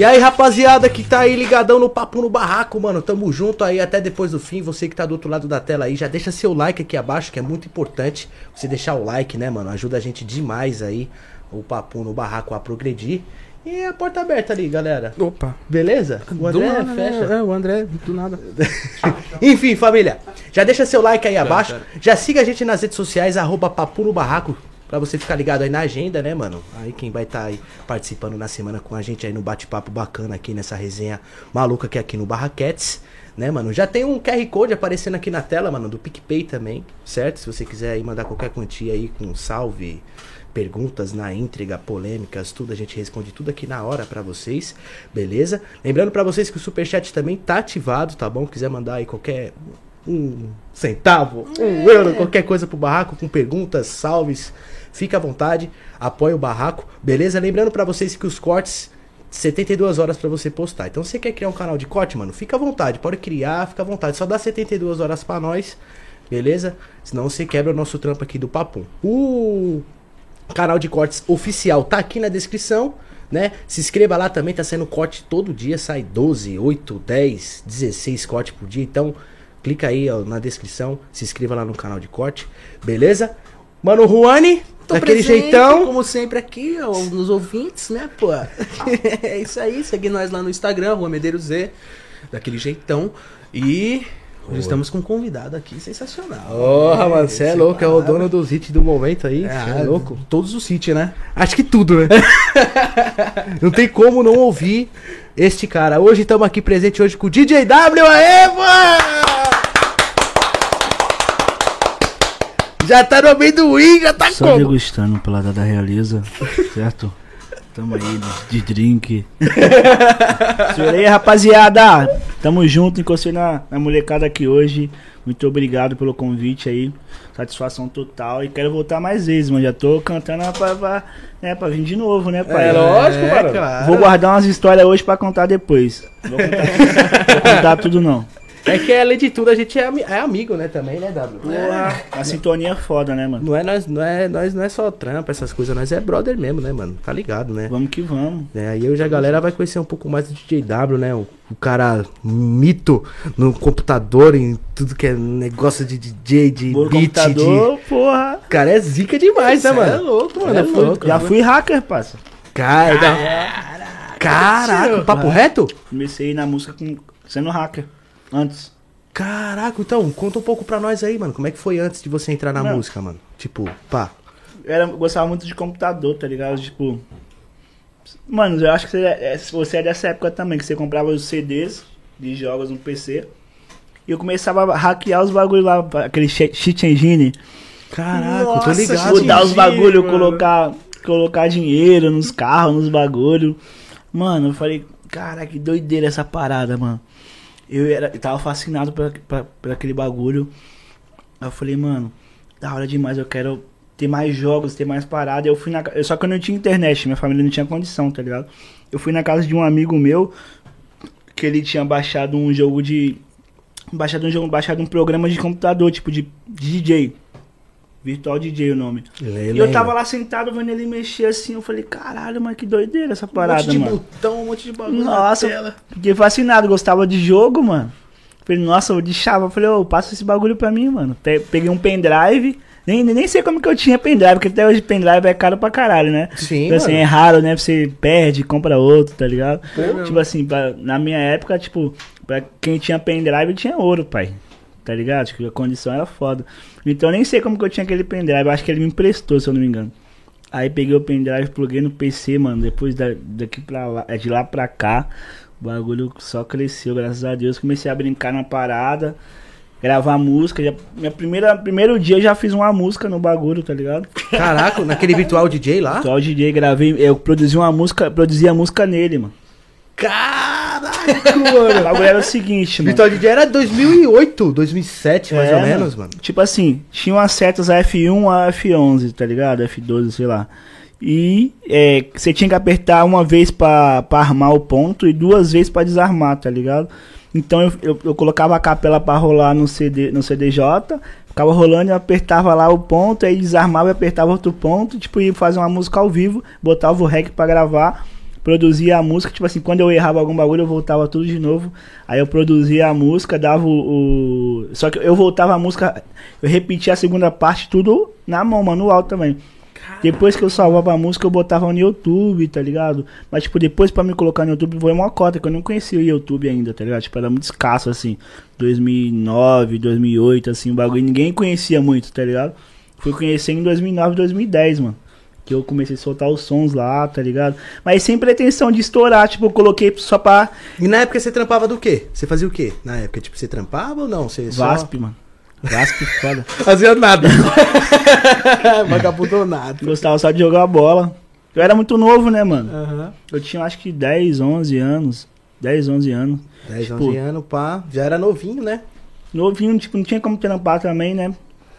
E aí, rapaziada que tá aí ligadão no Papo no Barraco, mano. Tamo junto aí até depois do fim. Você que tá do outro lado da tela aí, já deixa seu like aqui abaixo, que é muito importante. Você deixar o like, né, mano? Ajuda a gente demais aí, o Papo no Barraco a progredir. E a porta aberta ali, galera. Opa. Beleza? O André nada, fecha. né? É, o André, do nada. Enfim, família, já deixa seu like aí abaixo. Já siga a gente nas redes sociais, arroba Papo no Barraco. Pra você ficar ligado aí na agenda, né, mano? Aí quem vai estar aí participando na semana com a gente aí no bate-papo bacana aqui nessa resenha maluca que é aqui no Barraquetes, né, mano? Já tem um QR Code aparecendo aqui na tela, mano, do PicPay também, certo? Se você quiser aí mandar qualquer quantia aí com salve, perguntas na íntriga, polêmicas, tudo, a gente responde tudo aqui na hora pra vocês, beleza? Lembrando pra vocês que o Superchat também tá ativado, tá bom? Quiser mandar aí qualquer um centavo, um euro, qualquer coisa pro barraco, com perguntas, salves, fica à vontade, apoia o barraco, beleza? Lembrando pra vocês que os cortes 72 horas pra você postar. Então, você quer criar um canal de corte, mano, fica à vontade, pode criar, fica à vontade. Só dá 72 horas pra nós, beleza? Senão você quebra o nosso trampo aqui do papo. O canal de cortes oficial tá aqui na descrição, né? Se inscreva lá também, tá saindo corte todo dia, sai 12, 8, 10, 16 cortes por dia. Então, clica aí ó, na descrição, se inscreva lá no canal de corte, beleza? Mano, Juani, Tô daquele presente, jeitão. Como sempre aqui, ó, nos ouvintes, né, pô? é isso aí, segue nós lá no Instagram, Rua Medeiros Z, daquele jeitão. E hoje estamos com um convidado aqui sensacional. Porra, mano, você é louco, é o dono dos hits do momento aí, cê é louco. Todos os hits, né? Acho que tudo, né? não tem como não ouvir este cara. Hoje estamos aqui presente hoje com o DJ W, aê, mano! Já tá no amendoim, já tá Só como? degustando pela da Realiza, certo? Tamo aí de, drink. Isso aí, rapaziada. Tamo junto, encostei na, na molecada aqui hoje. Muito obrigado pelo convite aí. Satisfação total. E quero voltar mais vezes, mano. Já tô cantando pra, pra, né, pra vir de novo, né, pai? É lógico, É, claro. Vou guardar umas histórias hoje pra contar depois. Vou contar, vou contar tudo não. É que além de tudo a gente é, é amigo, né, também, né, W? Porra, a sintonia é foda, né, mano? Não é nós, não é nós, não é só trampa, essas coisas, nós é brother mesmo, né, mano? Tá ligado, né? Vamos que vamos. É, aí hoje a galera vai conhecer um pouco mais do DJ W, né? O, o cara mito no computador, em tudo que é negócio de DJ, de no beat, computador, porra. de... O cara é zica demais, né, Cê mano? é louco, mano. É louco. Já fui hacker, parça. Cara, Caraca, papo reto? Comecei na música com, sendo hacker. Antes. Caraca, então, conta um pouco pra nós aí, mano. Como é que foi antes de você entrar na Não. música, mano? Tipo, pá. Eu era, gostava muito de computador, tá ligado? Tipo. Mano, eu acho que você é, você é dessa época também, que você comprava os CDs de jogos no PC. E eu começava a hackear os bagulhos lá, aquele cheat engine. Caraca, eu tô Nossa, ligado. Mudar os engine, bagulho, mano. colocar, colocar dinheiro nos carros, nos bagulho. Mano, eu falei, cara, que doideira essa parada, mano. Eu, era, eu tava fascinado por, aquele bagulho. Aí eu falei, mano, da hora demais, eu quero ter mais jogos, ter mais parada. Eu fui na Só que eu não tinha internet, minha família não tinha condição, tá ligado? Eu fui na casa de um amigo meu que ele tinha baixado um jogo de. Baixado um jogo, baixado um programa de computador, tipo de, de DJ. Virtual DJ o nome. Eu E eu tava lá sentado vendo ele mexer assim, eu falei, caralho, mas que doideira essa parada, um monte de mano. botão, um monte de bagulho Nossa, na tela. fiquei fascinado, gostava de jogo, mano. Falei, nossa, eu de chava. Eu falei, ô, passa esse bagulho pra mim, mano. Pe- Peguei um pendrive, nem, nem sei como que eu tinha pendrive, porque até hoje pendrive é caro pra caralho, né? Sim, Tipo assim, mano. é raro, né? Você perde, compra outro, tá ligado? Pô. Tipo assim, pra- na minha época, tipo, pra quem tinha pendrive tinha ouro, pai. Tá ligado? Tipo, a condição era foda. Então eu nem sei como que eu tinha aquele pendrive. Acho que ele me emprestou, se eu não me engano. Aí peguei o pendrive, pluguei no PC, mano. Depois da, daqui pra lá, é de lá pra cá, o bagulho só cresceu, graças a Deus. Comecei a brincar na parada, gravar música. Já, minha primeira, primeiro dia eu já fiz uma música no bagulho, tá ligado? Caraca, naquele virtual DJ lá? O DJ gravei, eu produzi uma música, produzi a música nele, mano. Caraca, O mano. bagulho era o seguinte, mano. Virtual DJ era 2008, 2007, mais É, ou menos, mano. Tipo assim, tinha umas setas a F1 a F11, tá ligado? F12, sei lá. E é, você tinha que apertar uma vez pra, pra armar o ponto e duas vezes pra desarmar, tá ligado? Então eu, eu, eu colocava a capela pra rolar no, CD, no CDJ, ficava rolando e apertava lá o ponto, aí desarmava e apertava outro ponto, tipo, ia fazer uma música ao vivo, botava o rec pra gravar, produzia a música, tipo assim, quando eu errava algum bagulho, eu voltava tudo de novo. Aí eu produzia a música, dava o. o- Só que eu voltava a música, eu repetia a segunda parte tudo na mão, manual também. Depois que eu salvava a música, eu botava no YouTube, tá ligado? Mas, tipo, depois pra me colocar no YouTube foi uma cota, que eu não conhecia o YouTube ainda, tá ligado? Tipo, era muito escasso, assim. 2009, 2008, assim, o bagulho. Ninguém conhecia muito, tá ligado? Fui conhecer em 2009, 2010, mano. Que eu comecei a soltar os sons lá, tá ligado? Mas sem pretensão de estourar, tipo, eu coloquei só pra E na época você trampava do quê? Você fazia o quê? Na época, tipo, você trampava ou não? Você só- VASP, mano. VASP foda. Fazia nada. Vagabundo nada. Gostava só de jogar bola. Eu era muito novo, né, mano? Aham. Eu tinha acho que 10, 11 anos. 10, 11 anos. 10, Tipo- 11 anos, pá. Já era novinho, né? Novinho, tipo, não tinha como trampar também, né?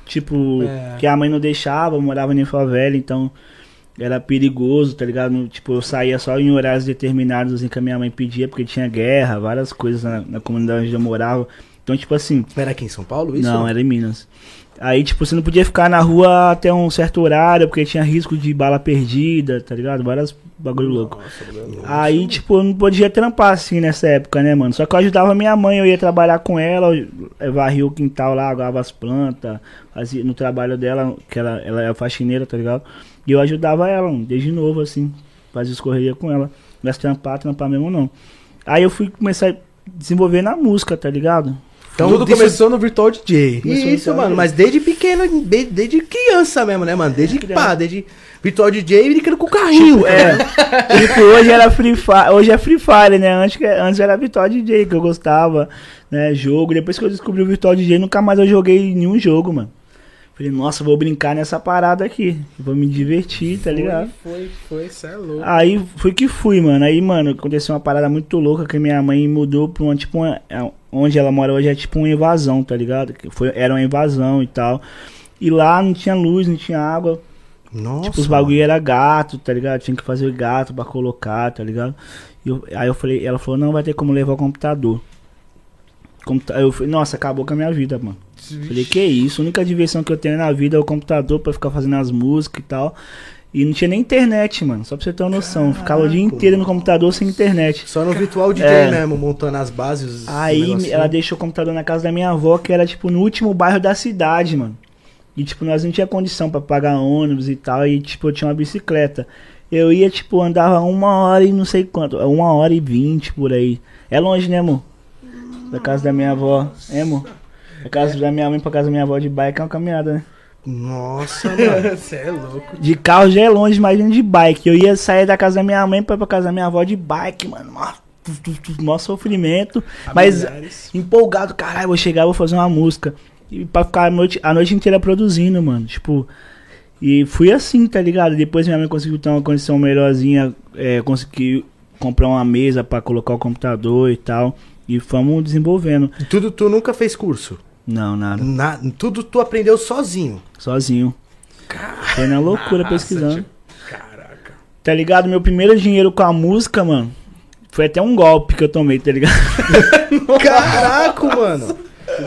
Tipo, É. que a mãe não deixava, eu morava em favela, então era perigoso, tá ligado? Tipo, eu saía só em horários determinados, assim, que a minha mãe pedia, porque tinha guerra, várias coisas na, na comunidade onde eu morava. Então, tipo assim, Era aqui em São Paulo isso? não, era em Minas. Aí, tipo, você não podia ficar na rua até um certo horário, porque tinha risco de bala perdida, tá ligado? Várias bagulho louco. Aí, tipo, eu não podia trampar assim nessa época, né, mano? Só que eu ajudava minha mãe, eu ia trabalhar com ela, varria o quintal lá, agava as plantas, fazia no trabalho dela, que ela, ela é faxineira, tá ligado? E eu ajudava ela, mano, desde novo, assim, fazia escorreria com ela. Mas trampar, trampar mesmo não. Aí eu fui começar a desenvolver na música, tá ligado? Então, Tudo disso- começou no Virtual DJ. Começou Isso, mano, mas desde pequeno, de- desde criança mesmo, né, mano? Desde Criança. pá, desde virtual DJ brincando com o carrinho. É, tipo, hoje era Free Fire, hoje é Free Fire, né? Antes, antes era Virtual DJ que eu gostava, né? Jogo. Depois que eu descobri o Virtual DJ, nunca mais eu joguei nenhum jogo, mano. Falei, nossa, vou brincar nessa parada aqui. Vou me divertir, tá ligado? Foi, foi, cê é louco. Aí fui que fui, mano. Aí, mano, aconteceu uma parada muito louca que minha mãe mudou pra uma, tipo, uma, é, onde ela mora hoje é tipo uma invasão, tá ligado? Que Foi, era uma invasão e tal. E lá não tinha luz, não tinha água. Nossa. Tipo, os bagulho era gato, tá ligado? Tinha que fazer gato pra colocar, tá ligado? E eu- aí eu falei, ela falou, não vai ter como levar o computador. Computa- eu falei, nossa, acabou com a minha vida, mano. Falei, que isso, a única diversão que eu tenho na vida é o computador pra ficar fazendo as músicas e tal. E não tinha nem internet, mano, só pra você ter uma noção. Ficava o dia Caraca, inteiro no computador sem internet. Só no virtual DJ É. mesmo, montando as bases. os Aí ela deixou o computador na casa da minha avó, que era tipo no último bairro da cidade, mano. E tipo, nós não tinha condição pra pagar ônibus e tal, e tipo, eu tinha uma bicicleta. Eu ia, tipo, andava uma hora e não sei quanto, uma hora e vinte por aí. É longe, né, amor? Da casa da minha avó. É, amor? Da casa da minha mãe pra casa da minha avó de bike é uma caminhada, né? Nossa, mano. Você é louco. De carro já é longe, imagina de bike. Eu ia sair da casa da minha mãe pra ir pra casa da minha avó de bike, mano. Mó, mó sofrimento. Mas Familiares. empolgado, caralho, vou chegar, vou fazer uma música. E pra ficar a noite, a noite inteira produzindo, mano. Tipo. E fui assim, tá ligado? Depois minha mãe conseguiu ter uma condição melhorzinha, é, conseguiu comprar uma mesa pra colocar o computador e tal. E fomos desenvolvendo. Tudo tu nunca fez curso. Não, nada. Na- tudo tu aprendeu sozinho. Sozinho. Foi na loucura Nossa, pesquisando. Caraca. Tá ligado? Meu primeiro dinheiro com a música, mano. Foi até um golpe que eu tomei, tá ligado? Caraca, mano.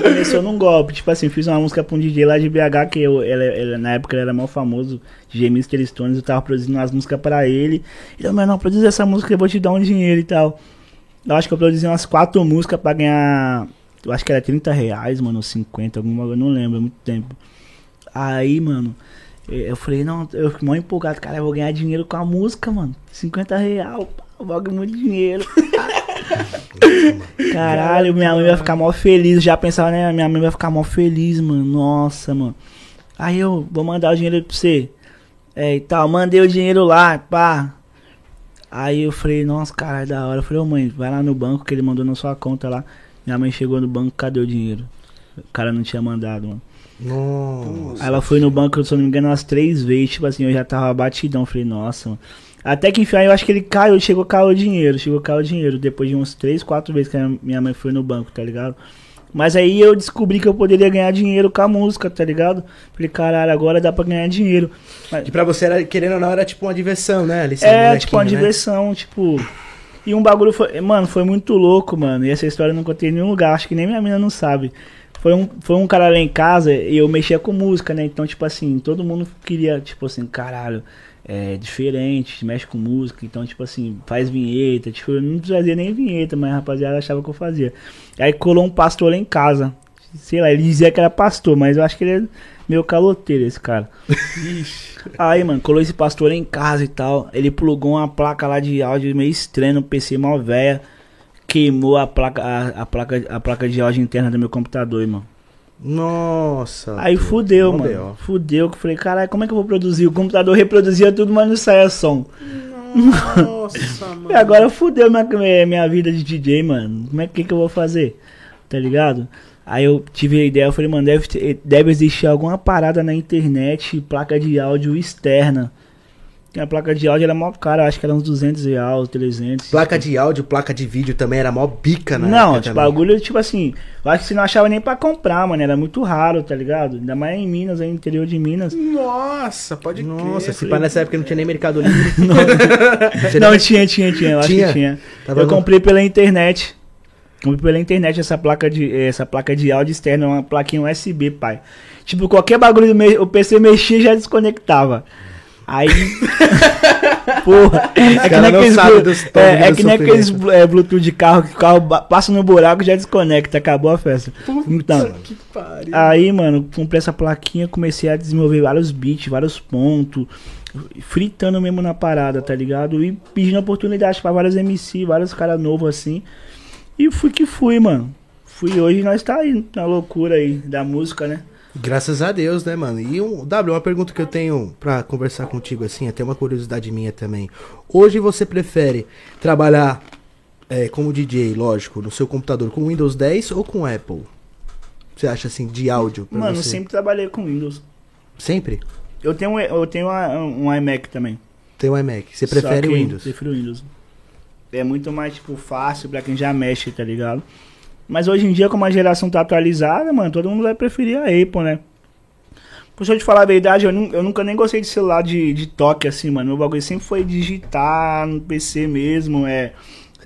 Começou num golpe. Tipo assim, fiz uma música pra um DJ lá de BH, que eu, ele, ele- na época ele era mal famoso, DJ Mr. Stones, eu tava produzindo umas músicas pra ele. Ele falou, não, produz essa música, eu vou te dar um dinheiro e tal. Eu acho que eu produzi umas quatro músicas pra ganhar. Eu acho que era 30 reais, mano, ou 50, alguma eu não lembro, é muito tempo. Aí, mano, eu falei, não, eu fiquei mó empolgado, cara, eu vou ganhar dinheiro com a música, mano. 50 real, vou ganhar muito dinheiro. Caralho, minha mãe vai ficar mó feliz. Já pensava, né? Minha mãe vai ficar mó feliz, mano. Nossa, mano. Aí eu vou mandar o dinheiro pra você. É, e tal. Mandei o dinheiro lá, pá. Aí eu falei, nossa, caralho, da hora. Eu falei, ô mãe, vai lá no banco que ele mandou na sua conta lá. Minha mãe chegou no banco, cadê o dinheiro? O cara não tinha mandado, mano. Nossa. Aí ela foi no banco, se eu não me engano, umas três vezes. Tipo assim, eu já tava batidão. Falei, nossa, mano. Até que enfim, aí eu acho que ele caiu, chegou, caiu o dinheiro. Chegou, caiu o dinheiro. Depois de uns três, quatro vezes que a minha mãe foi no banco, tá ligado? Mas aí eu descobri que eu poderia ganhar dinheiro com a música, tá ligado? Falei, caralho, agora dá pra ganhar dinheiro. Mas- E pra você, era, querendo ou não, era tipo uma diversão, né? Ali, sendo é, tipo, uma né? diversão, tipo. E um bagulho foi. Mano, foi muito louco, mano. E essa história eu não contei em nenhum lugar. Acho que nem minha mina não sabe. Foi um, foi um cara lá em casa e eu mexia com música, né? Então, tipo assim, todo mundo queria, tipo assim, caralho, é, diferente, mexe com música, então, tipo assim, faz vinheta. Tipo, eu não fazia nem vinheta, mas a rapaziada achava que eu fazia. Aí colou um pastor lá em casa. Sei lá, ele dizia que era pastor, mas eu acho que ele é meio caloteiro, esse cara. Aí, mano, colou esse pastor lá em casa e tal. Ele plugou uma placa lá de áudio meio estranha no PC mal velha. Queimou a placa, a, a placa, a placa de áudio interna do meu computador, irmão. Nossa. Aí fudeu, mano. B.O. Fudeu, que eu falei, caralho, como é que eu vou produzir? O computador reproduzia tudo, mas não saía som. Nossa, mano. E agora fudeu minha, minha, vida de DJ, mano. Como é que, que eu vou fazer? Tá ligado? Aí eu tive a ideia, eu falei, mano, deve, deve existir alguma parada na internet, placa de áudio externa. A placa de áudio era mó cara, acho que era uns 200 reais, 300. Placa de áudio, placa de vídeo também era mó bica, né? Não, tipo, bagulho, tipo assim, eu acho que você não achava nem pra comprar, mano, era muito raro, tá ligado? Ainda mais em Minas, aí no interior de Minas. Nossa, pode Nossa, crer. se pá nessa época não tinha nem Mercado Livre. Você Não, nem- tinha, tinha, tinha, eu acho Tinha? que tinha. Tava eu no- comprei pela internet. Comprei pela internet essa placa de essa placa de áudio externa, uma plaquinha USB, pai. Tipo, qualquer bagulho o PC mexia já desconectava. Aí Porra, é que nem aqueles, blu- é, é que nem aqueles blu- é, Bluetooth de carro que o carro passa no buraco e já desconecta, acabou a festa. Então, Que pariu. Aí, mano, comprei essa plaquinha, comecei a desenvolver vários beats, vários pontos, fritando mesmo na parada, tá ligado? E pedindo oportunidade pra vários MC, vários caras novos assim. E fui que fui, mano. Fui hoje, nós tá aí na loucura aí da música, né? Graças a Deus, né, mano? E um, W, uma pergunta que eu tenho pra conversar contigo, assim, até uma curiosidade minha também. Hoje você prefere trabalhar é, como DJ, lógico, no seu computador com Windows 10 ou com Apple? Você acha assim, de áudio? Mano, você? sempre trabalhei com Windows. Sempre? Eu tenho, um- eu tenho uma- um iMac também. Tem o iMac. Você Só prefere o que Windows? Prefiro Windows. É muito mais, tipo, fácil pra quem já mexe, tá ligado? Mas hoje em dia, como a geração tá atualizada, mano, todo mundo vai preferir a Apple, né? Por eu te falar a verdade, eu, nu- eu nunca nem gostei de celular de, de toque, assim, mano. Meu bagulho sempre foi digitar no PC mesmo, é...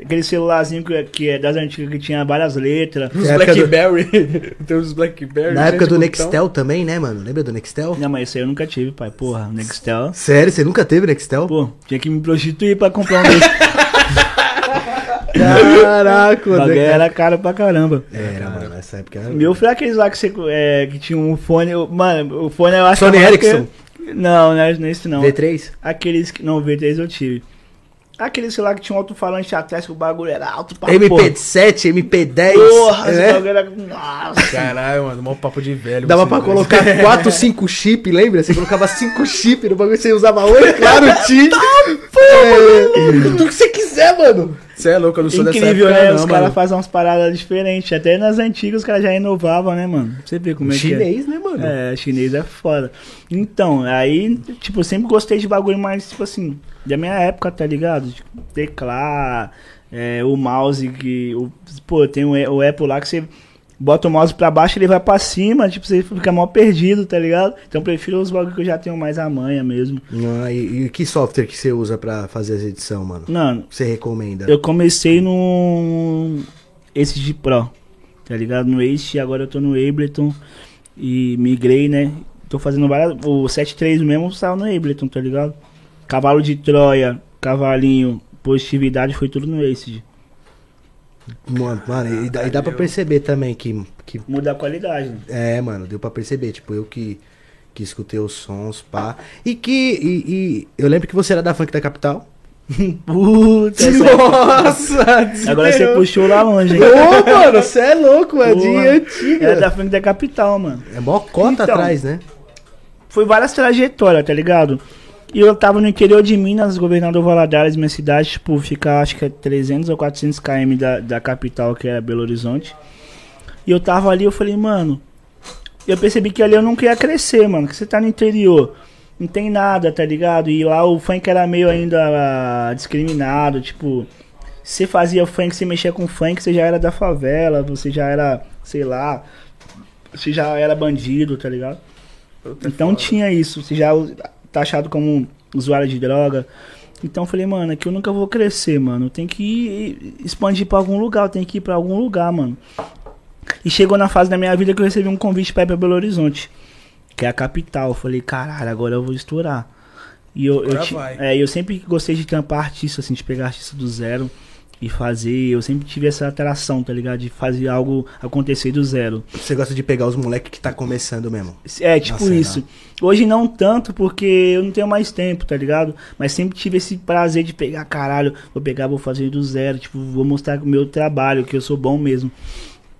Aquele celularzinho que, que é das antigas que tinha várias letras. Os época do- Blackberry. Tem uns Blackberry. Na época gente, do botão. Nextel também, né, mano? Lembra do Nextel? Não, mas isso aí eu nunca tive, pai. Porra, Nextel. Sério, você nunca teve Nextel? Pô, tinha que me prostituir pra comprar um. Caraca, O bagulho era caro pra caramba. Era, mano, nessa época era. Meu foi aqueles lá que, você, é, que tinha um fone. Mano, o fone eu acho Sony é Ericsson? que- Não, não é nesse não. V3? Aqueles que. Não, V3 eu tive. Aqueles sei lá que tinha um alto-falante atrás que o bagulho era alto pra porra. MP7, MP10. Porra, esse né? bagulho era. Nossa. Caralho, mano, mó papo de velho. Dava pra colocar 4, 5 chip, lembra? Você colocava 5 chip no bagulho, você usava 8, claro, TIM. É, Tudo que você quiser, mano. Você é louco, eu não sou Incrível, dessa época, né? não, Os caras fazem umas paradas diferentes. Até nas antigas os caras já inovavam, né, mano? Você vê como é que é. Chinês, né, mano? É, chinês é foda. Então, aí, tipo, eu sempre gostei de bagulho mais, tipo assim, da minha época, tá ligado? Tipo, teclar, é, o mouse que. O, pô, tem o, o Apple lá que você bota o mouse pra baixo e ele vai pra cima, tipo, você fica mal perdido, tá ligado? Então eu prefiro os bagulhos que eu já tenho mais a manha mesmo. Ah, e, e que software que você usa pra fazer as edições, mano? Mano, Você recomenda? eu comecei no. Esse de Pro, tá ligado? No Ace, agora eu tô no Ableton e migrei, né? Tô fazendo várias. O 7.3 mesmo saiu no Ableton, tá ligado? Cavalo de Troia, cavalinho, positividade, foi tudo no Ace. Mano, mano, e dá, e dá pra perceber também que, que. Muda a qualidade, né? É, mano, deu pra perceber. Tipo, eu que, que escutei os sons, pá. E que. E, e eu lembro que você era da funk da capital. Puta, essa- Nossa! agora você puxou lá longe, hein? Ô, mano, você é louco, é de antiga. Era da frente da capital, mano. É mó cota Então. atrás, né? foi várias trajetórias, tá ligado? E eu tava no interior de Minas, governador Valadares, minha cidade, tipo, fica acho que é 300 ou 400 km da, da capital, que é Belo Horizonte. E eu tava ali, eu falei, mano, eu percebi que ali eu não queria crescer, mano, que você tá no interior, não tem nada, tá ligado? E lá o funk era meio ainda ah, discriminado, tipo, você fazia funk, você mexia com funk, você já era da favela, você já era, sei lá, você já era bandido, tá ligado? Então tinha isso, você já taxado como usuário de droga. Então eu falei, mano, aqui eu nunca vou crescer, mano. Eu tenho que ir, expandir pra algum lugar, eu tenho que ir pra algum lugar, mano. E chegou na fase da minha vida que eu recebi um convite pra ir pra Belo Horizonte, que é a capital. Eu falei, caralho, agora eu vou estourar. E eu, eu, é, eu sempre gostei de tampar artista, assim, de pegar artista do zero e fazer. Eu sempre tive essa atração, tá ligado? De fazer algo acontecer do zero. Você gosta de pegar os moleques que tá começando mesmo. É, tipo Nossa, isso. Hoje não tanto, porque eu não tenho mais tempo, tá ligado? Mas sempre tive esse prazer de pegar, caralho, vou pegar, vou fazer do zero, tipo, vou mostrar o meu trabalho, que eu sou bom mesmo.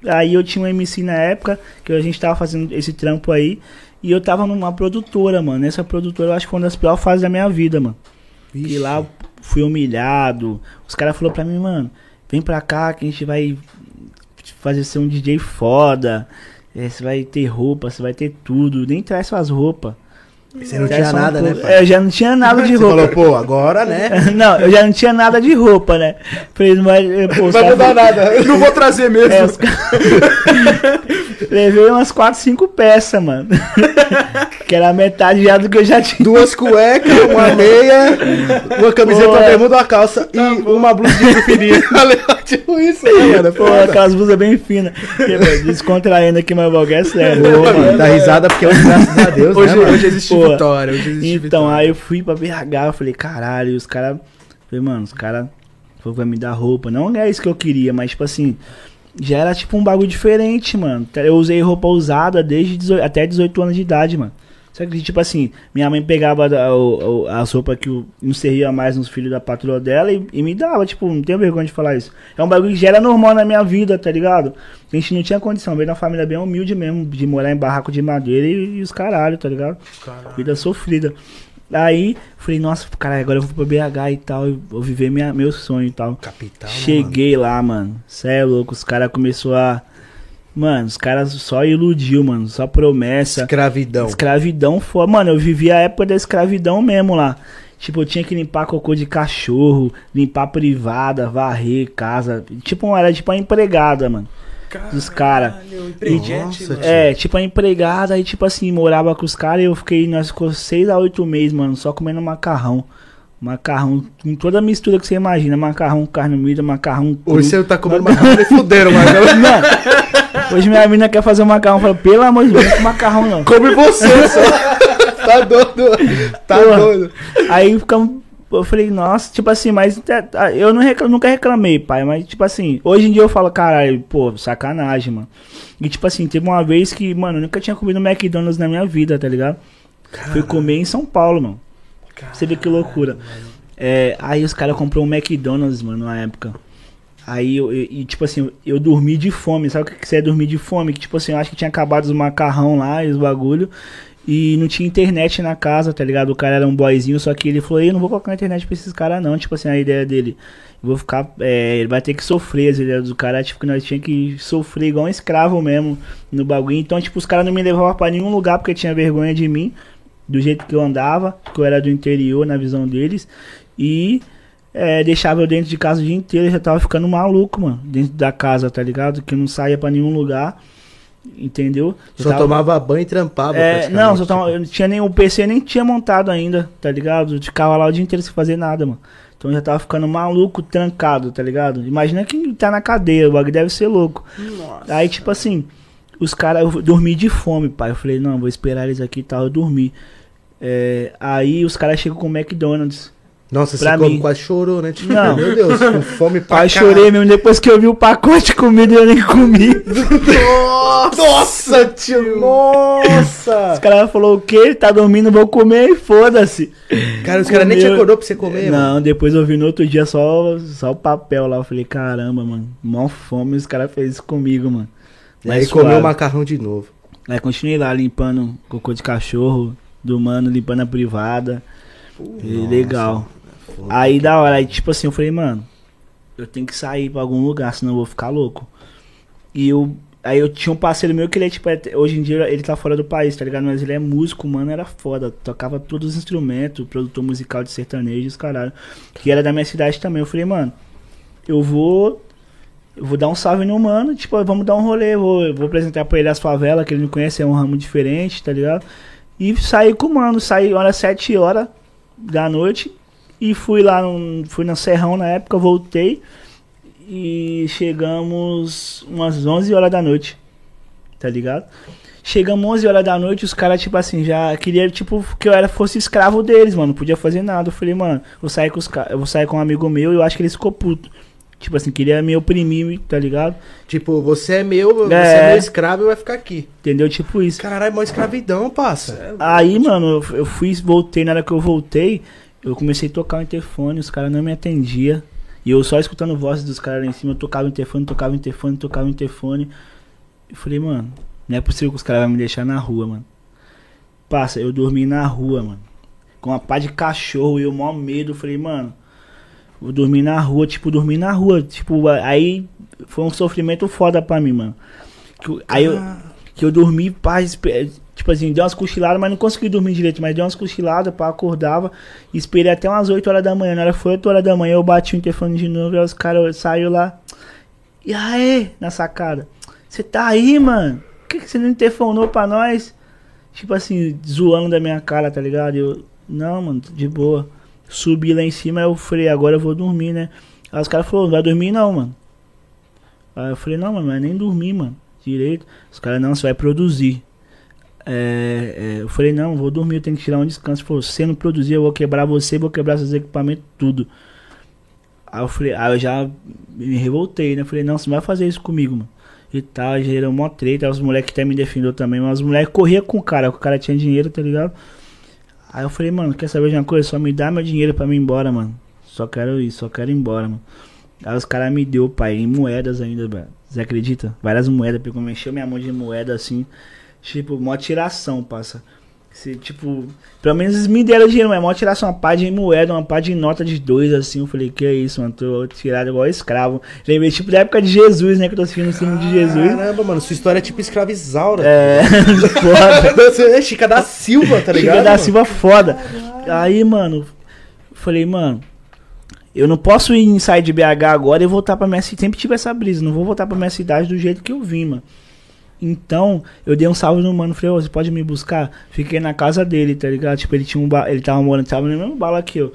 Aí eu tinha um MC na época, que a gente tava fazendo esse trampo aí, e eu tava numa produtora, mano. Essa produtora eu acho que foi uma das piores fases da minha vida, mano. E lá fui humilhado. Os caras falaram pra mim, mano, vem pra cá que a gente vai fazer ser um DJ foda. É, Você vai ter roupa, você vai ter tudo. Nem traz suas roupas. Você não tinha nada, né, pai? É, eu já não tinha nada de Você falou, roupa. pô, agora, né? Não, eu já não tinha nada de roupa, né? Falei, mas, eh, pô, os caras- nada. Não vou trazer mesmo. é, os Levei umas 4, 5 peças, mano. que era metade já do que eu já tinha. Duas cuecas, uma meia, uma camiseta, Pô, uma é. bermuda, uma calça e uma blusa de fininha. tipo isso, né, mano? Pô, aquelas blusas bem finas. Pô, Descontraindo aqui, mas o bagulho é sério. Pô, mano, dá risada porque graças a Deus, Hoje, né, mano? hoje existe Pô, vitória. Então, vitória. aí eu fui pra BH, eu falei, caralho, e os caras. Falei, mano, os caras que vai me dar roupa. Não é isso que eu queria, mas tipo assim, já era tipo um bagulho diferente, mano. Eu usei roupa usada desde 18 até 18 anos de idade, mano. Só que, tipo assim, minha mãe pegava da- o- as roupas que eu não servia mais nos filhos da patroa dela e, e me dava, tipo, não tenho vergonha de falar isso. É um bagulho que já era normal na minha vida, tá ligado? A gente não tinha condição, veio de uma família bem humilde mesmo, de morar em barraco de madeira e, e os caralho, tá ligado? Vida sofrida. Aí, falei, nossa, cara, agora eu vou pra BH e tal, eu vou viver minha, meu sonho e tal. Capital, né, Cheguei lá, mano. Cê é louco, os caras começou a. Mano, os caras só iludiu, mano. Só promessa. Escravidão. Escravidão foi. Mano, eu vivi a época da escravidão mesmo lá. Tipo, eu tinha que limpar cocô de cachorro, limpar privada, varrer casa. Tipo, era tipo uma empregada, mano. dos cara. Caralho, mano. tio. É, tipo a empregada e tipo assim, morava com os caras e eu fiquei, nós ficou seis a oito meses, mano, só comendo macarrão. Macarrão, com toda a mistura que você imagina, macarrão, carne moída, macarrão cru. Hoje você tá comendo macarrão e fuderam, mas Mano, hoje minha mina quer fazer um macarrão, eu falo, pelo amor de Deus, não é macarrão não. come você só. tá doido. Tá Porra. doido. Aí ficamos. Eu falei, nossa, tipo assim, mas é, tá, eu não nunca reclamei, pai. Mas, tipo assim, hoje em dia eu falo, caralho, pô, sacanagem, mano. E, tipo assim, teve uma vez que, mano, eu nunca tinha comido McDonald's na minha vida, tá ligado? Fui comer em São Paulo, mano. Você vê que loucura. É, aí os caras comprou um McDonald's, mano, na época. Aí eu, eu- e, tipo assim, eu dormi de fome. Sabe o que é dormir de fome? Que tipo assim, eu acho que tinha acabado os macarrão lá e os bagulho. E não tinha internet na casa, tá ligado? O cara era um boyzinho, só que ele falou, eu não vou colocar internet pra esses caras não. Tipo assim, a ideia dele. Vou ficar. é, ele vai ter que sofrer, as ideias do cara, tipo, que nós tinha que sofrer igual um escravo mesmo no bagulho. Então, tipo, os caras não me levavam pra nenhum lugar porque tinha vergonha de mim do jeito que eu andava, que eu era do interior na visão deles, e é, deixava eu dentro de casa o dia inteiro, eu já tava ficando maluco, mano, dentro da casa, tá ligado? Que eu não saía pra nenhum lugar, entendeu? Eu Só tava- tomava banho e trampava. é, não, só tava, eu não tinha nem o PC nem tinha montado ainda, tá ligado? Eu ficava lá o dia inteiro sem fazer nada, mano. Então eu já tava ficando maluco, trancado, tá ligado? Imagina quem tá na cadeia, o bagulho deve ser louco. Nossa. Aí, tipo assim, os caras, eu dormi de fome, pai. Eu falei, não, vou esperar eles aqui e tal, eu dormi. É, aí os caras chegam com o McDonald's. Nossa, pra você como mim. quase chorou, né? Tipo, Não. Meu Deus, com fome pra Pai, caralho. chorei mesmo. Depois que eu vi o pacote de comida, eu nem comi. Nossa, tio, nossa! Os caras falaram, o quê? Tá dormindo, vou comer e foda-se. Cara, os caras nem te acordou pra você comer, mano. Não, depois eu vi no outro dia só, só o papel lá. Eu falei, caramba, mano. Mó fome, os caras fez isso comigo, mano. E aí comeu o macarrão de novo. Aí continuei lá limpando cocô de cachorro, do mano, limpando a privada. Nossa, legal. Aí da hora, aí tipo assim, eu falei, mano, eu tenho que sair pra algum lugar, senão eu vou ficar louco. E eu. Aí eu tinha um parceiro meu que ele é tipo, é- hoje em dia ele tá fora do país, tá ligado? Mas ele é músico, mano, era foda. Tocava todos os instrumentos, produtor musical de sertanejos, caralho. Que era da minha cidade também. Eu falei, mano, eu vou. Eu vou dar um salve no mano, tipo, vamos dar um rolê, vou, vou apresentar pra ele as favelas, que ele não conhece, é um ramo diferente, tá ligado? E saí com o mano, saí hora 7 horas da noite e fui lá, no, fui na Serrão na época, voltei e chegamos umas 11 horas da noite. tá ligado? Chegamos 11 horas da noite, os caras, tipo assim, já queria tipo, que eu era, fosse escravo deles, mano. Não podia fazer nada. Eu falei, mano, vou sair com os vou sair com um amigo meu e eu acho que ele ficou puto. Tipo assim, queria me oprimir, tá ligado? Tipo, você é meu, você É. é meu escravo e vai ficar aqui. Entendeu? Tipo isso. Caralho, é mó escravidão, passa. Aí, mano, eu- eu fui, voltei, na hora que eu voltei, eu comecei a tocar o interfone, os caras não me atendiam. E eu só escutando vozes dos caras lá em cima, eu tocava o interfone, tocava o interfone, tocava o interfone. Eu falei, mano, não é possível que os caras vão me deixar na rua, mano. Passa, eu dormi na rua, mano. Com uma pá de cachorro e eu mó medo. Eu falei, mano, vou dormir na rua, tipo, dormir na rua. Tipo, aí foi um sofrimento foda pra mim, mano. Eu- Aí eu, que eu dormi, pá, espe- tipo assim, deu umas cochiladas, mas não consegui dormir direito, mas deu umas cochiladas, pá, acordava, esperei até umas 8 horas da manhã, na hora foi 8 horas da manhã, eu bati o interfone de novo, e os caras saíram lá, e aí, na sacada, você tá aí, mano? Por que, que você não interfonou pra nós? Tipo assim, zoando da minha cara, tá ligado? Eu, não, mano, de boa. Subi lá em cima, eu falei, agora eu vou dormir, né? Aí os caras falaram, vai dormir não, mano. Aí eu falei, não, mano, mas nem dormir, mano. Direito. Os caras, não, você vai produzir. É, é, eu falei, não, vou dormir, eu tenho que tirar um descanso. Falou, se não produzir, eu vou quebrar você, vou quebrar seus equipamentos, tudo. Aí eu falei, aí eu já me revoltei, né? Eu falei, não, você não vai fazer isso comigo, mano. E tal, era mó treta, os moleques até me defendeu também, mas os moleques corriam com o cara, o cara tinha dinheiro, tá ligado? Aí eu falei, mano, quer saber de uma coisa? Só me dá meu dinheiro pra mim ir embora, mano. Só quero ir, só quero ir embora, mano. Aí os caras me deu, pai, em moedas ainda, velho. Você acredita? Várias moedas, porque eu mexeu minha mão de moeda assim. Tipo, mó tiração, passa. Se, tipo, pelo menos eles me deram dinheiro, mas mó tiração, uma pá de moeda, uma pá de nota de dois, assim. Eu falei, que é isso, mano? Tô tirado igual escravo. Lembrei, tipo, da época de Jesus, né? Que eu tô assistindo o filme de Jesus. Caramba, mano, sua história é tipo escravizaura. É, foda. É Chica da Silva, tá ligado? Chica da? Silva foda. Aí, mano, falei, mano, eu não posso ir em sair de BH agora e voltar pra minha cidade. Sempre tive essa brisa, não vou voltar pra minha cidade do jeito que eu vim, mano. Então, eu dei um salve no mano, falei, ô, você pode me buscar? Fiquei na casa dele, tá ligado? Tipo, ele tinha um ba... ele tava morando, tava no mesmo bala que eu.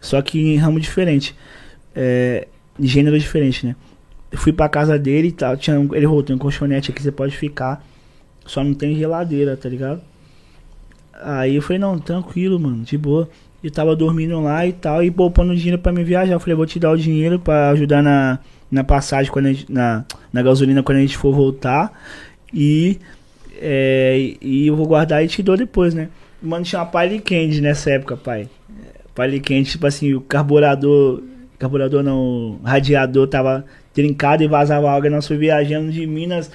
Só que em ramo diferente. É, gênero diferente, né? Eu fui pra casa dele e tal, tinha um... ele tem um colchonete aqui, você pode ficar. Só não tem geladeira, tá ligado? Aí eu falei, não, tranquilo, mano, de boa. Eu tava dormindo lá e tal, e poupando dinheiro pra me viajar. Eu falei, vou te dar o dinheiro pra ajudar na, na passagem, quando gente, na, na gasolina quando a gente for voltar. E, é, e eu vou guardar e te dou depois, né? Mano, tinha uma Pilot Candy nessa época, pai. Pilot Candy, tipo assim, o carburador, carburador não, radiador tava trincado e vazava água. Nós fomos viajando de Minas,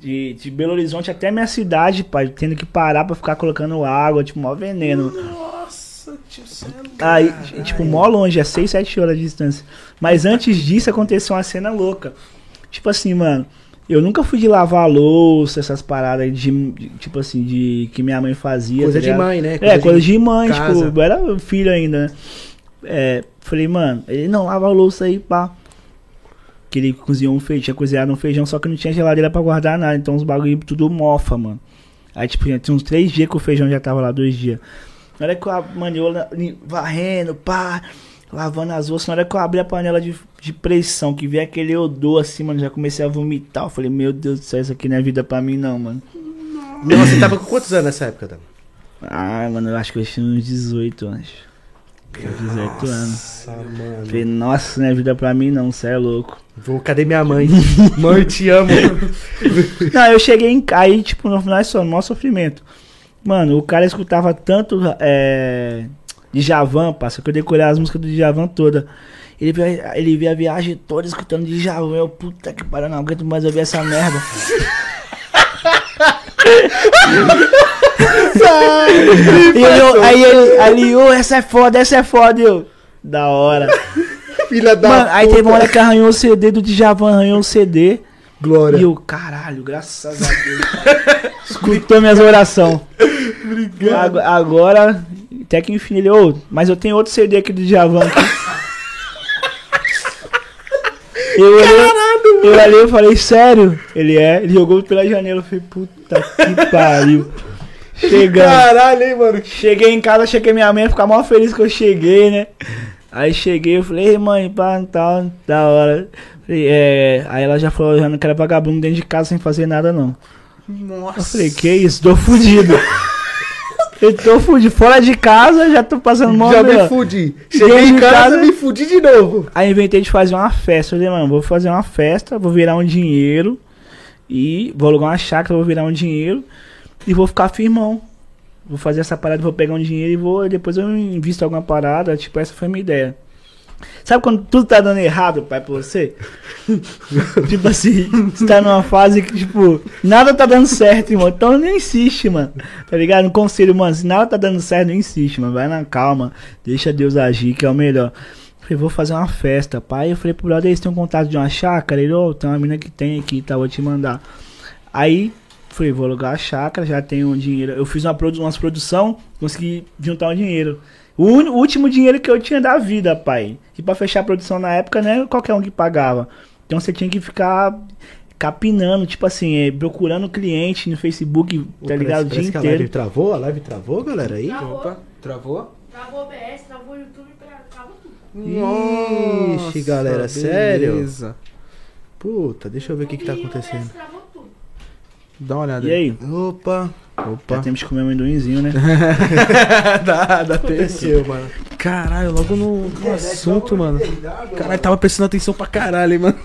de, de Belo Horizonte até minha cidade, pai, tendo que parar pra ficar colocando água, tipo, mó veneno. Nossa, tio, você é Aí, tipo, mó longe, é 6, 7 horas de distância. Mas antes disso aconteceu uma cena louca. Tipo assim, mano, eu nunca fui de lavar louça, essas paradas de, de- tipo assim, de que minha mãe fazia. Coisa tá de mãe, né? É, coisa de mãe, casa. tipo, eu era filho ainda, né? É, falei, mano, ele não lava louça aí, pá. Que ele cozinhou um feijão, tinha cozinhado um feijão, só que não tinha geladeira pra guardar nada, então os bagulho tudo mofa, mano. Aí, tipo, já tinha uns três dias que o feijão já tava lá, dois dias. Na hora que eu ab- mano, eu la- li- varrendo, pá, lavando as louças, na hora que eu abri a panela de, de pressão, que veio aquele odor assim, mano, já comecei a vomitar. Eu falei, meu Deus do céu, isso aqui não é vida pra mim, não, mano. Meu, você tava com quantos anos nessa época, Dan? Ah, mano, eu acho que eu tinha uns 18 anos. Tinha 18 anos. Nossa, mano. Falei, nossa, não é vida pra mim, não, cê é louco. Vou, cadê minha mãe? mãe, te amo. Não, eu cheguei em aí, tipo, no final é só, no maior sofrimento. Mano, o cara escutava tanto é, Djavan, passa, que eu decorei as músicas do Djavan toda. Ele via, ele via a viagem toda escutando Djavan. Eu, puta que pariu, não aguento mais ouvir essa merda. e eu, aí ele, ali, ô, essa é foda, essa é foda, eu. Da hora. Filha da Mano, aí puta. teve uma hora que arranhou o CD do Djavan, arranhou o CD. Glória. E eu, caralho, graças a Deus. Escutou minhas orações. Ag- Agora, até que enfim, ele, ô, mas eu tenho outro CD aqui do Djavan aqui. Eu olhei, eu olhei e falei, sério? Ele é, ele jogou pela janela, eu falei, puta que pariu. Chegando. Caralho, hein, mano. Cheguei em casa, cheguei minha mãe, ficar mó feliz que eu cheguei, né? Aí cheguei, eu falei, ei mãe, pá, tal, da hora. É... Aí ela já falou, já não quero vagabundo dentro de casa sem fazer nada não. Nossa. Eu falei, que isso? Tô fudido. eu tô fudido. Fora de casa, já tô passando mal. Já melhor. me fudi. Cheguei em casa, casa- me fudi de novo. Aí inventei de fazer uma festa. Eu falei, mano, vou fazer uma festa, vou virar um dinheiro. E vou alugar uma chácara, vou virar um dinheiro. E vou ficar firmão. Vou fazer essa parada, vou pegar um dinheiro e vou. Depois eu invisto alguma parada. Tipo, essa foi a minha ideia. Sabe quando tudo tá dando errado, pai, pra você? tipo assim, você tá numa fase que, tipo, nada tá dando certo, irmão. Então nem insiste, mano. Tá ligado? Um conselho, mano, se nada tá dando certo, não insiste, mano. Vai na calma, deixa Deus agir, que é o melhor. Falei, vou fazer uma festa, pai. Eu falei pro brother, eles têm um contato de uma chácara? Ele, ô, tem uma mina que tem aqui, tá? Vou te mandar. Aí, falei, vou alugar a chácara, já tenho um dinheiro. Eu fiz uma, produ umas produção, consegui juntar um dinheiro. O, uni- o último dinheiro que eu tinha da vida, pai. E pra fechar a produção na época, né? Qualquer um que pagava. Então você tinha que ficar capinando, tipo assim, eh, procurando cliente no Facebook, tá ligado? O dia Parece que a live inteiro. travou, a live travou, galera, aí? Travou. Opa, travou? Travou o OBS, travou o YouTube, tra- travou tudo. Ixi, galera, sério? Beleza. Puta, deixa eu ver o que que tá o acontecendo. OBS travou tudo. Dá uma olhada E aí? Opa, Já Opa. temos que comer amendoinzinho, né? dá, dá aconteceu, mano. Caralho, logo no, no assunto, mano. Caralho, tava prestando atenção pra caralho, hein, mano.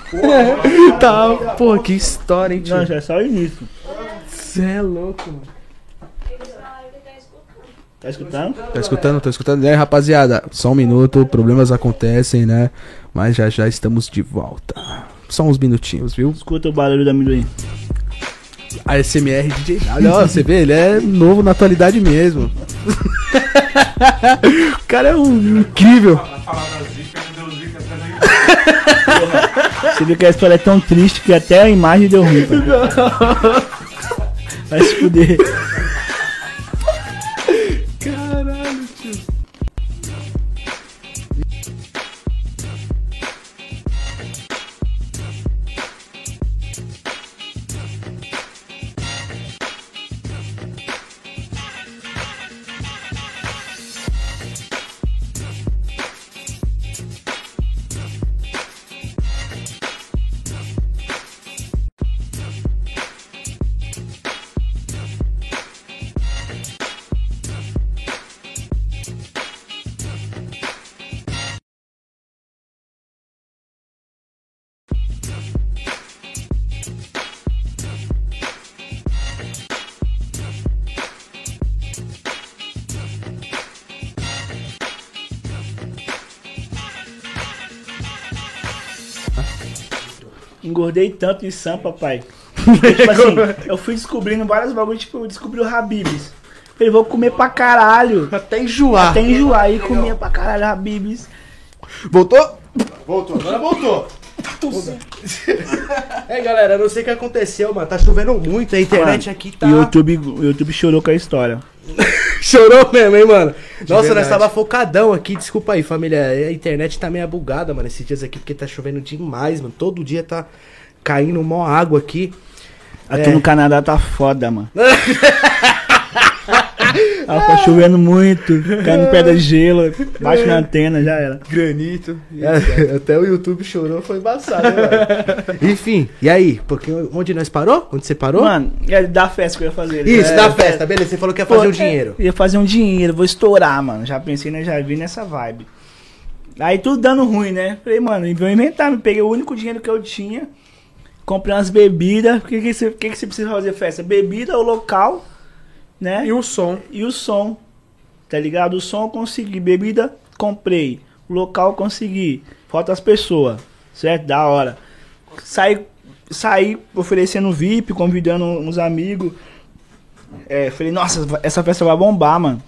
tá, pô, que história, hein, tio. Não, já é só o início. Cê é louco, mano. Ele tá, ele tá escutando. Tá escutando? Tá escutando? Tô escutando. E aí, rapaziada, só um minuto, problemas acontecem, né? Mas já já estamos de volta. Só uns minutinhos, viu? Escuta o barulho do amendoim. A SMR DJ Olha, ó, você vê, ele é novo na atualidade mesmo. o cara é um incrível. Você viu que a história é tão triste que até a imagem deu ruim. Vai se fuder. Engordei tanto em sampa, pai. Tipo assim, eu fui descobrindo vários bagulhos, tipo, eu descobri o Habibs. Falei, vou comer pra caralho. Até enjoar. Até enjoar aí, comia pra caralho Habibs. Voltou? Voltou, agora voltou. É, galera, eu não sei o que aconteceu, mano. Tá chovendo muito, a internet Mano, aqui tá. E o YouTube, o YouTube chorou com a história. Chorou mesmo, hein, mano? Nossa, nós verdade. tava focadão aqui, desculpa aí, família. A internet tá meio bugada, mano, esses dias aqui, porque tá chovendo demais, mano. Todo dia tá caindo mó água aqui. Aqui É. no Canadá tá foda, mano. ah, tá chovendo muito, caindo pedra de gelo, bate na antena, já era. Granito. É, até o YouTube chorou, foi embaçado, né? Enfim, e aí? Porque onde nós parou? Onde você parou? Mano, é da festa que eu ia fazer. Isso, é, da festa, beleza. Você falou que ia fazer Pô, o dinheiro. é, Ia fazer um dinheiro, vou estourar, mano. Já pensei, né? Já vi nessa vibe. Aí tudo dando ruim, né? Falei, mano, vou inventar. Me peguei o único dinheiro que eu tinha. Comprei umas bebidas. O que, que, você, que, que você precisa fazer festa? Bebida, o local, né? E o som. E o som. Tá ligado? O som eu consegui. Bebida, comprei. O local eu consegui. Falta as pessoas. Certo? Da hora. Saí, saí oferecendo VIP, convidando uns amigos. É, falei, nossa, essa festa vai bombar, mano.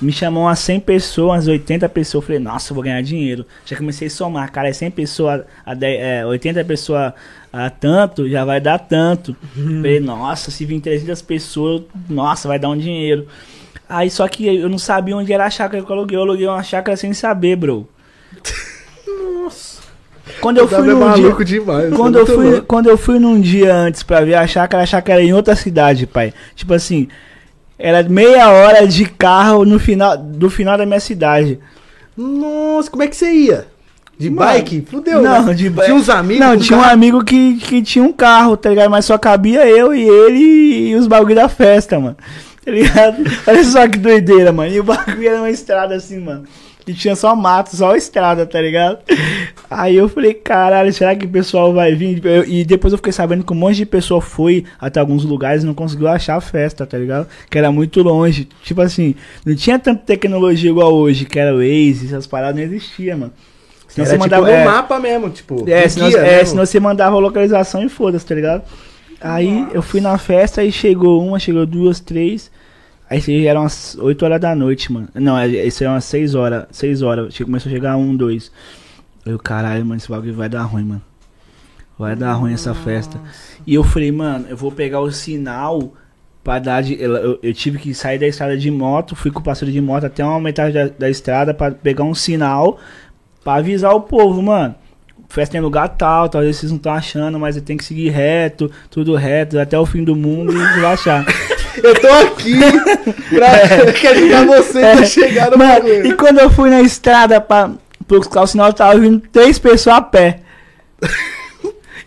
Me chamou umas 100 pessoas, umas 80 pessoas. Falei, nossa, eu vou ganhar dinheiro. Já comecei a somar, cara, é 100 pessoas, a 10, é, 80 pessoas a tanto, já vai dar tanto. Falei, nossa, se vir 300 pessoas, nossa, vai dar um dinheiro. Aí só que eu não sabia onde era a chácara que eu aluguei. Eu aluguei uma chácara sem saber, bro. Nossa. Quando eu fui Tava num dia, demais. quando eu, fui, quando eu fui num dia antes pra ver a chácara, a chácara era em outra cidade, pai. Tipo assim, era meia hora de carro no final, do final da minha cidade. Nossa, como é que você ia? De Mano, bike? Fudeu, não, né? de bike. Tinha uns amigos Não, tinha um carro? amigo que, que tinha um carro, tá ligado? Mas só cabia eu e ele e os bagulho da festa, mano. Tá ligado? Olha só que doideira, mano. E o bagulho era uma estrada assim, mano. Que tinha só mato, só estrada, tá ligado? Aí eu falei, caralho, será que o pessoal vai vir? Eu- e depois eu fiquei sabendo que um monte de pessoa foi até alguns lugares e não conseguiu achar a festa, tá ligado? Que era muito longe. Tipo assim, não tinha tanta tecnologia igual hoje, que era o Waze, essas paradas não existiam, mano. Senão Era você tipo mandava- no é. mapa mesmo, tipo. É, senão, é mesmo. senão você mandava a localização e foda-se, tá ligado? Aí eu fui na festa e chegou uma, chegou duas, três. Aí isso aí eram umas 8 horas da noite, mano. Não, é- isso aí eram umas 6 horas. 6 horas. Começou a chegar um, dois. Eu, caralho, mano, esse bagulho vai dar ruim, mano. Vai dar ruim essa festa. E eu falei, mano, eu vou pegar o sinal pra dar de. Eu, eu- eu tive que sair da estrada de moto, fui com o parceiro de moto até uma metade da, da estrada pra pegar um sinal pra avisar o povo, mano. Festa em lugar tal, talvez vocês não estão achando, mas tem que seguir reto, tudo reto, até o fim do mundo e achar. Eu tô aqui pra quer ajudar você a chegar no Mano, bagulho. e quando eu fui na estrada pra buscar o sinal, tava vindo três pessoas a pé.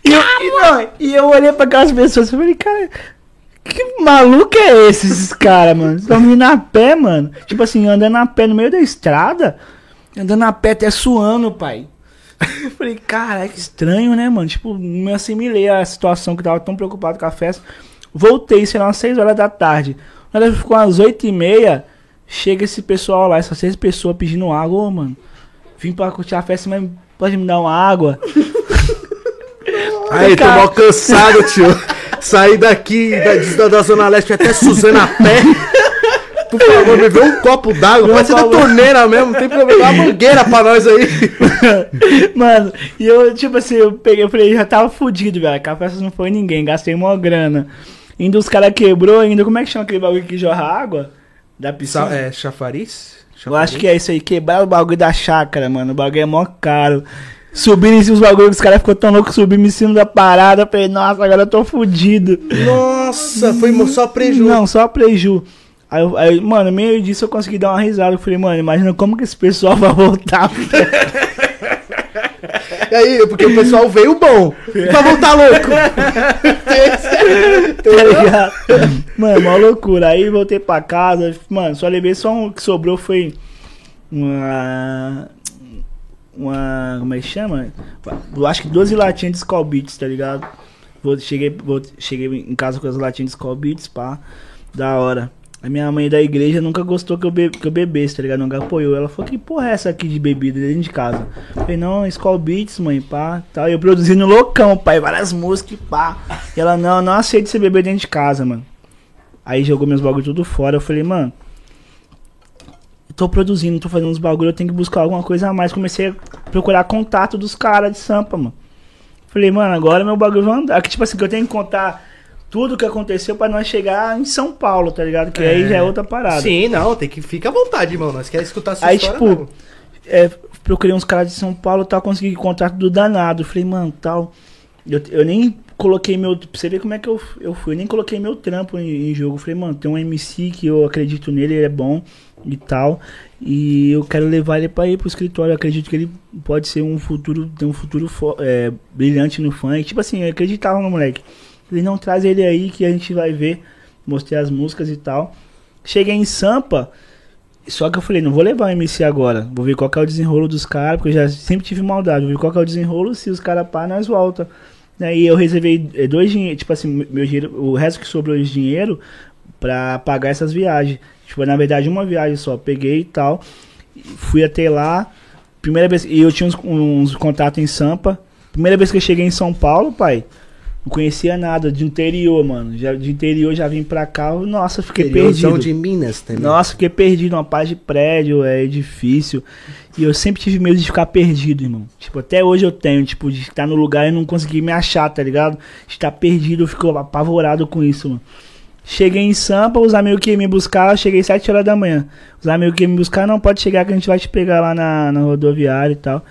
E eu, e, não, e eu olhei pra aquelas pessoas e falei, cara, que maluco é esse, esses caras, mano? Estão vindo a pé, mano. Tipo assim, andando a pé no meio da estrada, andando a pé até suando, pai. Eu falei, cara, que estranho, né, mano? Tipo, me assimilei à situação que eu tava tão preocupado com a festa. Voltei, sei lá, umas 6 horas da tarde. Quando ficou umas 8 e meia, chega esse pessoal lá, essas seis pessoas pedindo água, ô, mano. Vim pra curtir a festa, mas pode me dar uma água? Aí, tô mal cansado, tio. Saí daqui da, da, Zona Leste até Suzana a pé. Por favor, me vê um copo d'água. Pode ser da torneira mesmo, não tem problema. Dá uma mangueira pra nós aí. Mano, e eu, tipo assim, eu peguei, eu falei, já tava fudido, velho. Que a festa não foi ninguém, gastei uma grana. Ainda os caras quebrou, ainda, como é que chama aquele bagulho que jorra água? Da piscina? É, chafariz? Eu acho que é isso aí, quebrar o bagulho da chácara, mano. O bagulho é mó caro. Subindo em cima dos bagulhos, os caras ficou tão louco subindo em cima da parada. Eu falei, nossa, agora eu tô fudido. Nossa, foi só prejuízo. Não, só preju. Aí, aí, mano, meio disso eu consegui dar uma risada. Eu falei, mano, imagina como que esse pessoal vai voltar. E aí, porque o pessoal veio bom. Pra voltar louco. tá ligado? Mano, mó loucura. Aí voltei pra casa. Mano, só levei só um que sobrou foi uma. Uma. Como é que chama? Eu acho que 12 latinhas de Skull Beats, tá ligado? Cheguei, cheguei em casa com as latinhas de Skull Beats, pá. Da hora. A minha mãe da igreja nunca gostou que eu, be que eu bebesse, tá ligado? Nunca apoiou. Ela falou, que porra é essa aqui de bebida dentro de casa? Eu falei, não, Skull Beats, mãe, pá. Tal. E eu produzindo loucão, pai, várias músicas, pá. E ela, não, não aceito você beber dentro de casa, mano. Aí jogou meus bagulho tudo fora. Eu falei, mano, tô produzindo, tô fazendo uns bagulho, eu tenho que buscar alguma coisa a mais. Comecei a procurar contato dos caras de Sampa, mano. Falei, mano, agora meu bagulho vai andar. Que tipo assim, que eu tenho que contar tudo que aconteceu pra nós chegar em São Paulo, tá ligado? Que aí já é outra parada. Sim, não, tem que ficar à vontade, irmão. Nós queremos escutar a sua Aí, história. tipo, mesmo. é, procurei uns caras de São Paulo e tal, consegui contato do danado. Falei, mano, tal. Eu, eu nem coloquei meu. Pra você ver como é que eu, eu fui, eu nem coloquei meu trampo em, em jogo. Falei, mano, tem um MC que eu acredito nele, ele é bom e tal. E eu quero levar ele pra ir pro escritório. Eu acredito que ele pode ser um futuro, ter um futuro é, brilhante no funk. Tipo assim, eu acreditava no moleque. Ele não traz ele aí que a gente vai ver. Mostrei as músicas e tal. Cheguei em Sampa. Só que eu falei, não vou levar o MC agora. Vou ver qual que é o desenrolo dos caras, porque eu já sempre tive maldade. Vou ver qual que é o desenrolo, se os caras pá, nós volta. Né, E eu reservei dois dinheiros, tipo assim, meu dinheiro, o resto que sobrou de dinheiro pra pagar essas viagens. Tipo, na verdade, uma viagem só. Peguei e tal. Fui até lá. Primeira vez. E eu tinha uns, uns contatos em Sampa. Primeira vez que eu cheguei em São Paulo, pai. Não conhecia nada de interior, mano. Já, de interior já vim pra cá. Nossa, fiquei Interiorzão perdido. de Minas também. Nossa, fiquei perdido, uma paz de prédio, é edifício. E eu sempre tive medo de ficar perdido, irmão. Tipo, até hoje eu tenho, tipo, de estar no lugar e não conseguir me achar, tá ligado? De estar perdido, eu fico apavorado com isso, mano. Cheguei em Sampa, os amigos que iam me buscar, eu cheguei 7 horas da manhã. Os amigos que iam me buscar, não, pode chegar que a gente vai te pegar lá na, na rodoviária e tal.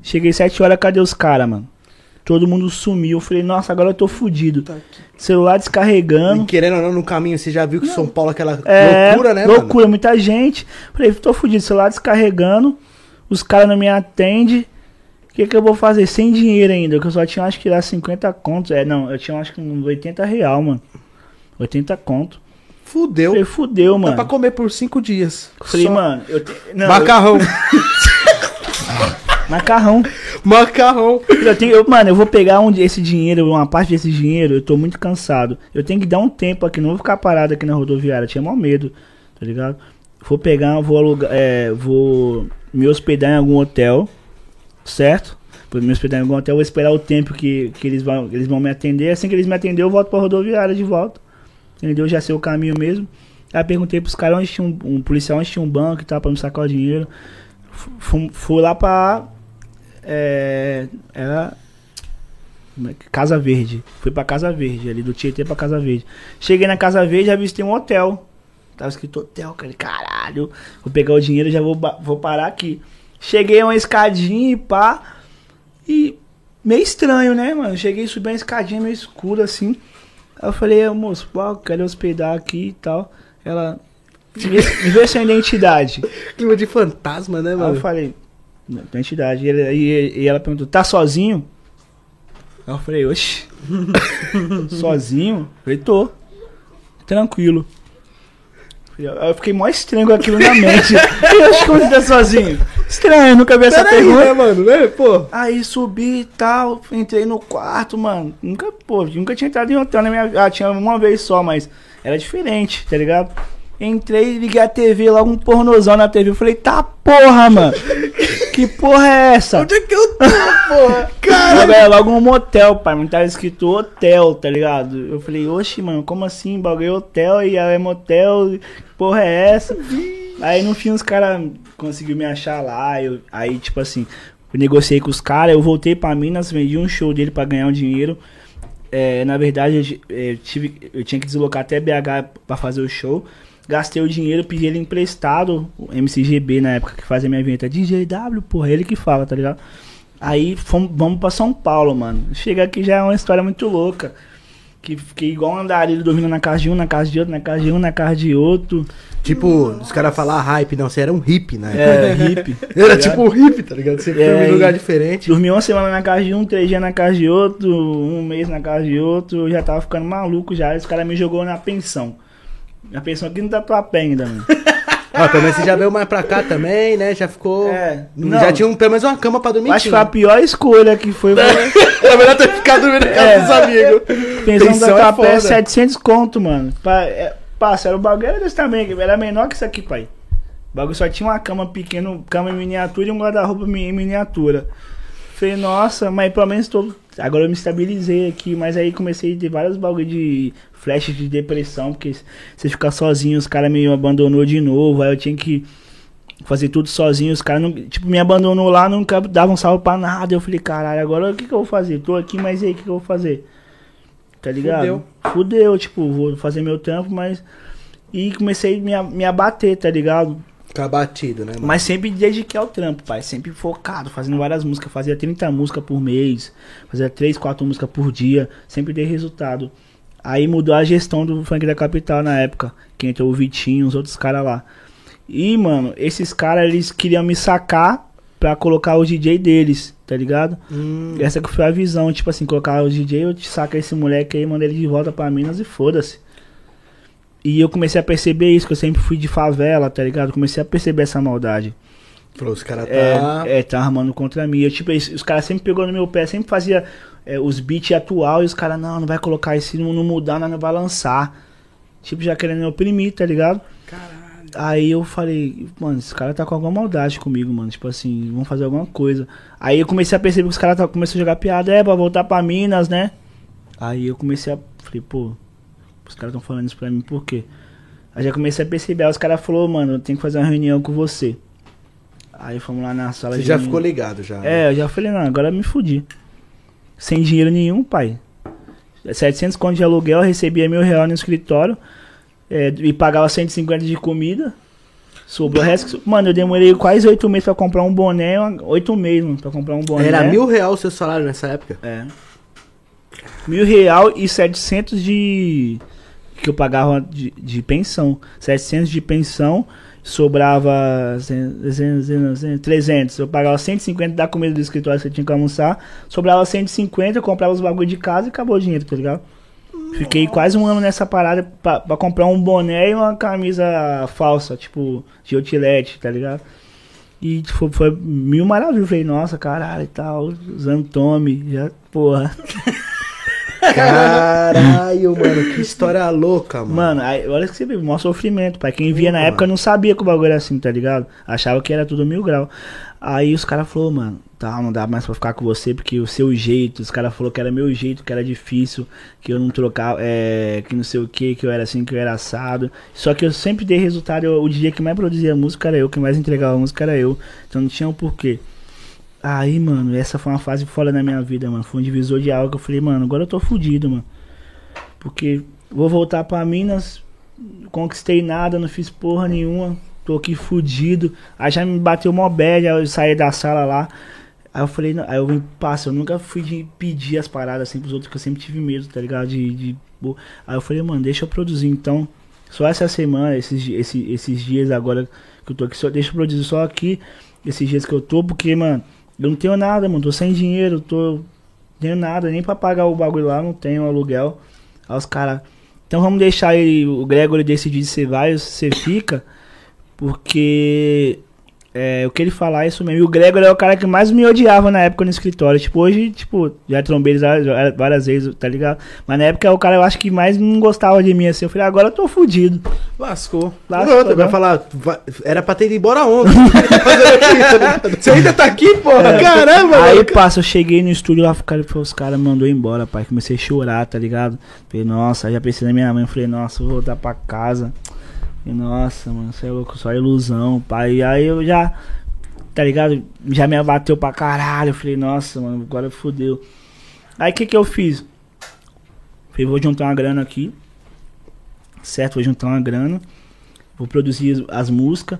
Cheguei 7 horas, cadê os caras, mano? Todo mundo sumiu. Eu falei, nossa, agora eu tô fudido. Celular descarregando. E querendo ou não, no caminho, você já viu que São Paulo é aquela É, loucura, né, mano? Loucura, muita gente. Falei, tô fudido, celular descarregando. Os caras não me atendem. que que eu vou fazer sem dinheiro ainda? Que eu só tinha acho que lá 50 contos. É, não, eu tinha acho que uns 80 real, mano. 80 conto. Fudeu. Falei, fudeu, Dá mano. pra comer por cinco dias. Falei, Só mano, eu te... não, Macarrão. eu- macarrão. Macarrão. Eu tenho, eu- mano, eu vou pegar um, esse dinheiro, uma parte desse dinheiro, eu tô muito cansado. Eu tenho que dar um tempo aqui, não vou ficar parado aqui na rodoviária, eu tinha maior medo, tá ligado? Vou pegar, vou alugar, é, vou me hospedar em algum hotel, certo? Vou me hospedar em algum hotel, vou esperar o tempo que, que eles, vão, eles vão me atender. Assim que eles me atender, eu volto pra rodoviária de volta. Entendeu? Já sei o caminho mesmo. Aí perguntei pros caras onde tinha um, um policial, onde tinha um banco e tal, pra me sacar o dinheiro. Fu- Fui, fui lá pra. É, era. é Casa Verde. Fui pra Casa Verde, ali do Tietê pra Casa Verde. Cheguei na Casa Verde, avistei um hotel. Tava escrito hotel, cara. Caralho. Vou pegar o dinheiro e já vou, vou parar aqui. Cheguei a uma escadinha e pá. E meio estranho, né, mano? Cheguei, subi uma escadinha meio escura assim. Aí eu falei, "Ô, moço, pô, quero hospedar aqui e tal. Ela. Me vê, sua identidade. Clima de fantasma, né, Aí eu mano? falei, "Não, identidade. E, ele- e- e ela perguntou, tá sozinho? Aí eu falei, oxi. sozinho? Eu falei, tô. Tranquilo. Aí Eu fiquei mó estranho com aquilo na mente. Eu acho que você tá sozinho. Estranho, nunca vi essa Pera aí, pergunta. né, mano? Né, pô? Aí subi e tal, entrei no quarto, mano. Nunca, pô, nunca tinha entrado em hotel na minha vida. Ah, tinha uma vez só, mas era diferente, tá ligado? Entrei, liguei a TV, logo um pornozão na TV. Eu falei, tá porra, mano. Que porra é essa? Onde é que eu tô, porra? Logo, é logo um motel, pai. Não tava escrito hotel, tá ligado? Eu falei, oxe, mano, como assim? Bagulho é hotel e é motel. Que porra é essa? Aí no fim os caras conseguiram me achar lá. Eu, aí, tipo assim, eu negociei com os caras, eu voltei pra Minas, vendi um show dele pra ganhar um dinheiro. É, na verdade, eu, eu tive, eu tinha que deslocar até BH pra fazer o show. Gastei o dinheiro, pedi ele emprestado, o MCGB na época que fazia minha vinheta. DJW, porra, ele que fala, tá ligado? Aí fomos, vamos pra São Paulo, mano. Chega aqui já é uma história muito louca. Que fiquei igual um andarilho dormindo na casa de um, na casa de outro, na casa de um, na casa de outro. Tipo, os caras falam hype, não, você era um hippie, né? É, hippie. Era tá tipo um hippie, tá ligado? Você É, foi em lugar diferente. Dormi uma semana na casa de um, três dias na casa de outro, um mês na casa de outro. Eu já tava ficando maluco já. Esse cara me jogou na pensão. Na pensão aqui no Tatuapé ainda, mano. Ó, pelo menos você já veio mais pra cá também, né? Já ficou. É, já não. tinha um, pelo menos uma cama pra dormir. Acho que foi a pior escolha que foi. Era melhor ter ficado dormindo na casa É. dos amigos. Pensão do Pensão é Tatuapé, foda. 700 conto, mano. Pa, é, passa, era o bagulho era desse também, era menor que isso aqui, pai. O bagulho só tinha uma cama pequena, cama em miniatura e um guarda-roupa em miniatura. Falei, nossa, mas pelo menos tô. Agora eu me estabilizei aqui, mas aí comecei a ter vários bagulho de flashes de depressão, porque você ficar sozinho, os caras me abandonou de novo, aí eu tinha que fazer tudo sozinho, os caras não, tipo, me abandonou lá, nunca davam salve pra nada. Eu falei, caralho, agora o que que eu vou fazer? Tô aqui, mas e aí, o que que eu vou fazer? Tá ligado? Fudeu. Fudeu, tipo, vou fazer meu trampo, mas. E comecei a me, a- me abater, tá ligado? Ficar batido, né, mano? Mas sempre dediquei ao trampo, pai. Sempre focado, fazendo várias músicas. Fazia 30 músicas por mês. Fazia 3, 4 músicas por dia. Sempre dei resultado. Aí mudou a gestão do funk da capital na época. Que entrou o Vitinho, os outros caras lá. E, mano, esses caras, eles queriam me sacar pra colocar o DJ deles, tá ligado? Hum, Essa que foi a visão, tipo assim, colocar o DJ, eu te saco esse moleque aí, manda ele de volta pra Minas e foda-se. E eu comecei a perceber isso, que eu sempre fui de favela, tá ligado? Comecei a perceber essa maldade. falou, os caras É, tá. é, tá armando contra mim. Eu, tipo, os caras sempre pegou no meu pé, sempre fazia é, os beats atual e os caras, não, não vai colocar isso, não, não mudar, nós não vai lançar. Tipo, já querendo me oprimir, tá ligado? Caralho. Aí eu falei, mano, esse cara tá com alguma maldade comigo, mano. Tipo assim, vamos fazer alguma coisa. Aí eu comecei a perceber que os caras tá, começaram a jogar piada, é, pra voltar pra Minas, né? Aí eu comecei a. Falei, pô, os caras tão falando isso pra mim, por quê? Aí já comecei a perceber, aí os caras falaram, mano, eu tenho que fazer uma reunião com você. Aí fomos lá na sala Você já ficou ligado já. né? É, eu já falei, não, agora eu me fudi. Sem dinheiro nenhum, pai. 700 conto de aluguel, eu recebia mil reais no escritório. é, e pagava 150 de comida. Sobrou o resto. Mano, eu demorei quase oito meses pra comprar um boné. Oito meses, mano, pra comprar um boné. Era mil real o seu salário nessa época? É. Mil real e 700 de. Porque eu pagava de, de pensão. 700 de pensão, sobrava 300. Eu pagava 150 da comida do escritório que eu tinha que almoçar, sobrava 150, eu comprava os bagulho de casa e acabou o dinheiro, tá ligado? Fiquei quase um ano nessa parada pra, pra comprar um boné e uma camisa falsa, tipo, de outlet, tá ligado? E tipo, foi mil maravilhas. Falei, nossa, caralho e tal, usando Tommy, já, porra. Caralho, mano, que história louca, mano. Mano, aí, olha que você viu, maior sofrimento, pai. Quem via na época não sabia que o bagulho era assim, tá ligado? Achava que era tudo mil grau. Aí os caras falaram, mano, tá, não dá mais pra ficar com você, porque o seu jeito, os caras falaram que era meu jeito, que era difícil, que eu não trocava, é, que não sei o que, que eu era assim, que eu era assado. Só que eu sempre dei resultado, eu- o dia que mais produzia música era eu, que mais entregava música era eu. Então não tinha um porquê. Aí, mano, essa foi uma fase fora da minha vida, mano. Foi um divisor de algo que eu falei, mano, agora eu tô fudido, mano. Porque vou voltar pra Minas, conquistei nada, não fiz porra nenhuma, tô aqui fudido. Aí já me bateu mó bad, eu saí da sala lá. Aí eu falei, aí eu vim, passa, eu nunca fui de pedir as paradas assim pros outros, que eu sempre tive medo, tá ligado? De, de, aí eu falei, mano, deixa eu produzir então. Só essa semana, esses, di- esse, esses dias agora que eu tô aqui, só deixa eu produzir só aqui, esses dias que eu tô, porque, mano, eu não tenho nada, mano, tô sem dinheiro, tô. Tenho nada, nem pra pagar o bagulho lá, não tenho aluguel. Aí os caras. Então vamos deixar ele, o Gregory decidir se vai ou se você fica. Porque é, o que ele falar é isso mesmo. E o Gregor é o cara que mais me odiava na época no escritório. Tipo, hoje, tipo, já trombei eles várias, várias vezes, tá ligado? Mas na época é o cara eu acho que mais não gostava de mim assim. Eu falei, agora eu tô fudido. Lascou. Lascou, Outra, vai né? falar, vai- era pra ter ido embora ontem. Tá tá? Você ainda tá aqui, porra? É. Caramba, Aí, mano. passa, eu cheguei no estúdio lá, cara, os caras mandou embora, pai. Comecei a chorar, tá ligado? Falei, nossa, aí já pensei na minha mãe, falei, nossa, vou voltar pra casa. Falei, nossa, mano, você é louco, só ilusão, pai. E aí eu já, tá ligado? Já me abateu pra caralho. Eu falei, nossa, mano, agora fodeu. Aí o que que eu fiz? Falei, vou juntar uma grana aqui. Certo, vou juntar uma grana. Vou produzir as, as músicas.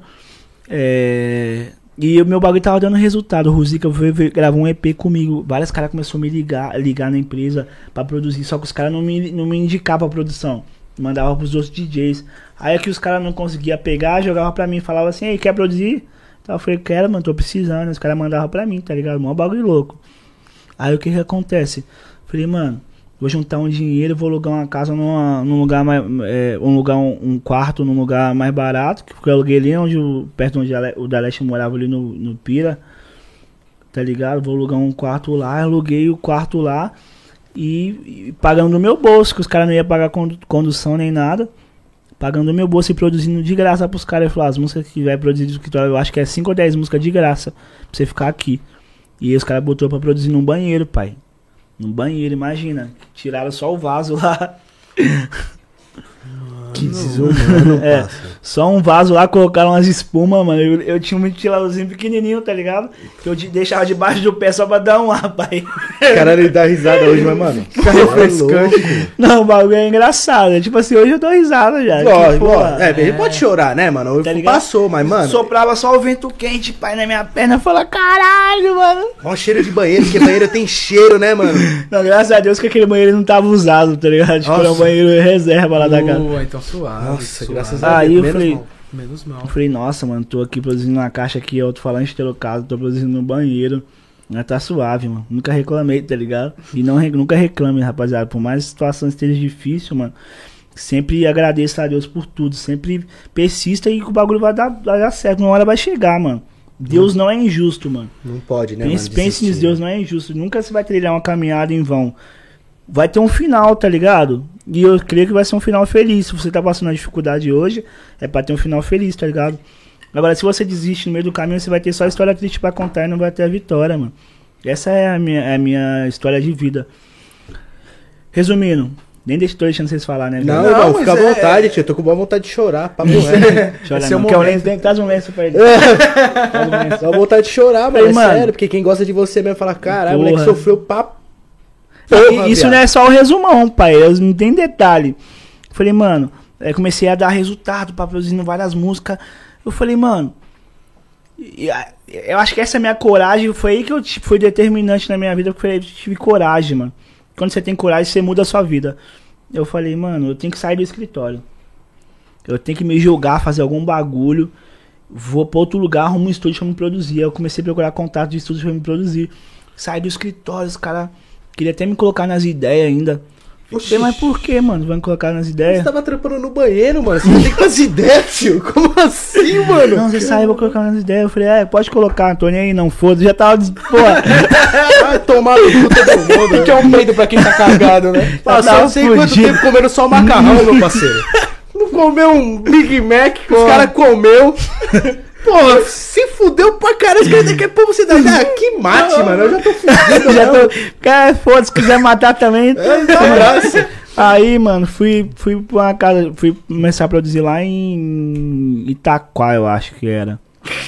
É, E o meu bagulho tava dando resultado. O Ruzica gravou um EP comigo. Vários caras começaram a me ligar, ligar na empresa pra produzir. Só que os caras não me, não me indicavam pra produção. Mandava pros outros DJs. Aí é que os caras não conseguiam pegar, jogava pra mim. Falava assim, ei, quer produzir? Então eu falei, quero, mano, tô precisando. Os caras mandavam pra mim, tá ligado? Mó bagulho louco. Aí o que que acontece? Falei, mano, vou juntar um dinheiro, vou alugar uma casa numa, num lugar mais. É, um lugar, um, um quarto num lugar mais barato. Que eu aluguei ali onde perto onde o Daleste morava ali no, no Pira. Tá ligado? Vou alugar um quarto lá, aluguei o quarto lá e, e pagando do meu bolso, que os caras não iam pagar condu- condução nem nada. Pagando do meu bolso e produzindo de graça pros caras. Eu falei, "Ah, as músicas que vai produzir do escritório, eu acho que é 5 ou 10 músicas de graça pra você ficar aqui. E aí os caras botou pra produzir num banheiro, pai. Num banheiro, imagina. Tiraram só o vaso lá. Que desumano, É. Só um vaso lá, colocaram umas espumas, mano. Eu, eu tinha um ventiladorzinho pequenininho, tá ligado? Que eu de- deixava debaixo do pé só pra dar um ar, pai. Caralho, ele dá risada hoje, mas, mano. Fica refrescante. Não, o bagulho é engraçado. É tipo assim, hoje eu dou risada já. Lógico, lógico. É, ele pode chorar, né, mano? Tá? Passou, mas, mano. Soprava só o vento quente, pai, na minha perna. Eu falava, caralho, mano. Ó, o cheiro de banheiro, porque banheiro tem cheiro, né, mano? Não, graças a Deus que aquele banheiro não tava usado, tá ligado? Tipo, era um Nossa. banheiro reserva lá da casa. Boa, então suave. Nossa, suave. graças a Aí Deus. eu menos falei, mal. Menos mal. Eu falei, nossa, mano, tô aqui produzindo uma caixa aqui, alto-falante trocado, tô produzindo no banheiro. Mas tá suave, mano. Nunca reclamei, tá ligado? E não, re- nunca reclame, rapaziada. Por mais que a situação esteja difícil, mano. Sempre agradeça a Deus por tudo. Sempre persista e que o bagulho vai dar, vai dar certo. Uma hora vai chegar, mano. Deus não é injusto, mano. Não pode, né, pense mano? pense nisso, Deus não é injusto. Nunca você vai trilhar uma caminhada em vão. Vai ter um final, tá ligado? E eu creio que vai ser um final feliz. Se você tá passando uma dificuldade hoje, é pra ter um final feliz, tá ligado? Agora, se você desiste no meio do caminho, você vai ter só história triste pra contar e não vai ter a vitória, mano. Essa é a minha, é a minha história de vida. Resumindo, nem deixa, tô deixando vocês falar, né? Não, Não, fica à é- vontade, tio. Eu tô com boa vontade de chorar. Papo reto. Chora Esse é o não, quer um lenço, tem- traz um lenço pra ele. Traz um lenço. Só vontade de chorar, mano. É mano. sério, porque quem gosta de você mesmo fala, caralho, o moleque sofreu papo. Isso não é só o resumão, pai. Eu não tem detalhe. Falei, mano, aí comecei a dar resultado pra produzindo várias músicas. Eu falei, mano. Eu acho que essa minha coragem foi aí que eu tipo, foi determinante na minha vida, porque eu tive coragem, mano. Quando você tem coragem, você muda a sua vida. Eu falei, mano, eu tenho que sair do escritório. Eu tenho que me jogar, fazer algum bagulho. Vou pra outro lugar, arrumo um estúdio pra me produzir. Aí eu comecei a procurar contato de estúdio pra me produzir. Saí do escritório, os caras queriam até me colocar nas ideias ainda. Falei, mas por que, mano? Vai me colocar nas Você ideias? tava trampando no banheiro, mano. Você não tem quase ideia, tio. Como assim, mano? Não, você saiu, vou colocar nas ideias. Eu falei, é, pode colocar, tô nem aí, não foda. Já tava, pô, Vai tomar no cu todo mundo. Que é um peido pra quem tá cagado, né? Passou não sei quanto fudido. tempo comendo só macarrão, meu parceiro. Não comeu um Big Mac que os caras comeu. Porra, se fudeu pra caralho. Os caras daqui a pouco você dá. Ah, que mate, mano. Eu já tô fudido. já tô. Cara, foda, se quiser matar também. É, um. Aí, mano, fui, fui pra uma casa, fui começar a produzir lá em Itaquá, eu acho que era.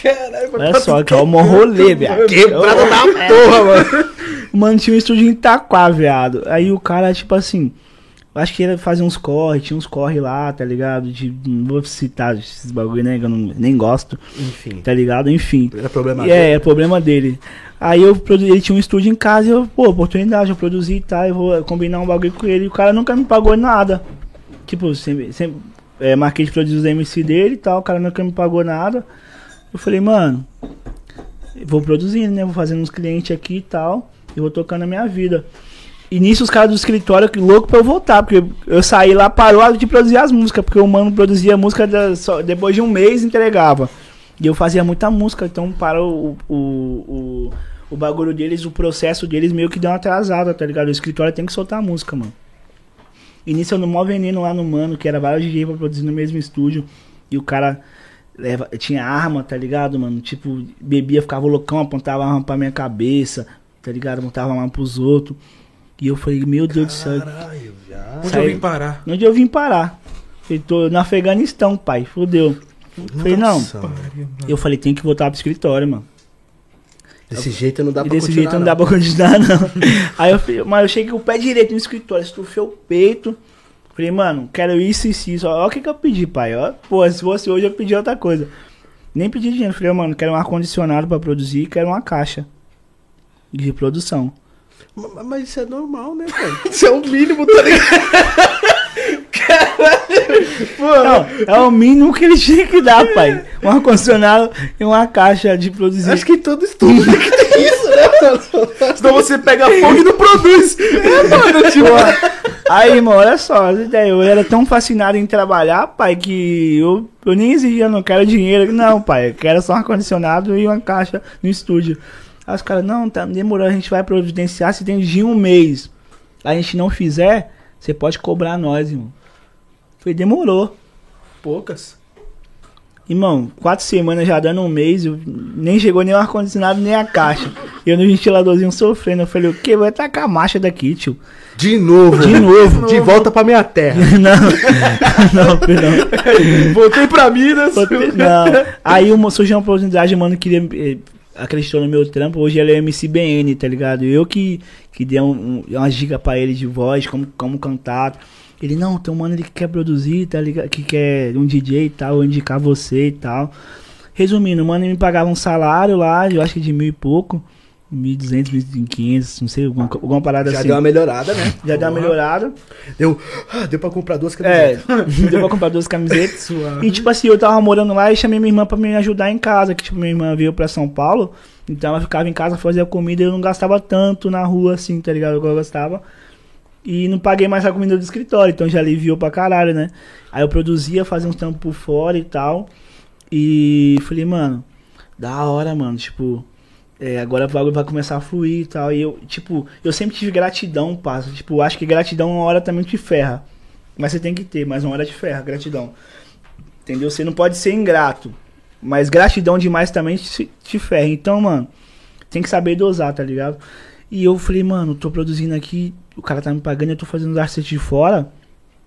Caralho, Olha só, que é o maior rolê, viado. Quebrada da porra, mano. Mano, tinha um estúdio em Itaquá, viado. Aí o cara, tipo assim, acho que ele fazia uns corre, tinha uns corre lá, tá ligado? De, não vou citar esses bagulho, né? Que eu não, nem gosto, Enfim. tá ligado? Enfim. Era problema E é, é problema dele. Aí eu produzi, ele tinha um estúdio em casa e eu, pô, oportunidade, eu produzi e tal, eu vou combinar um bagulho com ele. E o cara nunca me pagou nada. Tipo, sempre, sempre é, marquei de produzir os MC dele e tal, o cara nunca me pagou nada. Eu falei, mano, vou produzindo, né? Vou fazendo uns clientes aqui e tal, e vou tocando a minha vida. E nisso os caras do escritório que louco pra eu voltar, porque eu saí lá, parou de produzir as músicas, porque o mano produzia música da- só- depois de um mês entregava. E eu fazia muita música, então para o, o, o, o bagulho deles, o processo deles meio que deu uma atrasada, tá ligado? O escritório tem que soltar a música, mano. E nisso eu no mó veneno lá no mano, que era vários DJ pra produzir no mesmo estúdio. E o cara leva, tinha arma, tá ligado, mano? Tipo, bebia, ficava loucão, apontava arma pra minha cabeça, tá ligado? Montava arma pros outros. E eu falei, meu Deus do céu, Caralho. Onde eu vim parar? onde eu vim parar? Falei, tô no Afeganistão, pai, fodeu. Falei, não. Nossa, mano. Eu falei, tem que voltar pro escritório, mano. Desse jeito não dá pra desse jeito não dá pra continuar, não. Aí eu falei, mas eu cheguei com o pé direito no escritório, estufei o peito. Falei, mano, quero isso e isso, isso. Olha o que, que eu pedi, pai. Ó, pô, se fosse hoje eu pedi outra coisa. Nem pedi dinheiro. Falei, mano, quero um ar-condicionado pra produzir e quero uma caixa de produção. Ma- Mas isso é normal, né, velho? Isso é o mínimo, tá ligado? Não, é o mínimo que ele tinha que dar, pai. Um ar-condicionado e uma caixa de produzir. Acho que todo estudo tem que ter isso, né? Senão você pega fogo e não produz. É, mano, tipo... Aí, mano, olha só, as ideias. eu era tão fascinado em trabalhar, pai, que eu, eu nem exigia, não quero dinheiro. Não, pai, eu quero só um ar-condicionado e uma caixa no estúdio. Aí os caras, não, tá demorando, a gente vai providenciar se tem de um mês. A gente não fizer, você pode cobrar nós, irmão. Falei, demorou. Poucas. Irmão, quatro semanas já dando um mês, nem chegou nem o ar-condicionado, nem a caixa. Eu no ventiladorzinho sofrendo. Eu falei, o quê? Vai tacar a marcha daqui, tio. De novo. De novo. De volta pra minha terra. não, não, perdão. Voltei pra Minas. Não. Aí uma, surgiu uma oportunidade, mano, queria. Acreditou no meu trampo, hoje ele é MCBN, tá ligado? Eu que, que dei um, um, uma dica pra ele de voz, como, como cantar. Ele, não, tem um mano que quer produzir, tá ligado? Que quer um DJ e tal, eu indicar você e tal. Resumindo, o mano me pagava um salário lá, eu acho que de mil e pouco. 1.200, 1.500, não sei, alguma, alguma parada Já assim. deu uma melhorada, né? Já deu uma melhorada. Deu, ah, deu pra comprar duas É, camisetas. deu pra comprar duas camisetas. E tipo assim, eu tava morando lá e chamei minha irmã pra me ajudar em casa. Que tipo, minha irmã veio pra São Paulo. Então ela ficava em casa, fazia comida e eu não gastava tanto na rua assim, tá ligado? Igual eu gastava. E não paguei mais a comida do escritório, então já aliviou pra caralho, né? Aí eu produzia, fazia uns tampos por fora e tal. E falei, mano, da hora, mano, tipo. É, agora o bagulho vai começar a fluir e tal. E eu, tipo, eu sempre tive gratidão, passo. Tipo, acho que gratidão uma hora também te ferra. Mas você tem que ter, mas uma hora te ferra, gratidão. Entendeu? Você não pode ser ingrato. Mas gratidão demais também te, te ferra. Então, mano, tem que saber dosar, tá ligado? E eu falei, mano, tô produzindo aqui, o cara tá me pagando, eu tô fazendo os artes de fora.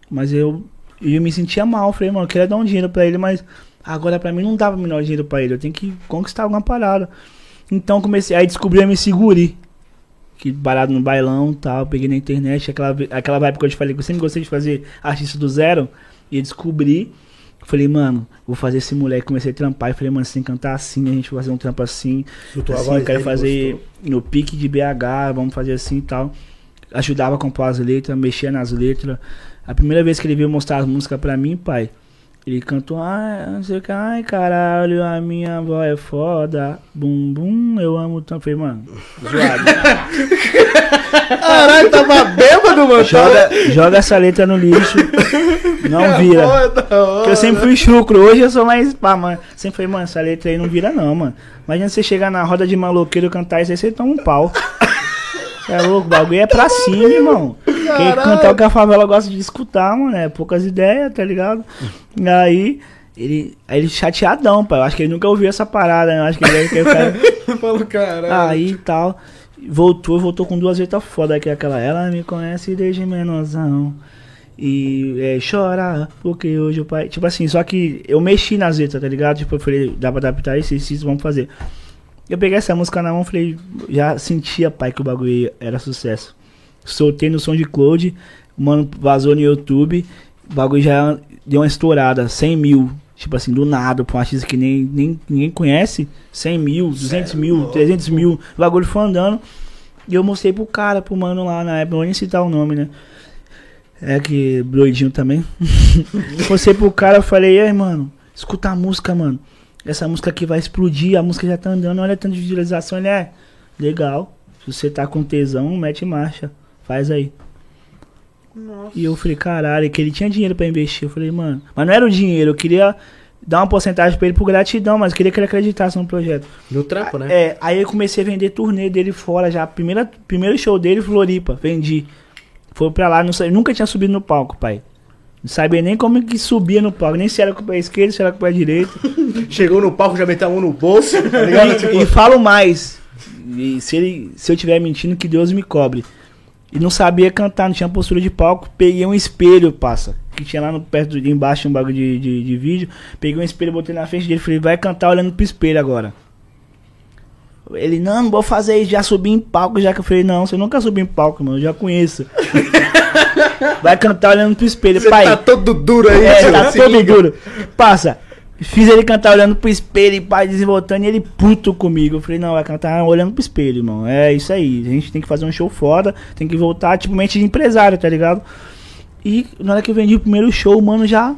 Mas eu, eu me sentia mal. Falei, mano, eu queria dar um dinheiro pra ele, mas agora pra mim não dava menor dinheiro pra ele. Eu tenho que conquistar alguma parada. Então comecei, aí descobri a me segure. Que parado no bailão e tal, peguei na internet, aquela, aquela vibe que eu te falei que eu sempre gostei de fazer artista do zero. E descobri. Falei, mano, vou fazer esse moleque. Comecei a trampar e falei, mano, você tem cantar assim, a gente vai fazer um trampo assim. Assim eu quero fazer gostou. no pique de BH, vamos fazer assim e tal. ajudava a compor as letras, mexia nas letras. A primeira vez que ele veio mostrar as músicas pra mim, pai, ele cantou, ai, não sei o que, ai, caralho, a minha avó é foda, bum, bum, eu amo tanto. Falei, mano, zoado. Caralho, tava bêbado, mano. joga, joga essa letra no lixo, não vira. Porque eu sempre fui chucro, hoje eu sou mais pá, mano. Sempre falei, mano, essa letra aí não vira não, mano. Imagina você chegar na roda de maloqueiro cantar isso aí, você toma um pau. Você é louco, o bagulho é pra cima, irmão. Quem cantar o que a favela gosta de escutar, mano, é poucas ideias, tá ligado? E aí, ele, aí ele chateadão, pai. Eu acho que ele nunca ouviu essa parada, né? Eu acho que ele deve ter ficado- Falou, caralho. Aí e tal. Voltou, voltou com duas letras foda, que é aquela. Ela me conhece desde menorzão. E é, chora, porque hoje o pai. Tipo assim, só que eu mexi nas letras, tá ligado? Tipo, eu falei, dá pra adaptar isso, isso, isso, vamos fazer. Eu peguei essa música na mão falei, já sentia, pai, que o bagulho era sucesso. Soltei no som de Cloud, o mano vazou no YouTube, o bagulho já deu uma estourada, 100 mil. Tipo assim, do nada, pra um artista que nem, nem ninguém conhece, 100 mil, 200 mil, 300 mil, o bagulho foi andando. E eu mostrei pro cara, pro mano lá na época, não vou nem citar o nome, né? É que doidinho também. mostrei pro cara, eu falei, e aí, mano, escuta a música, mano. Essa música aqui vai explodir, a música já tá andando, olha tanto de visualização, ele é legal. Se você tá com tesão, mete marcha, faz aí. E eu falei, caralho, que ele tinha dinheiro pra investir. Eu falei, mano, mas não era o dinheiro, eu queria dar uma porcentagem pra ele por gratidão, mas eu queria que ele acreditasse no projeto. No trampo, né? É, aí eu comecei a vender turnê dele fora já. Primeira, primeiro show dele, Floripa, vendi. Foi pra lá, não nunca tinha subido no palco, pai. Não sabia nem como que subia no palco, nem se era com o pé esquerdo, se era com o pé direito. Chegou no palco, já meteu a mão no bolso, tá ligado? E, Tipo, e falo mais. E se, ele, se eu estiver mentindo, que Deus me cobre. E não sabia cantar, não tinha postura de palco. Peguei um espelho, passa. Que tinha lá no perto de embaixo um bagulho de, de, de vídeo. Peguei um espelho, botei na frente dele. Falei, vai cantar olhando pro espelho agora. Ele, não, não vou fazer isso, já subi em palco, já que eu falei, não, você nunca subiu em palco, mano, eu já conheço. vai cantar olhando pro espelho, você pai. tá todo duro aí, É, tá se todo liga. duro. Passa. Fiz ele cantar olhando pro espelho e pai desenvoltando e ele puto comigo. Eu falei, não, vai cantar olhando pro espelho, irmão. É isso aí. A gente tem que fazer um show foda, tem que voltar, tipo, mente de empresário, tá ligado? E na hora que eu vendi o primeiro show, o mano já.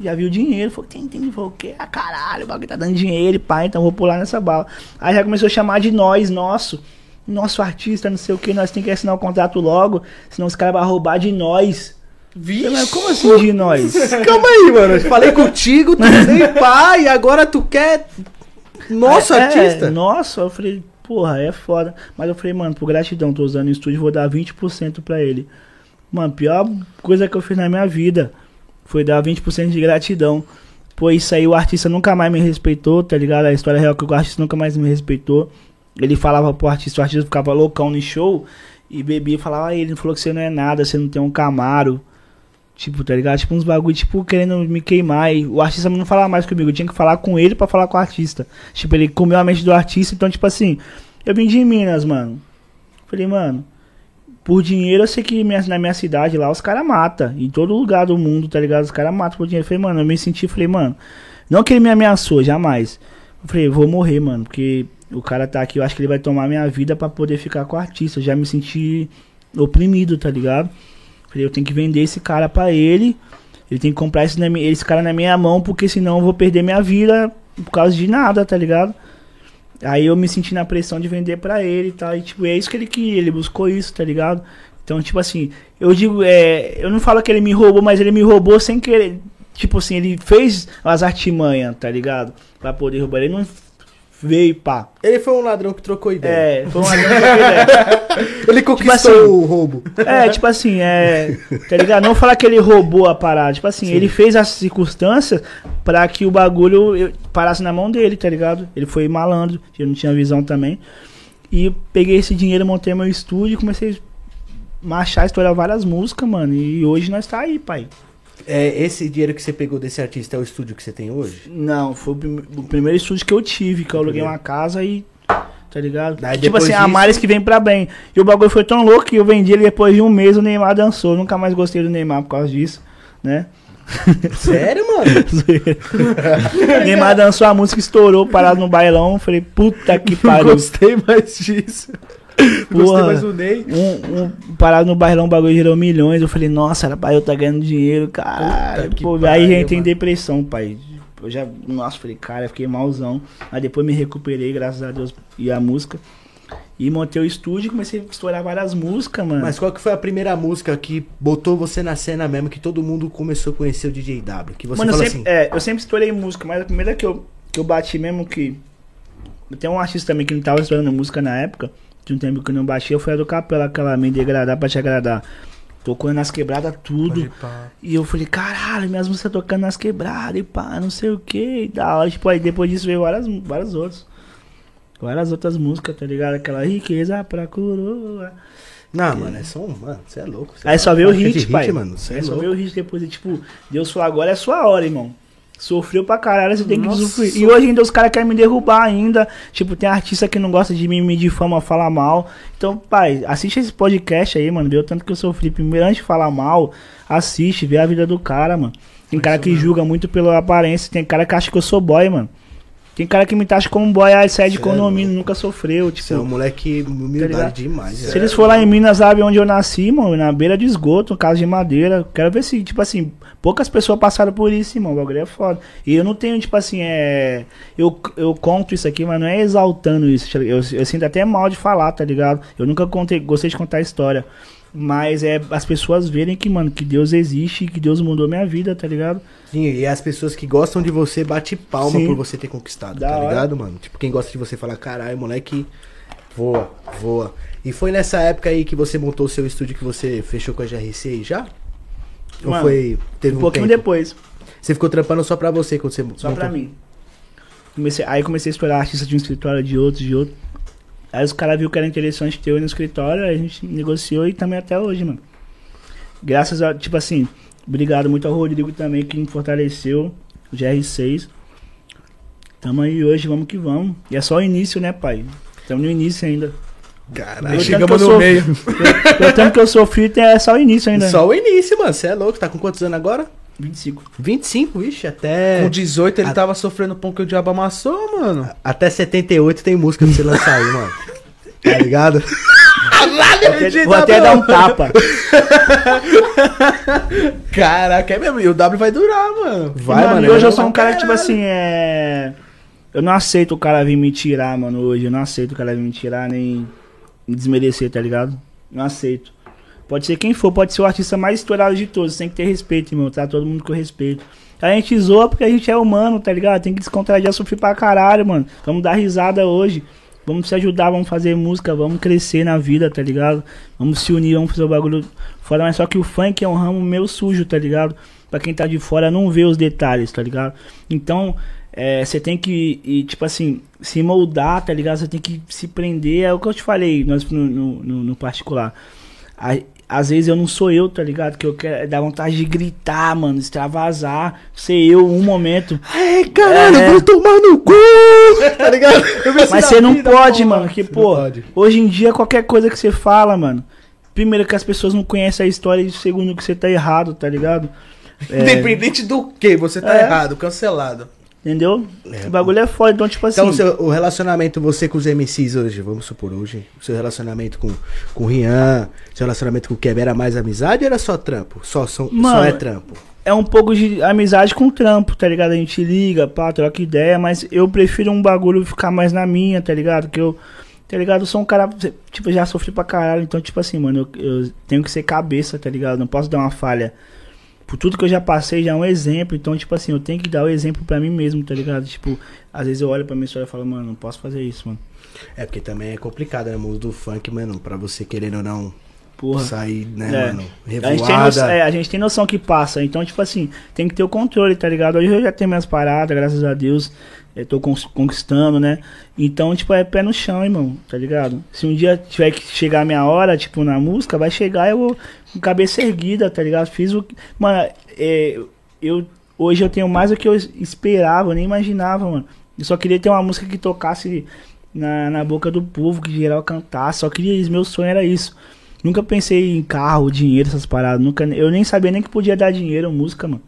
Já viu dinheiro, falou, tem, tem, falou, o quê? Ah, caralho, o bagulho tá dando dinheiro, pai, então vou pular nessa bala. Aí já começou a chamar de nós, nosso, nosso artista, não sei o que, nós tem que assinar o contrato logo, senão os caras vão roubar de nós. Vixe. Como assim de nós? Calma aí, mano. Falei contigo, tu nem pai, agora tu quer. Nosso É, artista. Nossa, eu falei, porra, é foda. Mas eu falei, mano, por gratidão, tô usando o estúdio, vou dar 20% pra ele. Mano, pior coisa que eu fiz na minha vida foi dar 20% de gratidão. Pô, isso aí o artista nunca mais me respeitou, tá ligado? A história real é que o artista nunca mais me respeitou. Ele falava pro artista, o artista ficava loucão no show e bebia e falava, ah, ele falou que você não é nada, você não tem um Camaro. Tipo, tá ligado? Tipo uns bagulho, tipo, querendo me queimar. E o artista não falava mais comigo. Eu tinha que falar com ele pra falar com o artista. Tipo, ele comeu a mente do artista. Então, tipo assim, eu vim de Minas, mano. Falei, mano, por dinheiro eu sei que minha- na minha cidade lá os caras matam. Em todo lugar do mundo, tá ligado? Os caras matam por dinheiro. Falei, mano, eu me senti, falei, mano, não que ele me ameaçou, jamais. Eu falei, vou morrer, mano, porque o cara tá aqui, eu acho que ele vai tomar minha vida pra poder ficar com o artista. Eu já me senti oprimido, tá ligado? Falei, eu tenho que vender esse cara pra ele. Ele tem que comprar esse, esse cara na minha mão, porque senão eu vou perder minha vida por causa de nada, tá ligado? Aí eu me senti na pressão de vender pra ele e tal. E tipo, é isso que ele queria, ele buscou isso, tá ligado? Então, tipo assim, eu digo, é, eu não falo que ele me roubou, mas ele me roubou sem querer. Tipo assim, ele fez as artimanhas, tá ligado? Pra poder roubar. Ele não veio, pá. Ele foi um ladrão que trocou ideia. É, foi uma grande ideia. Ele conquistou assim, o roubo. É, tipo assim, é. Tá ligado? Não falar que ele roubou a parada. Tipo assim, ele fez as circunstâncias pra que o bagulho parasse na mão dele, tá ligado? Ele foi malandro, eu não tinha visão também. E peguei esse dinheiro, montei meu estúdio e comecei a marchar, estourar várias músicas, mano. E hoje nós tá aí, pai. É, esse dinheiro que você pegou desse artista é o estúdio que você tem hoje? Não, foi o, prim- o primeiro estúdio que eu tive, que eu aluguei uma casa e. Tá ligado? Daí tipo assim, a disso- males que vem pra bem. E o bagulho foi tão louco que eu vendi ele depois de um mês, o Neymar dançou. Nunca mais gostei do Neymar por causa disso, né? Sério, mano? Neymar dançou a música, estourou, parado no bailão. Falei, puta que pariu. Gostei mais disso. Gostei Porra. mais do Ney. Um, um parado no bailão, o bagulho gerou milhões. Eu falei, nossa, era pra eu tá ganhando dinheiro, cara. Puta que Pô, pariu, aí já entrei em depressão, pai. Eu já, nossa, falei, cara, fiquei malzão. Aí depois me recuperei, graças a Deus, e a música. E montei o estúdio e comecei a estourar várias músicas, mano. Mas qual que foi a primeira música que botou você na cena mesmo, que todo mundo começou a conhecer o DJ W? Que você Mano, eu sempre, assim, é, eu sempre estourei música, mas a primeira que eu, que eu bati mesmo que. Tem um artista também que não tava estourando música na época, de um tempo que eu não batia, foi a do Capela, aquela Me Degradar pra te agradar. Tocou nas quebradas tudo. E eu falei, caralho, minhas músicas tocando nas quebradas e pá, não sei o que. E da hora, tipo, aí depois disso veio várias, várias outras. Várias outras músicas, tá ligado? Aquela riqueza pra coroa. não, mano, é só um, mano, você é louco. cê Aí é só veio o de hit, pai. mano, é Aí só louco. veio o hit depois, e, tipo, Deus falou, agora é sua hora, irmão. Sofreu pra caralho, você tem que usufruir. E hoje ainda os caras querem me derrubar ainda. Tipo, tem artista que não gosta de mim, me difama, fala mal. Então, pai, assiste esse podcast aí, mano. Vê o tanto que eu sofri. Primeiro, antes de falar mal, assiste, vê a vida do cara, mano. Tem cara que julga muito pela aparência, tem cara que acha que eu sou boy, mano. Tem cara que me taxa como um boy, aí sai de Cê é condomínio, nunca sofreu. Tipo, Você é um moleque Tá humildade ligado? demais. se velho. eles for lá em Minas, sabe onde eu nasci, mano? Na beira de esgoto, casa de madeira. Quero ver se, tipo assim, poucas pessoas passaram por isso, irmão. O bagulho é foda. E eu não tenho, tipo assim, é. Eu, eu conto isso aqui, mas não é exaltando isso. tá? Eu, eu sinto até mal de falar, tá ligado? Eu nunca contei, gostei de contar a história. Mas é as pessoas verem que, mano, que Deus existe e que Deus mudou minha vida, tá ligado? Sim, e as pessoas que gostam de você bate palma Sim. por você ter conquistado, Da tá hora. ligado, mano? Tipo, quem gosta de você fala, caralho, moleque, voa, voa. E foi nessa época aí que você montou o seu estúdio que você fechou com a GRC aí já? Ou Mano, foi. Teve Um um, pouquinho tempo? depois. Você ficou trampando só pra você quando você Só montou? pra mim. Comecei, aí comecei a explorar artista de um escritório, de outro, de outro. Aí os caras viram que era interessante ter eu no escritório, aí a gente negociou e também até hoje, mano. Graças a, tipo assim, obrigado muito ao Rodrigo também que me fortaleceu, o GR6. Tamo aí hoje, vamos que vamos. E é só o início, né, pai? Tamo no início ainda. Caralho, Chegamos no meio. Pelo tanto que eu sofri, é só o início ainda. Só o início, mano. Você é louco. Tá com quantos anos agora? 25. 25, ixi, até. Com 18 ele A- tava sofrendo pão que o diabo amassou, mano. Até 78 tem música pra você lançar aí, mano. Tá ligado? Vou até, vou até dar um tapa. Caraca, é mesmo. E o W vai durar, mano. Vai, mano, mano. e hoje é eu sou um cara que, tipo assim, é. Eu não aceito o cara vir me tirar, mano, hoje. Eu não aceito o cara vir me tirar nem me desmerecer, tá ligado? Não aceito. Pode ser quem for, pode ser o artista mais estourado de todos. Tem que ter respeito, irmão. Tá todo mundo com respeito. A gente zoa porque a gente é humano, tá ligado? Tem que descontrair, já sofrer pra caralho, mano. Vamos dar risada hoje. Vamos se ajudar, vamos fazer música, vamos crescer na vida, tá ligado? Vamos se unir, vamos fazer o bagulho fora. Mas só que o funk é um ramo meio sujo, tá ligado? Pra quem tá de fora não vê os detalhes, tá ligado? Então, é, você tem que, e, tipo assim, se moldar, tá ligado? Você tem que se prender. É o que eu te falei nós, no, no- no particular. A- às vezes eu não sou eu, tá ligado? Que eu quero dar vontade de gritar, mano, extravasar, ser eu um momento. Ai, caralho, É. vou tomar no cu! Tá ligado? Mas você não vida, pode, mano, que pô, hoje em dia qualquer coisa que você fala, mano, primeiro que as pessoas não conhecem a história e segundo que você tá errado, tá ligado? É, Independente do que, você tá É. errado, cancelado. Entendeu? É, Esse bagulho é foda, então tipo assim, Então, o, seu, o relacionamento você com os MCs hoje, vamos supor, hoje, o seu relacionamento com, com o Rian, seu relacionamento com o Keb era mais amizade ou era só trampo? Só, só, só Mano, é trampo? é um pouco de amizade com trampo, tá ligado? A gente liga, pá, troca ideia, mas eu prefiro um bagulho ficar mais na minha, tá ligado? Que eu, tá ligado? Eu sou um cara, tipo, já sofri pra caralho, então, tipo assim, mano, eu, eu tenho que ser cabeça, tá ligado? Não posso dar uma falha. Por tudo que eu já passei, já é um exemplo, então, tipo assim, eu tenho que dar o exemplo pra mim mesmo, tá ligado? Tipo, às vezes eu olho pra minha história e falo, mano, não posso fazer isso, mano. É porque também é complicado, né? O mundo do funk, mano, pra você querendo ou não Porra. sair, né, É. mano, A gente, tem revoada. noção, é, a gente tem noção que passa, então, tipo assim, tem que ter o controle, tá ligado? Hoje eu já tenho minhas paradas, graças a Deus, eu tô conquistando, né? Então, tipo, é pé no chão, irmão, tá ligado? Se um dia tiver que chegar a minha hora, tipo, na música, vai chegar eu vou com cabeça erguida, tá ligado? Fiz o. que- Mano, é, eu. Hoje eu tenho mais do que eu esperava, eu nem imaginava, mano. Eu só queria ter uma música que tocasse na, na boca do povo, que geral cantasse. Só queria isso, meu sonho era isso. Nunca pensei em carro, dinheiro, essas paradas. Nunca, eu nem sabia nem que podia dar dinheiro, música, mano.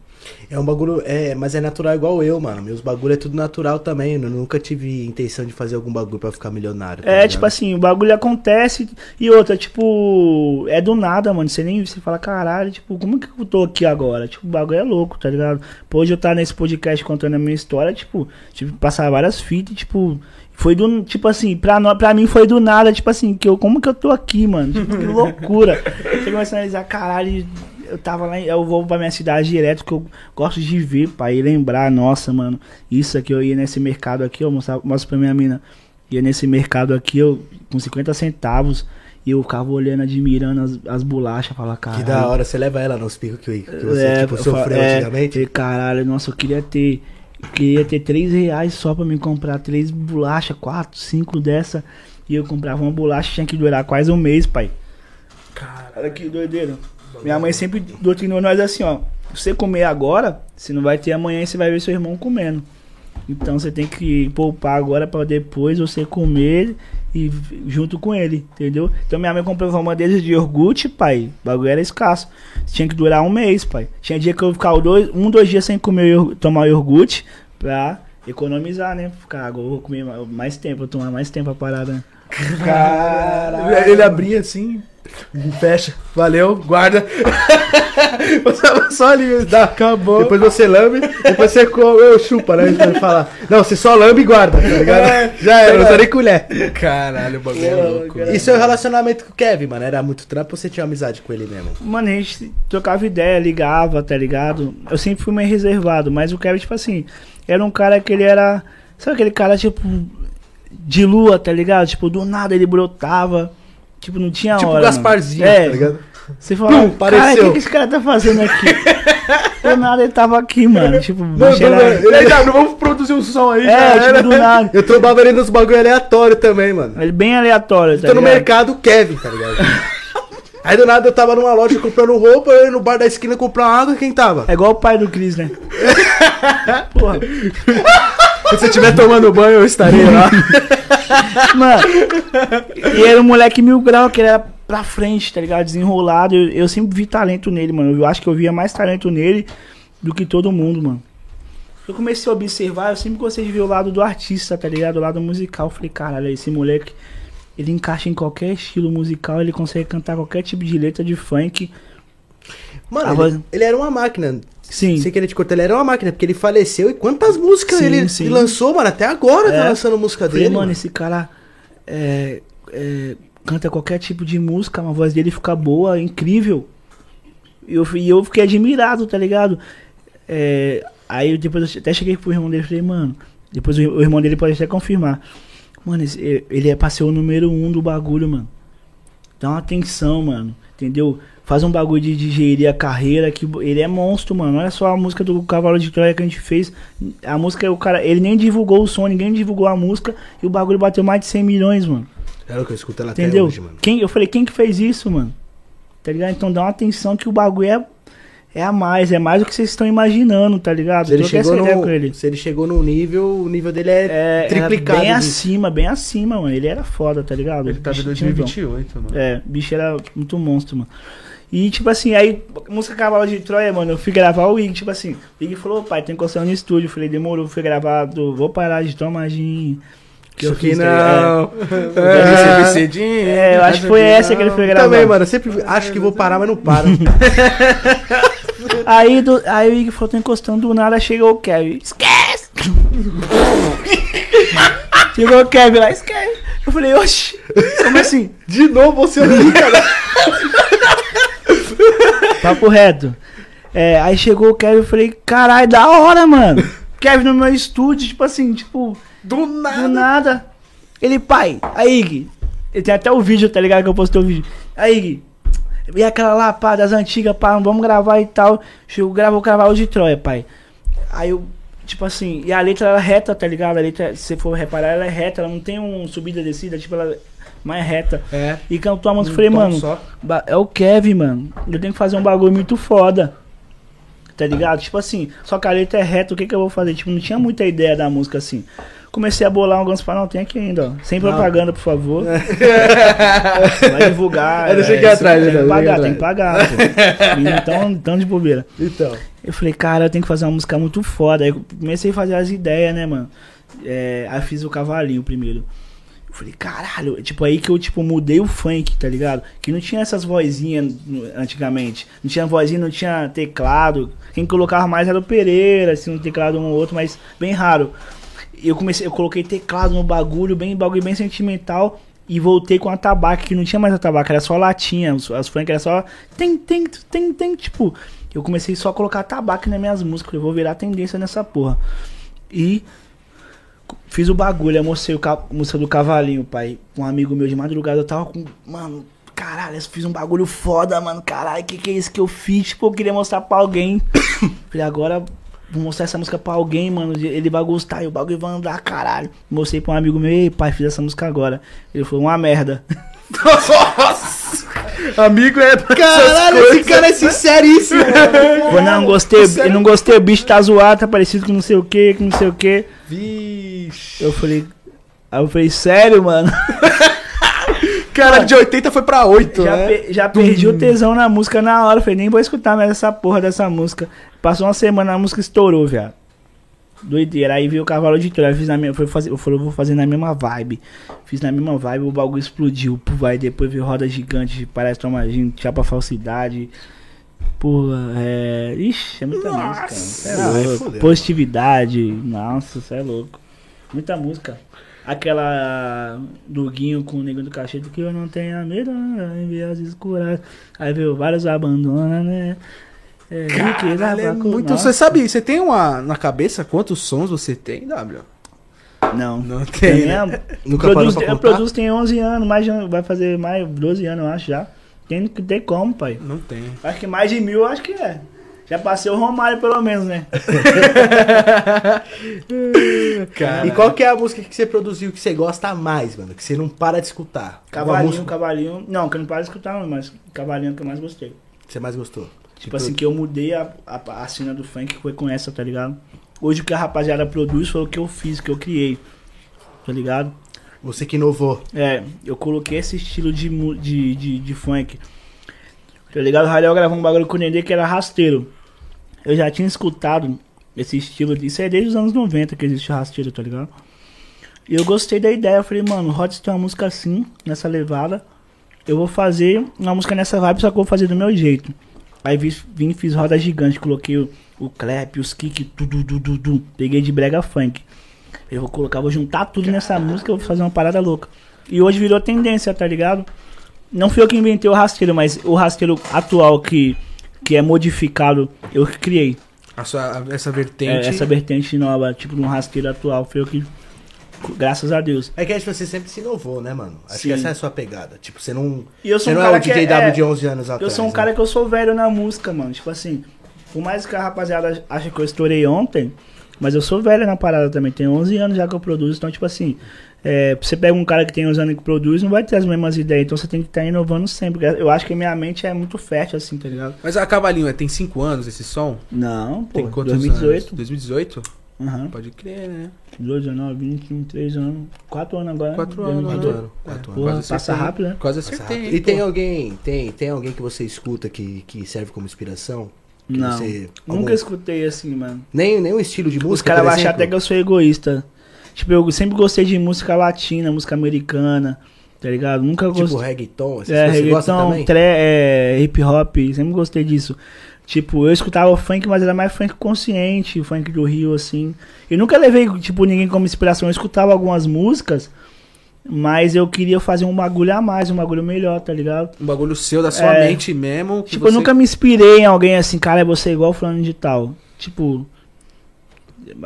É um bagulho, é, mas é natural igual eu, mano. Meus bagulho é tudo natural também. Eu nunca tive intenção de fazer algum bagulho pra ficar milionário. tá É, ligado? tipo assim, o bagulho acontece e outra, tipo, é do nada, mano. Você nem você fala, caralho, tipo, como que eu tô aqui agora? Tipo, o bagulho é louco, tá ligado? Pô, hoje eu tá nesse podcast contando a minha história, tipo, tive que passar várias fitas, tipo, foi do, tipo assim, pra, pra mim foi do nada, tipo assim, que eu, como que eu tô aqui, mano? Tipo, que loucura. Você começa a analisar, caralho, eu tava lá, eu vou pra minha cidade direto, que eu gosto de ver, pai, e lembrar, nossa, mano, isso aqui, eu ia nesse mercado aqui, eu mostro, mostro pra minha mina, ia nesse mercado aqui, eu, com 50 centavos, e eu ficava olhando, admirando as, as bolachas, falava, Que caralho. da hora, você leva ela nos picos que, que você, É, tipo, sofreu é, antigamente. falei, caralho, nossa, eu queria ter. Eu Queria ter 3 reais só pra me comprar três bolachas, 4, 5 dessa. E eu comprava uma bolacha tinha que durar quase um mês, pai. Olha que doideira. Minha mãe sempre doutrinou nós assim, ó. Se você comer agora, você não vai ter amanhã e você vai ver seu irmão comendo. Então você tem que poupar agora pra depois você comer e junto com ele, entendeu? Então minha mãe comprou uma deles de iogurte, pai. O bagulho era escasso. Tinha que durar um mês, pai. Tinha dia que eu ficava dois, um, dois dias sem comer, tomar iogurte pra economizar, né? Ficar, agora eu vou comer ma- mais tempo, vou tomar mais tempo a parada. né? Caralho. Ele abria assim, fecha, valeu, guarda. Só ali, dá, acabou. Depois você lambe, depois você come, eu chupa, né? Falar. Não, você só lambe e guarda, tá ligado? É, Já era, não usa nem colher. Caralho, o bagulho é louco. E seu relacionamento com o Kevin, mano? Era muito trampo ou você tinha amizade com ele mesmo? Mano, a gente trocava ideia, ligava, tá ligado? Eu sempre fui meio reservado, mas o Kevin, tipo assim, era um cara que ele era. Sabe aquele cara, tipo, de lua, tá ligado? Tipo, do nada ele brotava. Tipo, não tinha Tipo o hora. Gasparzinho, mano. É, tá ligado? Você fala, Pum, cara, o apareceu." que, que esse cara tá fazendo aqui? do nada ele tava aqui, mano. Tipo, Não, não, ele tá, não vamos produzir um som aí, É, tipo, do nada. Eu trombava ele nos bagulho aleatório também, mano. Ele bem aleatório, tá Tô no ligado? mercado, o Kevin, tá ligado? Aí do nada eu tava numa loja comprando roupa, eu ia no bar da esquina comprar água, quem tava? É igual o pai do Cris, né? Porra. Se você estiver tomando banho, eu estarei lá. Mano, e era um moleque mil grau que ele era pra frente, tá ligado? Desenrolado. Eu, eu sempre vi talento nele, mano. Eu acho que eu via mais talento nele do que todo mundo, mano. Eu comecei a observar, eu sempre gostei de ver o lado do artista, tá ligado? O lado musical. Eu falei, caralho, esse moleque, ele encaixa em qualquer estilo musical, ele consegue cantar qualquer tipo de letra de funk. Mano, ele, voz- ele era uma máquina. Sim. Sem querer te cortar, ele era uma máquina, porque ele faleceu e quantas músicas Sim, ele, sim. ele lançou, mano? Até agora tá É. lançando música Eu falei, dele. mano, esse cara é, é, canta qualquer tipo de música, a voz dele fica boa, incrível. E eu, e eu fiquei admirado, tá ligado? É, aí depois eu até cheguei pro irmão dele e falei, mano, depois o, o irmão dele pode até confirmar. Mano, esse- ele é pra ser o número um do bagulho, mano. Dá uma atenção, mano. Entendeu? Faz um bagulho de, de gerir a carreira que ele é monstro, mano. Olha só a música do Cavalo de Troia que a gente fez. A música, o cara, ele nem divulgou o som, ninguém divulgou a música e o bagulho bateu mais de 100 milhões, mano. Era o que eu escuto ela até Entendeu? hoje, mano. Quem, eu falei, quem que fez isso, mano? Tá ligado? Então dá uma atenção que o bagulho é, é a mais, é mais do que vocês estão imaginando, tá ligado? Se ele, chegou no, ele. se ele chegou num nível, o nível dele é, É, triplicado. bem disso. acima, bem acima, mano. Ele era foda, tá ligado? Ele tava em Bicho tinha um dom. 2028, mano. É, o bicho era muito monstro, mano. E, tipo assim, aí, música Cavalo de Troia, mano, eu fui gravar o Ig, tipo assim, o Ig falou, pai, tem encostando no estúdio. Eu falei, demorou, fui gravar do Vou Parar de Tomar Gin. Que eu fiz, tá não. Ser vicidinho. É, eu acho que foi essa que ele foi gravar. Também, mano, eu sempre acho que vou parar, mas não paro. Aí, do, aí o Ig falou, tô encostando do nada, chegou o Kevin. Esquece! chegou o Kevin lá, esquece! Eu falei, oxi, como assim? De novo você ouviu, cara. Papo reto. É, aí chegou o Kevin, eu falei, caralho, da hora, mano. Kevin no meu estúdio, tipo assim, tipo, Do nada. do nada. Ele, pai, aí, Ig. Ele tem até o vídeo, tá ligado? Que eu postei o vídeo. Aí, Ig. E aquela lá, pá, das antigas, pá, vamos gravar e tal. Chegou, gravou o cavalo de Troia, pai. Aí eu, tipo assim, e a letra era reta, tá ligado? A letra, se você for reparar, ela é reta, ela não tem um subida e descida, tipo, ela é mais reta. É. E cantou a música, Um falei, tom mano, só. é o Kevin, mano. Eu tenho que fazer um bagulho muito foda. Tá ligado? Tipo assim, só que a letra é reta, o que que eu vou fazer? Tipo, não tinha muita ideia da música assim. Comecei a bolar alguns para não tem aqui ainda, ó. Sem propaganda, por favor. Vai divulgar. Eu deixei aqui isso atrás, Tem que pagar, tem que pagar, pô. E Então, então de bobeira. Então. Eu falei, cara, eu tenho que fazer uma música muito foda. Aí comecei a fazer as ideias, né, mano? É, aí fiz o cavalinho primeiro. Eu falei, caralho, tipo aí que eu tipo mudei o funk, tá ligado? Que não tinha essas vozinhas antigamente. Não tinha vozinha, não tinha teclado. Quem colocava mais era o Pereira, assim, um teclado um ou outro, mas bem raro. Eu comecei, eu coloquei teclado no bagulho, bem bagulho bem sentimental. E voltei com a tabaca, que não tinha mais a tabaca, era só latinha. As funk era só. Tem, tem, tem, tem. Tipo, eu comecei só a colocar tabaco nas minhas músicas. Falei, vou virar tendência nessa porra. E fiz o bagulho, eu mostrei o ca- música do cavalinho, pai. Um amigo meu de madrugada, eu tava com. Mano, caralho, eu fiz um bagulho foda, mano. Caralho, que que é isso que eu fiz? Tipo, eu queria mostrar pra alguém. Falei, agora vou mostrar essa música pra alguém, mano. Ele vai gostar e o bagulho vai andar, caralho. Mostrei pra um amigo meu, ei, pai, fiz essa música agora. Ele falou, uma merda. Amigo é pra Caralho, esse cara é sinceríssimo. Não, gostei, eu não gostei, o bicho tá zoado, tá parecido com não sei o que, com não sei o que. Vixe. Eu falei. Aí eu falei, sério, mano? Cara, de 80 foi pra 8, Já, né? pe- já perdi o tesão na música na hora. Falei, nem vou escutar mais essa porra dessa música. Passou uma semana, a música estourou, viado. Doideira. Aí veio o cavalo de troia. Fiz na minha, foi fazer, eu falei, vou fazer na mesma vibe. Fiz na mesma vibe, o bagulho explodiu. Pô, vai depois veio roda gigante, parece tomadinho, chapa falsidade. Porra, é. Ixi, é muita música. Cê é Ai, louco. Positividade. Nossa, você é louco. Muita música. Aquela do Guinho com o Nego do Cachete, que eu não tenho medo em vias escuras. Aí veio vários abandona, né? É, Caralho, é muito. Nossa. Você sabe, você tem uma na cabeça quantos sons você tem, W? Não. Não Tem, tem. né? né? Nunca Produz, parou pra eu produzo tem 11 anos, mais vai fazer mais 12 anos, eu acho já. Tem que ter como, pai. Não tem. Acho que mais de mil, eu acho que é. Já passei o Romário, pelo menos, né? E qual que é a música que você produziu que você gosta mais, mano? Que você não para de escutar? Cavalinho, música cavalinho. Não, que eu não paro de escutar, não, mas cavalinho é o que eu mais gostei. você mais gostou? Tipo assim, que eu mudei a, a, a cena do funk foi com essa, tá ligado? Hoje o que a rapaziada produz foi o que eu fiz, que eu criei. Tá ligado? Você que inovou. É, eu coloquei esse estilo de, de, de, de funk. Tá ligado? O Radial gravou um bagulho com o Nenê que era rasteiro. Eu já tinha escutado esse estilo. Isso é desde os anos 90 que existe o rasteiro, tá ligado? E eu gostei da ideia. Eu falei, mano, Rods tem uma música assim, nessa levada. Eu vou fazer uma música nessa vibe, só que eu vou fazer do meu jeito. Aí vi- vim e fiz roda gigante, coloquei o, o clap, os kick, tudo, tudo, tudo. Peguei de brega funk. Eu vou colocar, vou juntar tudo nessa música, eu vou fazer uma parada louca. E hoje virou tendência, tá ligado? Não fui eu que inventei o rasteiro, mas o rasteiro atual que, que é modificado, eu que criei. A sua, essa É, vertente. essa vertente nova, tipo, no rasteiro atual, foi eu que. Graças a Deus. É que tipo, você sempre se inovou, né, mano? Acho Sim. que essa é a sua pegada. Tipo, você não. E eu sou você um não cara é o que é- DJ W é, de 11 anos atrás. Eu sou um né? cara que eu sou velho na música, mano. Tipo assim, por mais que a rapaziada ache que eu estourei ontem, mas eu sou velho na parada também. Tem 11 anos já que eu produzo. Então, tipo assim, é, você pega um cara que tem 11 anos que produz, não vai ter as mesmas ideias. Então você tem que estar inovando sempre. Eu acho que minha mente é muito fértil, assim, tá ligado? Mas a Cavalinho, é, tem 5 anos esse som? Não, pô. Tem quantos 2018. anos? 2018? Aham. Pode crer, né? 18, 19, 20, 23 anos. 4 anos agora. 4 2018. anos, Quatro anos, quatro É, anos. Porra, quase passa acertei. rápido, né? Quase Passa acertei. rápido. E pô. tem alguém, tem, tem alguém que você escuta que, que serve como inspiração? Que Não. você- Nunca algum- escutei assim, mano. Nem, nem um estilo de música. Os caras vão achar até que eu sou egoísta. Tipo, eu sempre gostei de música latina, música americana, tá ligado? Nunca Tipo gostei. reggaeton, essas É, reggaeton, também? tre- é, hip hop, sempre gostei disso. Tipo, eu escutava o funk, mas era mais funk consciente, o funk do Rio, assim. Eu nunca levei, tipo, ninguém como inspiração. Eu escutava algumas músicas, mas eu queria fazer um bagulho a mais, um bagulho melhor, tá ligado? Um bagulho seu, da sua É. mente mesmo. que Tipo, eu você- nunca me inspirei em alguém assim, cara, é você igual fulano de tal. Tipo.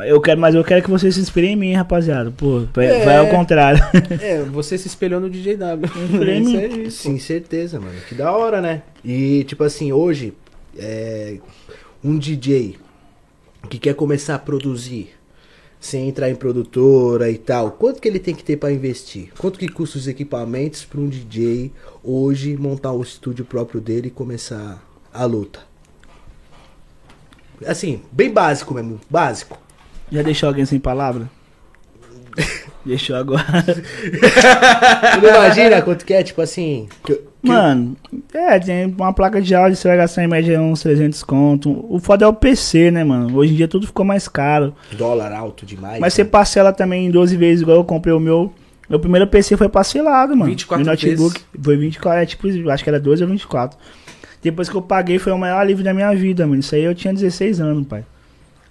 Eu quero, mas eu quero que você se inspire em mim, rapaziada. Pô, vai, É. vai ao contrário. É, você se espelhou no DJ W. Aí. Sim, certeza, mano. Que da hora, né? E, tipo assim, hoje, é, um DJ que quer começar a produzir, sem entrar em produtora e tal, quanto que ele tem que ter pra investir? Quanto que custa os equipamentos pra um DJ hoje montar o estúdio próprio dele e começar a luta? Assim, bem básico mesmo, básico. Já deixou alguém sem palavra? Deixou agora. Tu não imagina quanto que é, tipo assim. que- que- Mano, é, tem uma placa de áudio, você vai gastar em média uns 300 conto. O foda é o PC, né, mano? Hoje em dia tudo ficou mais caro. Dólar alto demais. Mas você né? parcela também em 12 vezes, igual eu comprei o meu. Meu primeiro PC foi parcelado, mano. 24 meu notebook foi 24, é tipo, acho que era 12 ou 24. Depois que eu paguei foi o maior alívio da minha vida, mano. Isso aí eu tinha 16 anos, pai.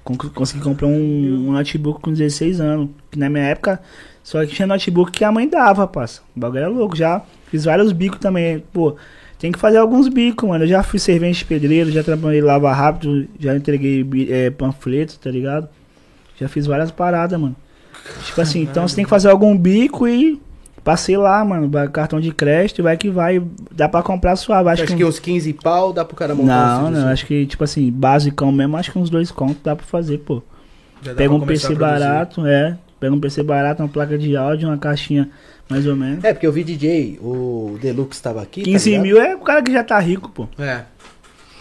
Con- Consegui comprar um, um notebook com 16 anos. Que na minha época só tinha notebook que a mãe dava, parça. O bagulho era louco. Já fiz vários bicos também. Pô, tem que fazer alguns bicos, mano. Eu já fui servente de pedreiro, já trabalhei lava rápido, já entreguei é, panfletos, tá ligado? Já fiz várias paradas, mano. Tipo assim, então você tem que fazer algum bico e passei lá, mano. Cartão de crédito, vai que vai. Dá pra comprar suave. Acho Acho que, que uns 15 pau dá pro cara montar Não, não, acho que, tipo assim, basicão mesmo, acho que uns dois contos dá pra fazer, pô. Já Pega um PC barato, é. Pega um PC barato, uma placa de áudio, uma caixinha mais ou menos. É, porque eu vi DJ, o Deluxe tava aqui. tá 15 ligado? mil é o cara que já tá rico, pô. É.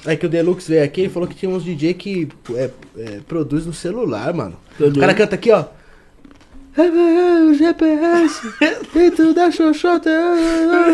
É que o Deluxe veio aqui e falou que tinha uns DJ que é, é, produz no celular, mano. Produz. O cara canta aqui, ó. O GPS, dentro da xoxota,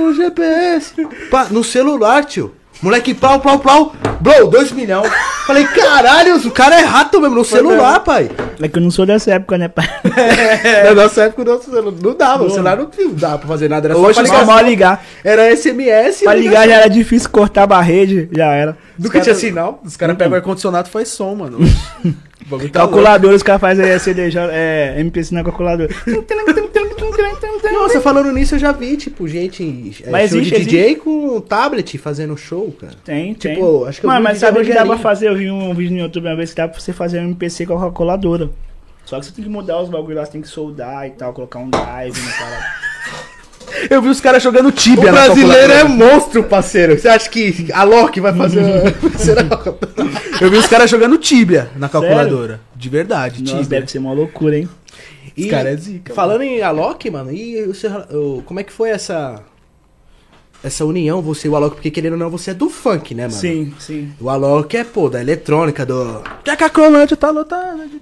o GPS. Pá, no celular, tio. Moleque, plau, plau, plau. Bro, 2 milhões. Falei, caralho, o cara é rato mesmo, no celular, pai. É que eu não sou dessa época, né, pai? Na nossa época, o nosso celular não dava. O celular não, não dava pra fazer nada. Era Hoje só é pra só ligar. mal ligar. Era SMS. Pra ligar já era difícil cortar a rede, já era. Nunca tinha sinal. Os caras pegam ar-condicionado e faz som, mano. Tá louco. Calculador, os caras fazem aí CDJ, é, MPC na calculadora. Nossa, falando nisso, eu já vi, tipo, gente. É, Mas show existe, de DJ com tablet fazendo show, cara. Tem, tem. Tipo, acho que Mano, um mas sabe o que dá pra fazer? Eu vi um vídeo no YouTube uma vez que dá pra você fazer um MPC com a calculadora. Só que você tem que mudar os bagulhos lá, você tem que soldar e tal, colocar um drive na parada. Eu vi os caras jogando O Tibia na brasileiro é monstro, parceiro. Você acha que a Loki vai fazer. Será? Eu vi os caras jogando Tibia na calculadora. De verdade, Nossa, Tibia. deve ser uma loucura, hein? E, cara é zica, Falando em Alok, mano, e o seu, o- como é que foi essa. Essa união, você e o Alok? Porque querendo ou não, você é do funk, né, mano? Sim, sim. O Alok é, pô, da eletrônica, do. Já que a Colante tá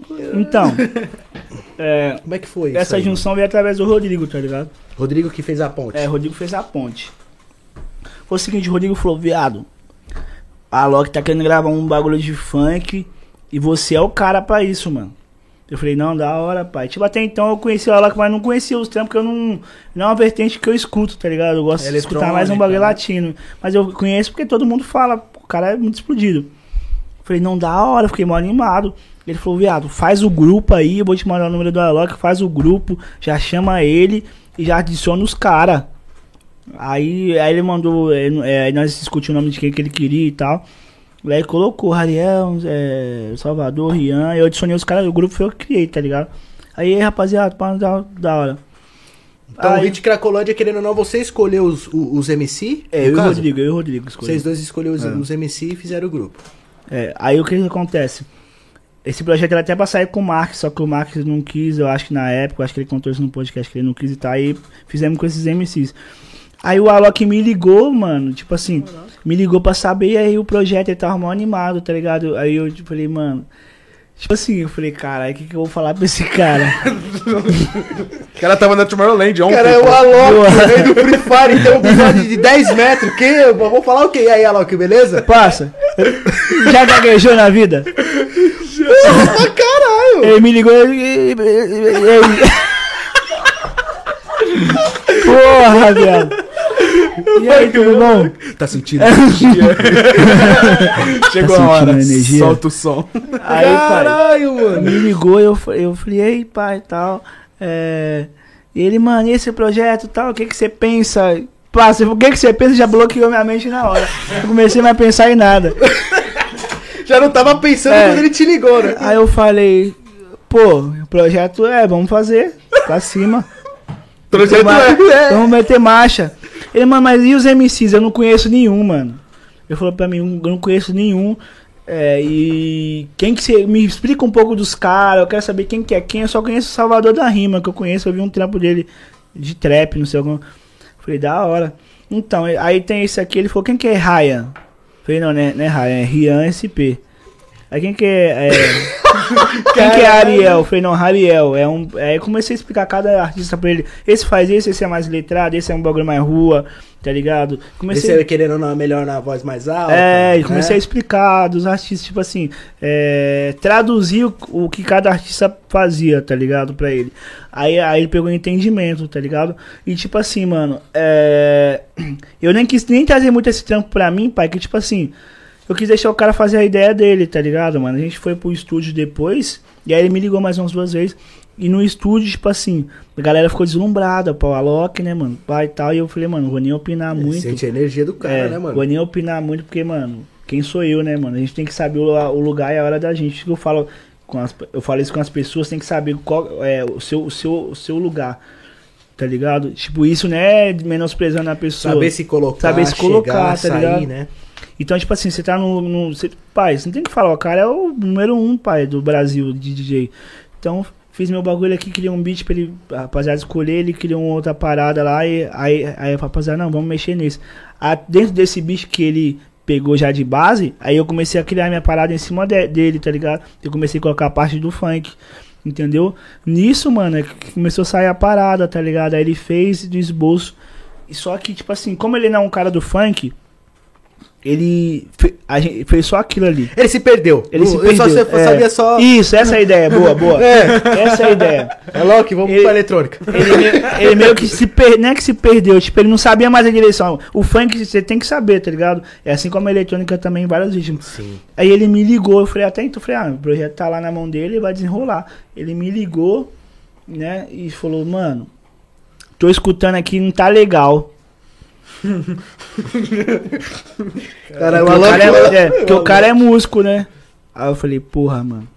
coisa. Então, é, Como é que foi essa isso aí, junção veio através do Rodrigo, tá ligado? mano? Rodrigo que fez a ponte. É, Rodrigo fez a ponte. Foi o seguinte, o Rodrigo falou, viado, a Loki tá querendo gravar um bagulho de funk e você é o cara pra isso, mano. Eu falei, não, da hora, pai. Tipo, até então eu conhecia o Alok, mas não conhecia os trampos, porque eu não. Não é uma vertente que eu escuto, tá ligado? Eu gosto É de escutar mais um bagulho né? latino. Mas eu conheço porque todo mundo fala, o cara é muito explodido. Eu falei, não, da hora, fiquei mal animado. Ele falou, viado, faz o grupo aí, eu vou te mandar o número do Alok, faz o grupo, já chama ele e já adiciona os caras. Aí, aí ele mandou, é, é, aí nós discutimos o nome de quem que ele queria e tal. Aí colocou Ariel, é, Salvador, Rian, eu adicionei os caras, o grupo foi eu que criei, tá ligado? Aí, rapaziada, pá, da, da hora. Então, o Aí- Hit Cracolândia, querendo ou não, você escolheu os, os, MC? É, eu e o? Rodrigo, eu e o Rodrigo escolhi. Vocês dois escolheram os, É. os MC e fizeram o grupo. É, aí o que, acontece? Esse projeto era até pra sair com o Mark, só que o Mark não quis, eu acho que na época, acho que ele contou isso no podcast, que ele não quis e tá aí, fizemos com esses MCs. Aí o Alok me ligou, mano, tipo assim, me ligou pra saber, e aí o projeto ele tava mal animado, tá ligado? Aí eu tipo, falei, mano, tipo assim, eu falei, caralho, o que que eu vou falar pra esse cara? O cara tava na Tomorrowland ontem. Cara, é o. Alok, veio do Free Fire, tem um bigode de 10 metros. Que? Eu vou falar o quê? E aí, Alok, beleza? Passa! Já gaguejou na vida? Ah, caralho! Ele me ligou e- Porra, viado! E aí, tudo bom? Tá sentindo energia? Chegou Tá a hora. energia? Solta o som. Aí, pai, Caralho, mano. me ligou eu, eu falei, ei, pai e tal. É... E ele, mano, e esse projeto tal, o que que você pensa? Passa, o que que você pensa? Já bloqueou minha mente na hora. Eu comecei a pensar em nada. Já não tava pensando É. quando ele te ligou, né? Aí eu falei, pô, o projeto é, vamos fazer, pra cima. Projeto é. Vamos meter marcha. Ele, mano, mas e os MCs? Eu não conheço nenhum, mano. Ele falou pra mim, eu não conheço nenhum. É, e quem que você. Me explica um pouco dos caras, eu quero saber quem que é quem. Eu só conheço o Salvador da Rima, que eu conheço, eu vi um trampo dele de trap, não sei algum. Falei, da hora. Então, aí tem esse aqui, ele falou, quem que é Ryan? Falei, não, né, né Ryan, é Rian SP. Aí quem que é. é quem que é Ariel? Eu falei, não, Ariel. É um, aí eu comecei a explicar cada artista pra ele. Esse faz isso, esse é mais letrado, esse é um bagulho mais rua, tá ligado? Comecei Você querendo ou não, melhor na voz mais alta. é, e né? comecei a explicar dos artistas, tipo assim, é, traduzir o, o que cada artista fazia, tá ligado? Pra ele. Aí, aí ele pegou entendimento, tá ligado? E tipo assim, mano, é, eu nem quis nem trazer muito esse trampo pra mim, pai, que tipo assim, eu quis deixar o cara fazer a ideia dele, tá ligado, mano? A gente foi pro estúdio depois, e aí ele me ligou mais umas duas vezes. E no estúdio, tipo assim, a galera ficou deslumbrada, pô, a Loki, né, mano? Pai e tal. E eu falei, mano, vou nem opinar muito. Sente a energia do cara, É, né, mano? Vou nem opinar muito, porque, mano, quem sou eu, né, mano? A gente tem que saber o, o lugar e a hora da gente. Eu falo, com as, eu falo isso com as pessoas, tem que saber qual é o seu, o seu, o seu lugar. Tá ligado? Tipo, isso não é menosprezando a pessoa. Saber se colocar, Saber se colocar, chegar, tá sair, ligado? né? Então, tipo assim, você tá no. no você- pai, você não tem que falar, o cara é o número um, pai, do Brasil de DJ. Então, fiz meu bagulho aqui, criei um beat pra ele, a rapaziada, escolher, ele criou uma outra parada lá, e aí, aí a rapaziada, não, vamos mexer nisso. Dentro desse beat que ele pegou já de base, aí eu comecei a criar minha parada em cima de- dele, tá ligado? Eu comecei a colocar a parte do funk. Entendeu? Nisso, mano, é que começou a sair a parada, tá ligado? Aí ele fez do esboço. E só que, tipo assim, como ele não é um cara do funk, ele fe- gente fez só aquilo ali. Ele se perdeu. Ele se eu perdeu. só é. sabia só. Isso, essa é a ideia, boa, boa. Essa é a ideia. É Loki, vamos Ele- pra eletrônica. Ele meio, ele meio que se per, não é que se perdeu, tipo, ele não sabia mais a direção. O funk você tem que saber, tá ligado? É assim como a eletrônica também, vários ritmos. Sim. Aí ele me ligou, eu falei, até então, eu falei, ah, o projeto tá lá na mão dele, ele vai desenrolar. Ele me ligou, né, e falou, mano, tô escutando aqui, não tá legal. Cara, Porque o cara é, é, porque o cara é músico, né? Aí eu falei, porra, mano,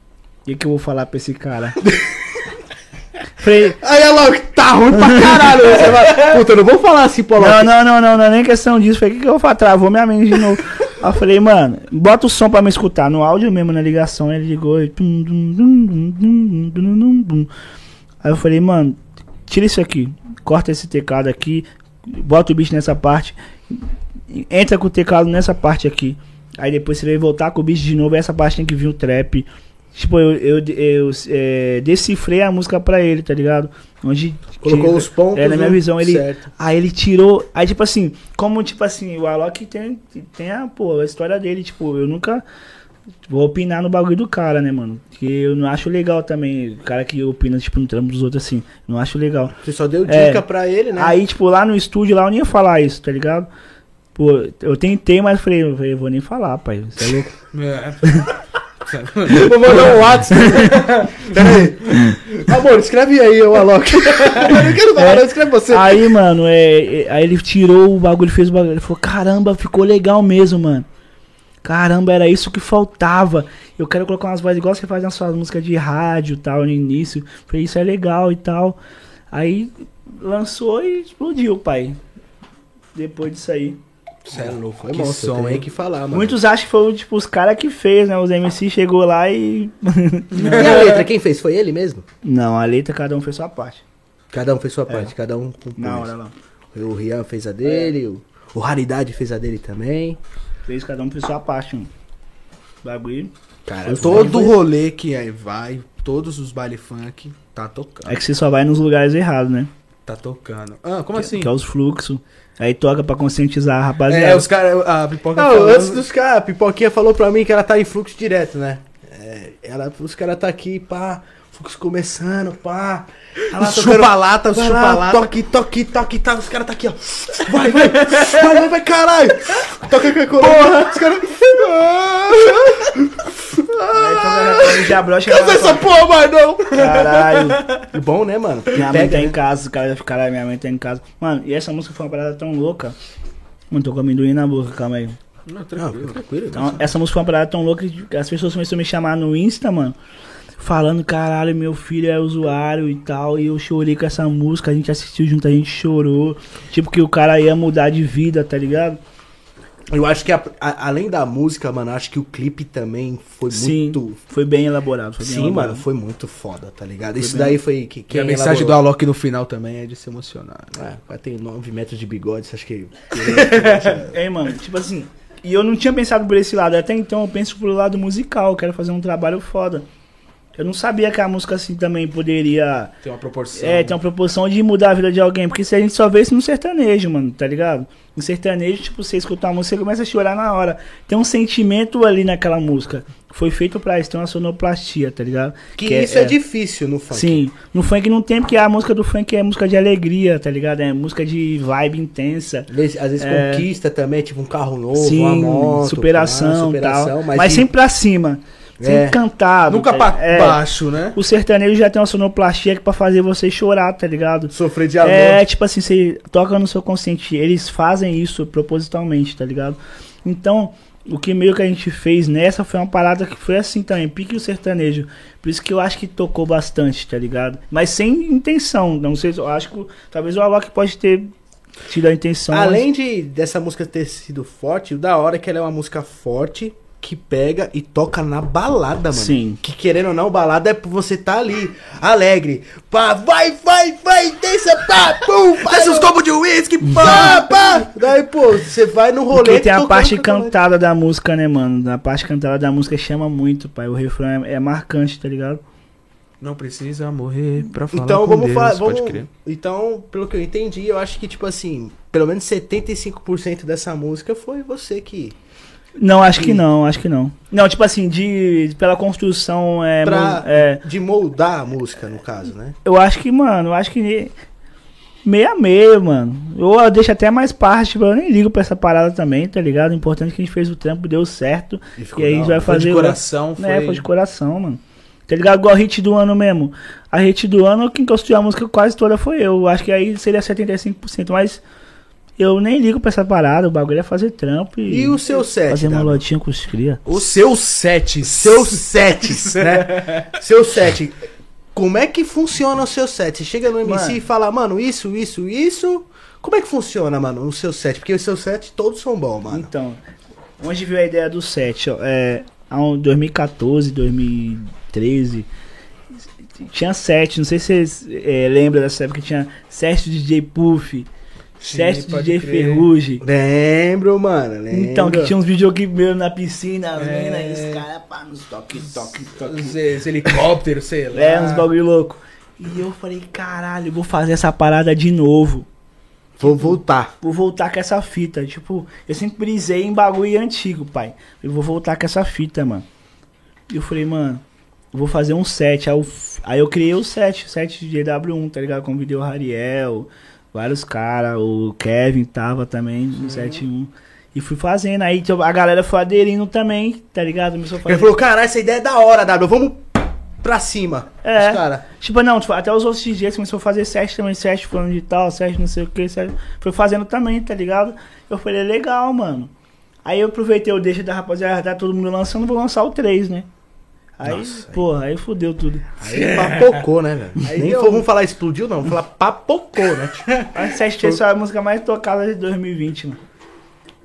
o que, que eu vou falar pra esse cara? falei, Aí, Alok, tá ruim pra caralho. Você vai... Puta, eu não vou falar assim Alok. Não, não, não, não, não é nem questão disso. Falei, o que, que eu vou fazer? Travou minha mente de novo. Aí eu falei, mano, bota o som pra me escutar. No áudio mesmo, na ligação, ele ligou. e. Aí eu falei, mano, tira isso aqui. Corta esse teclado aqui. Bota o bicho nessa parte. Entra com o teclado nessa parte aqui. Aí depois você vai voltar com o bicho de novo. Essa parte tem que vir o trap. Tipo, eu, eu, eu, é, decifrei a música pra ele, tá ligado? Onde Colocou os pontos. É, na minha no- visão, ele. Certo. Aí ele tirou. Aí, tipo assim, como, tipo assim, o Alok tem, tem a, pô, a história dele, tipo, eu nunca vou opinar no bagulho do cara, né, mano? Que eu não acho legal também. O cara que opina, tipo, no trampo dos outros assim. Não acho legal. Você só deu dica É. pra ele, né? Aí, tipo, lá no estúdio, lá eu nem ia falar isso, tá ligado? Pô, eu tentei, mas falei, eu falei, eu vou nem falar, pai. Você é louco. Vou mandar um WhatsApp. Peraí. Amor, escreve aí, o Alok. eu não quero falar, É. não, escreve você. Aí, mano, é, é- aí ele tirou o bagulho, fez o bagulho. Ele falou, caramba, ficou legal mesmo, mano. Caramba, era isso que faltava. Eu quero colocar umas vozes igual você faz nas suas músicas de rádio e tal, no início. Falei, isso é legal e tal. Aí lançou e explodiu, pai. Depois disso aí. Você é louco, Foi que monstro, som, hein? que falar, mano. Muitos acham que foi tipo, os caras que fez, né? Os MC chegou lá e. E a letra, quem fez? Foi ele mesmo? Não, a letra cada um fez sua parte. Cada um fez sua parte, cada um compôs. Na hora lá. O Rian fez a dele, o, o Raridade fez a dele também. Fez cada um fez sua parte, mano. Bagulho. Cara, Todo rolê que aí vai, todos os baile funk, tá tocando. É que você só vai nos lugares errados, né? Tá tocando. Ah, como assim? Que é os fluxos. Aí toca pra conscientizar a rapaziada. É, os caras, a pipoca Não, falando- antes dos caras, a Pipoquinha falou pra mim que ela tá em fluxo direto, né? É, ela, os caras tá aqui, pá, fluxo começando, pá. Tá lá Os tocando- chupa-lata, os vai lá, chupa-lata. Toque, toque, toque, tá. Os caras tá aqui, ó. Vai, vai, vai, vai, vai, caralho. Toca com a coluna. Os caras. Cadê essa porra, mais não? Caralho. Bom, né, mano? Minha mãe tá em né? casa, os caras caralho, minha mãe tá em casa. Mano, e essa música foi uma parada tão louca. Mano, tô com amendoim na boca, calma aí. Não, tranquilo. tranquilo. Então, essa música foi uma parada tão louca que as pessoas começaram a me chamar no Insta, mano. Falando, caralho, meu filho é usuário e tal. E eu chorei com essa música, a gente assistiu junto, a gente chorou. Tipo, que o cara ia mudar de vida, tá ligado? Eu acho que a- a- além da música, mano, acho que o clipe também foi Sim, muito. foi bem elaborado. Foi bem Sim, elaborado. mano, foi muito foda, tá ligado? Isso bem. daí foi que E quem a mensagem do elaborou. Alok no final também é de se emocionar. né? É, o cara tem 9 metros de bigode, você acha que. É, mano, tipo assim, E eu não tinha pensado por esse lado. Até então eu penso pelo lado musical. Eu quero fazer um trabalho foda. Eu não sabia que a música assim também poderia. Tem uma proporção. É, tem uma proporção de mudar a vida de alguém. Porque se a gente só vê isso no sertanejo, mano, tá ligado? No sertanejo, tipo, você escutar uma música, você começa a chorar na hora. Tem um sentimento ali naquela música. Foi feito pra isso, tem uma sonoplastia, tá ligado? Que, isso é, difícil no funk. Sim, no funk não tem, porque a música do funk é música de alegria, tá ligado? É música de vibe intensa. Às vezes, às vezes É. conquista também, tipo um carro novo, Sim, uma moto. superação pá, e tal. superação, Mas, de- sempre pra cima. Sempre É. cantado. Nunca tá- pra é. baixo, né? O sertanejo já tem uma sonoplastia que é pra fazer você chorar, tá ligado? sofrer de amor. É, tipo assim, você toca no seu consciente. Eles fazem isso propositalmente, tá ligado? Então, o que meio que a gente fez nessa foi uma parada que foi assim também, pique o sertanejo. Por isso que eu acho que tocou bastante, tá ligado? Mas sem intenção. Não sei, eu acho que talvez o Alok pode ter tido a intenção. Além de dessa música ter sido forte, o da hora é que ela é uma música forte que pega e toca na balada, mano. Sim. Que querendo ou não, balada é você tá ali, alegre. Pá, vai, vai, vai, desça, pá, pum, Desce uns copos de uísque, pá, pá. Daí, pô, você vai no rolê. Porque tem a parte cantada da música, né, mano? A parte cantada da música chama muito, pai. O refrão é, é marcante, tá ligado? Não precisa morrer pra falar Então com vamos Deus, falar. pode Vamos, crer. então, pelo que eu entendi, eu acho que, tipo assim, pelo menos 75% dessa música foi você que. Não, acho que não, acho que não. Não, tipo assim, de pela construção é, Pra, é, De moldar a música, no caso, né? eu acho que, mano, eu acho que meio a meio, mano. Ou eu deixo até mais parte, tipo, eu nem ligo pra essa parada também, tá ligado? O importante é que a gente fez o trampo, deu certo. E ficou E aí a gente vai hora. Foi fazer. de o- coração, foi... É, foi de coração, mano. Tá ligado? Igual a hit do ano mesmo. A hit do ano, quem construiu a música quase toda foi eu. Acho que aí seria 75%, mas eu nem ligo pra essa parada. O bagulho é fazer trampo e, E o seu set? fazer Dado? molotinha com os cria. O seu set. Seus sets, né? Seu set. Como é que funciona o seu set? Você chega no MC Mano. e fala, mano, isso, isso, isso. Como é que funciona, mano, o seu set? Porque o seu set todos são bons, mano. Então, onde veio a ideia do set? ó, É, há um 2014, 2013, tinha set, não sei se vocês é, lembram dessa época, tinha set do DJ Puff, pode DJ crer. Ferrugem. Lembro, mano, lembro. Então, que tinha uns videoclipes meio na piscina, as É. minas, e os caras, pá, nos toque, toque, toque. Os, os helicópteros, sei lá. É, uns bagulho louco. E eu falei, caralho, vou fazer essa parada de novo. Vou voltar. Vou voltar com essa fita. Tipo, eu sempre brisei em bagulho antigo, pai. Eu vou voltar com essa fita, mano. E eu falei, mano, eu vou fazer um set. Aí eu, aí eu criei o set, o set de GW1, tá ligado? Convidei o Rariel, vários caras, o Kevin tava também no set 1. E fui fazendo. Aí tipo, a galera foi aderindo também, tá ligado? Começou a fazer. Ele falou, caralho, essa ideia é da hora, W. Vamos pra cima. É. Cara. Tipo, não, tipo, até os outros DJs começou a fazer set também, set falando de tal, set não sei o que, set. Foi fazendo também, tá ligado? Eu falei, legal, mano. Aí eu aproveitei o deixa da rapaziada, tá todo mundo lançando, vou lançar o 3, né? Aí, Nossa, porra, aí fudeu tudo. Aí papocou, né, velho? Aí Nem deu- vamos falar explodiu, não. Vamos falar papocou, né? A 7 3 foi a música mais tocada de 2020, mano.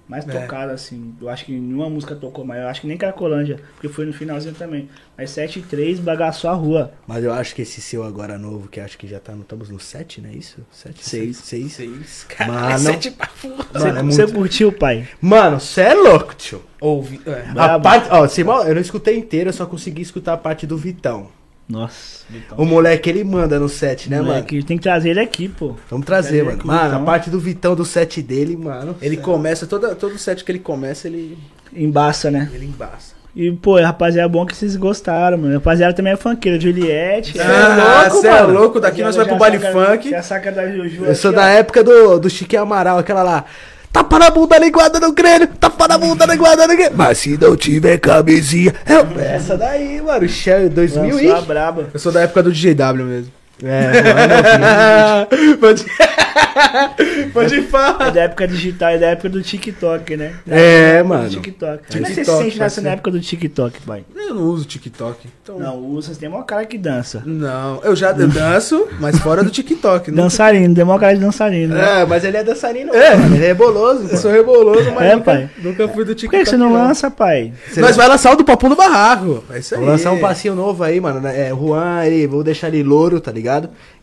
Mais É. tocada, assim. Eu acho que nenhuma música tocou mais. Eu acho que nem Cracolândia, porque foi no finalzinho também. Mas 7 3 bagaçou a rua. Mas eu acho que esse seu agora novo, que acho que já tá no, estamos no 7, né? Isso? 7? Seis. 6. Seis. Mano. Sete pra Você, Mano, é você muito- curtiu, pai? Mano, cê é louco, tio. Ouvi. É. A parte, ó, cê- eu não escutei inteiro, eu só consegui escutar a parte do Vitão. Nossa. O moleque, ele manda no set, né, mano? Moleque, tem que trazer ele aqui, pô. Vamos trazer, mano. aqui, Mano, a parte do Vitão do set dele, mano. Ele começa, toda, todo set que ele começa, ele, Embaça, né? ele embaça. E, pô, rapaziada, é bom que vocês gostaram, mano. Rapaziada também é funkeira. Juliette. Ah, cê é mano. louco, daqui nós vai pro baile funk. Já saca da Juju. Eu sou aqui, da ó. época do, do Chique Amaral, aquela lá. Tapa na bunda linguada no crânio, tapa na bunda linguada no crânio. Mas se não tiver camisinha. Eu... Essa daí, mano. Shell 2000 Lançou e. braba. Eu sou da época do DJW mesmo. É, mano. Pode, pode falar. É da época digital, é da época do TikTok, né? Da É, época do mano. TikTok. Como é que você se sente nessa ser. época do TikTok, pai? Eu não uso TikTok. Então, Não, o vocês tem uma cara que dança. Não, eu já danço, mas fora do TikTok. Não, Dançarino, tem uma cara de dançarino, né? É, mas ele é dançarino, É. mano. Ele é boloso. eu sou reboloso, mas É, nunca, pai. nunca fui do Por TikTok. que, que você não lança, pai? Nós vai lançar o do Papo no Barraco. É isso aí. Vou lançar um passinho novo aí, mano. né? É, Juan, ele, vou deixar ele louro, tá ligado?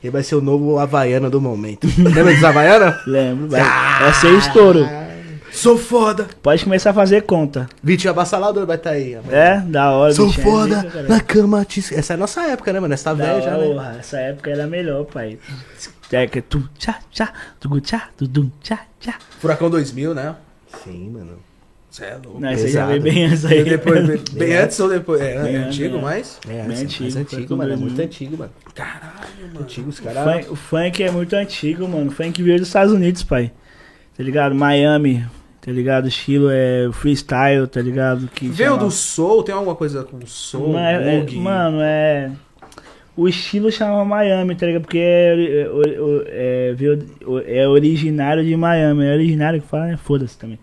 Ele vai ser o novo Havaiano do momento. Lembra dos Havaianos? Lembro, vai, vai ser estouro. Sou foda. Pode começar a fazer conta. Vitinho Abassalador vai estar aí. ó. É, da hora. Sou bicho, é foda cara. na cama. te- Essa é a nossa época, né, mano? Essa tá Da velha já, né? porra, Essa época era melhor, pai. É que tu, tchá, tchá, tu, tchá, tu, dum, tchá, tchá. Furacão 2000, né? Sim, mano. Cê é louco. Não, aí já veio bem antes aí. Depois, bem, bem É. antes ou depois? É, Bem é antigo, é. mas. É, Bem esse é antigo, mais antigo, mano. É 2000. muito antigo, mano. Caralho, mano. Antigo, os O caras. funk, o funk é muito antigo, mano. O funk veio dos Estados Unidos, pai. Tá ligado? Miami, tá ligado? Estilo é freestyle, tá ligado? Que Veio chama- do Soul, tem alguma coisa com Soul? Mas, é, mano, é. O estilo chama Miami, tá ligado? Porque é, é, é, é, é originário de Miami. É originário que fala, né? Foda-se também.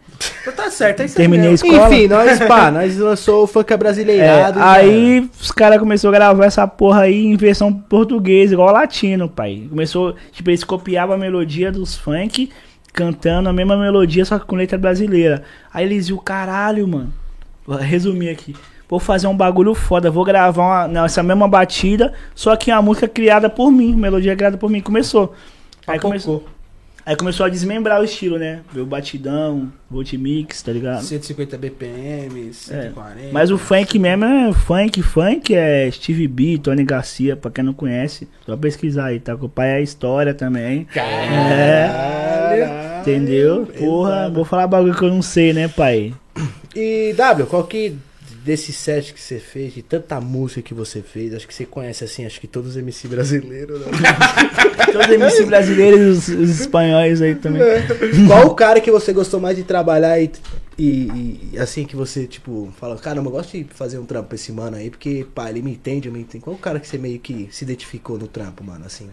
Tá certo, é isso aí Terminei a mesmo. escola. Enfim, nós, pá, nós lançou o funk É, brasileirado. aí os caras começaram a gravar essa porra aí em versão portuguesa, igual latino, pai. Começou, tipo, eles copiavam a melodia dos funk, cantando a mesma melodia, só que com letra brasileira. Aí eles viram, caralho, mano. Vou resumir aqui. Vou fazer um bagulho foda, vou gravar uma, não, essa mesma batida, só que uma música criada por mim, melodia criada por mim. Começou. Aí começou, aí começou a desmembrar o estilo, né? Veio o batidão, volt mix, tá ligado? 150 BPM, 140. Mas o funk mesmo é funk, funk é Steve B, Tony Garcia, pra quem não conhece, só pesquisar aí, tá? Que o pai é história também. É, entendeu? Porra, vou falar bagulho que eu não sei, né, pai? E W, qual que desse set que você fez, de tanta música que você fez, acho que você conhece assim, acho que todos os MC brasileiros, né? Todos os MC brasileiros e os, os espanhóis aí também. Qual o cara que você gostou mais de trabalhar e, e- e, assim que você, tipo, fala, caramba, eu gosto de fazer um trampo pra esse mano aí, porque, pá, ele me entende, eu me entendo. Qual o cara que você meio que se identificou no trampo, mano, assim?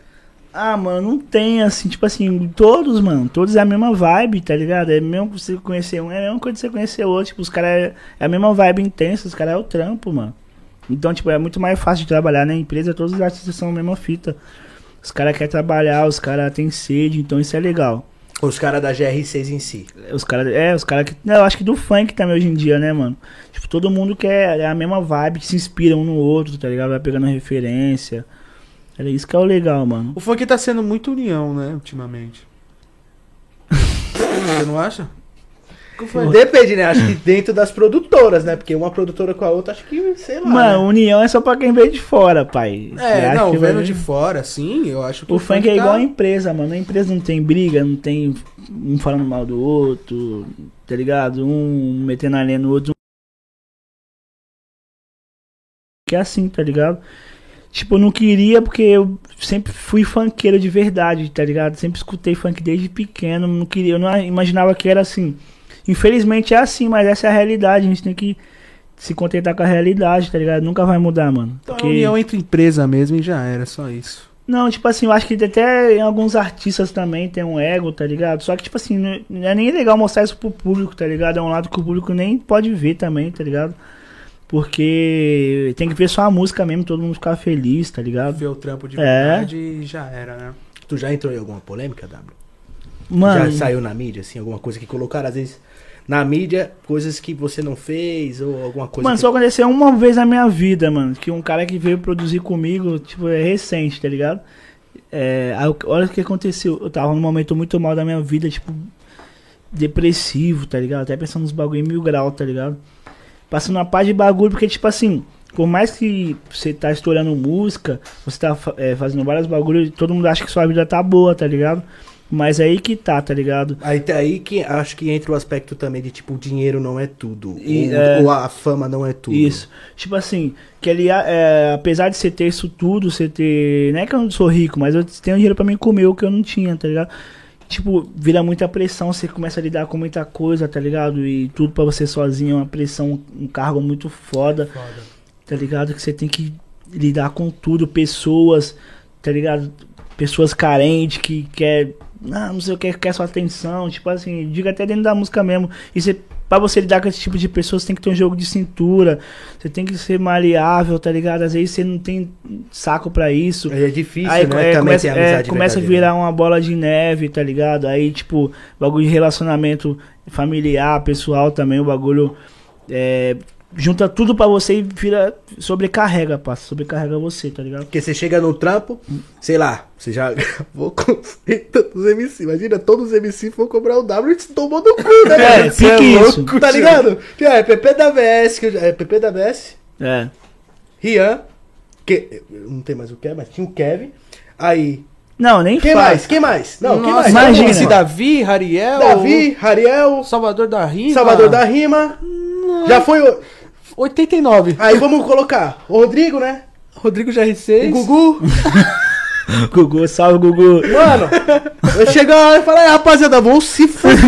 Ah, mano, não tem assim, tipo assim, todos, mano, todos é a mesma vibe, tá ligado? É mesmo que você conhecer um, é a mesma coisa que você conhecer outro, tipo, os caras é, é a mesma vibe intensa, os caras é o trampo, mano. Então, tipo, é muito mais fácil de trabalhar na empresa, todos os artistas são a mesma fita. Os caras querem trabalhar, os caras têm sede, então isso é legal. Os caras da GR6 em si. Os caras, é, os caras que. Eu acho que do funk também hoje em dia, né, mano? Tipo, todo mundo quer é a mesma vibe, que se inspira um no outro, tá ligado? Vai pegando referência. É isso que é o legal, mano. O funk tá sendo muito união, né, ultimamente. Você não acha? Depende, né? Acho que dentro das produtoras, né? Porque uma produtora com a outra, acho que, sei lá. Mano, né? união é só pra quem veio de fora, pai. Você É, acha não, que vai vendo ver? de fora, sim, eu acho que O funk é tá- igual a empresa, mano. A empresa não tem briga, não tem um falando mal do outro, tá ligado? Um metendo a lenha no outro. Que é assim, tá ligado? Tipo, eu não queria porque eu sempre fui funkeiro de verdade, tá ligado? Sempre escutei funk desde pequeno, não queria, eu não imaginava que era assim. Infelizmente é assim, mas essa é a realidade, a gente tem que se contentar com a realidade, tá ligado? Nunca vai mudar, mano. Então, Porque- a união entre empresa mesmo e já era, só isso. não, tipo assim, eu acho que até em alguns artistas também tem um ego, tá ligado? Só que, tipo assim, não não é nem legal mostrar isso pro público, tá ligado? É um lado que o público nem pode ver também, tá ligado? Porque tem que ver só a música mesmo, todo mundo ficar feliz, tá ligado? Ver o trampo de É. verdade e já era, né? Tu já entrou em alguma polêmica, W? Mano, Já saiu na mídia, assim, alguma coisa que colocaram, às vezes, na mídia, coisas que você não fez, ou alguma coisa mano, que... só aconteceu uma vez na minha vida, mano, que um cara que veio produzir comigo, tipo, é recente, tá ligado? É, aí, olha o que aconteceu. Eu tava num momento muito mal da minha vida, tipo, depressivo, tá ligado? Até pensando nos bagulho em mil grau, tá ligado? Passando uma paz de bagulho, porque, tipo assim, por mais que você tá estourando música, você tá é, fazendo vários bagulhos, todo mundo acha que sua vida tá boa, tá ligado? Mas aí que tá, tá ligado? Aí, tá aí que acho que entra o aspecto também de, tipo, o dinheiro não é tudo. E, ou, é, ou a fama não é tudo. Isso. Tipo assim, que ele, é, apesar de você ter isso tudo, você ter. Não é que eu não sou rico, mas eu tenho dinheiro pra mim comer o que eu não tinha, tá ligado? Tipo, vira muita pressão, você começa a lidar com muita coisa, tá ligado? E tudo pra você sozinho é uma pressão, um cargo muito foda, tá ligado? Que você tem que lidar com tudo, pessoas, tá ligado? Pessoas carentes que quer, ah, não sei o que, quer sua atenção, tipo assim, diga até dentro da música mesmo. E você, pra você lidar com esse tipo de pessoas, você tem que ter um jogo de cintura, você tem que ser maleável, tá ligado? Às vezes você não tem saco pra isso. É difícil, Aí né? é, Também começa, é, começa a virar uma bola de neve, tá ligado? Aí, tipo, bagulho de relacionamento familiar, pessoal também, o bagulho é, junta tudo pra você e vira. sobrecarrega, passa. Sobrecarrega você, tá ligado? Porque você chega no trampo, sei lá, você já gravou com todos os MC. Imagina, todos os MC for cobrar o W e você tomou no cu, né? É, cara? Você fique isso. Tá ligado? Que, ó, é PP da VS, que eu já- é PP da VS, É. Rian, que, não tem mais o que, mas tinha o Kevin. Aí, Não, nem quem fala. mais? Quem mais? Não, quem Nossa, mais? imagina. Esse Davi, Rariel, Davi, Rariel, Salvador da Rima. Salvador da Rima. Já foi o... 89. Aí vamos colocar o Rodrigo, né? Rodrigo GR6. O Gugu. Gugu, salve, Gugu. Mano, eu chego lá e falo, "Aí, rapaziada, vão se fuder.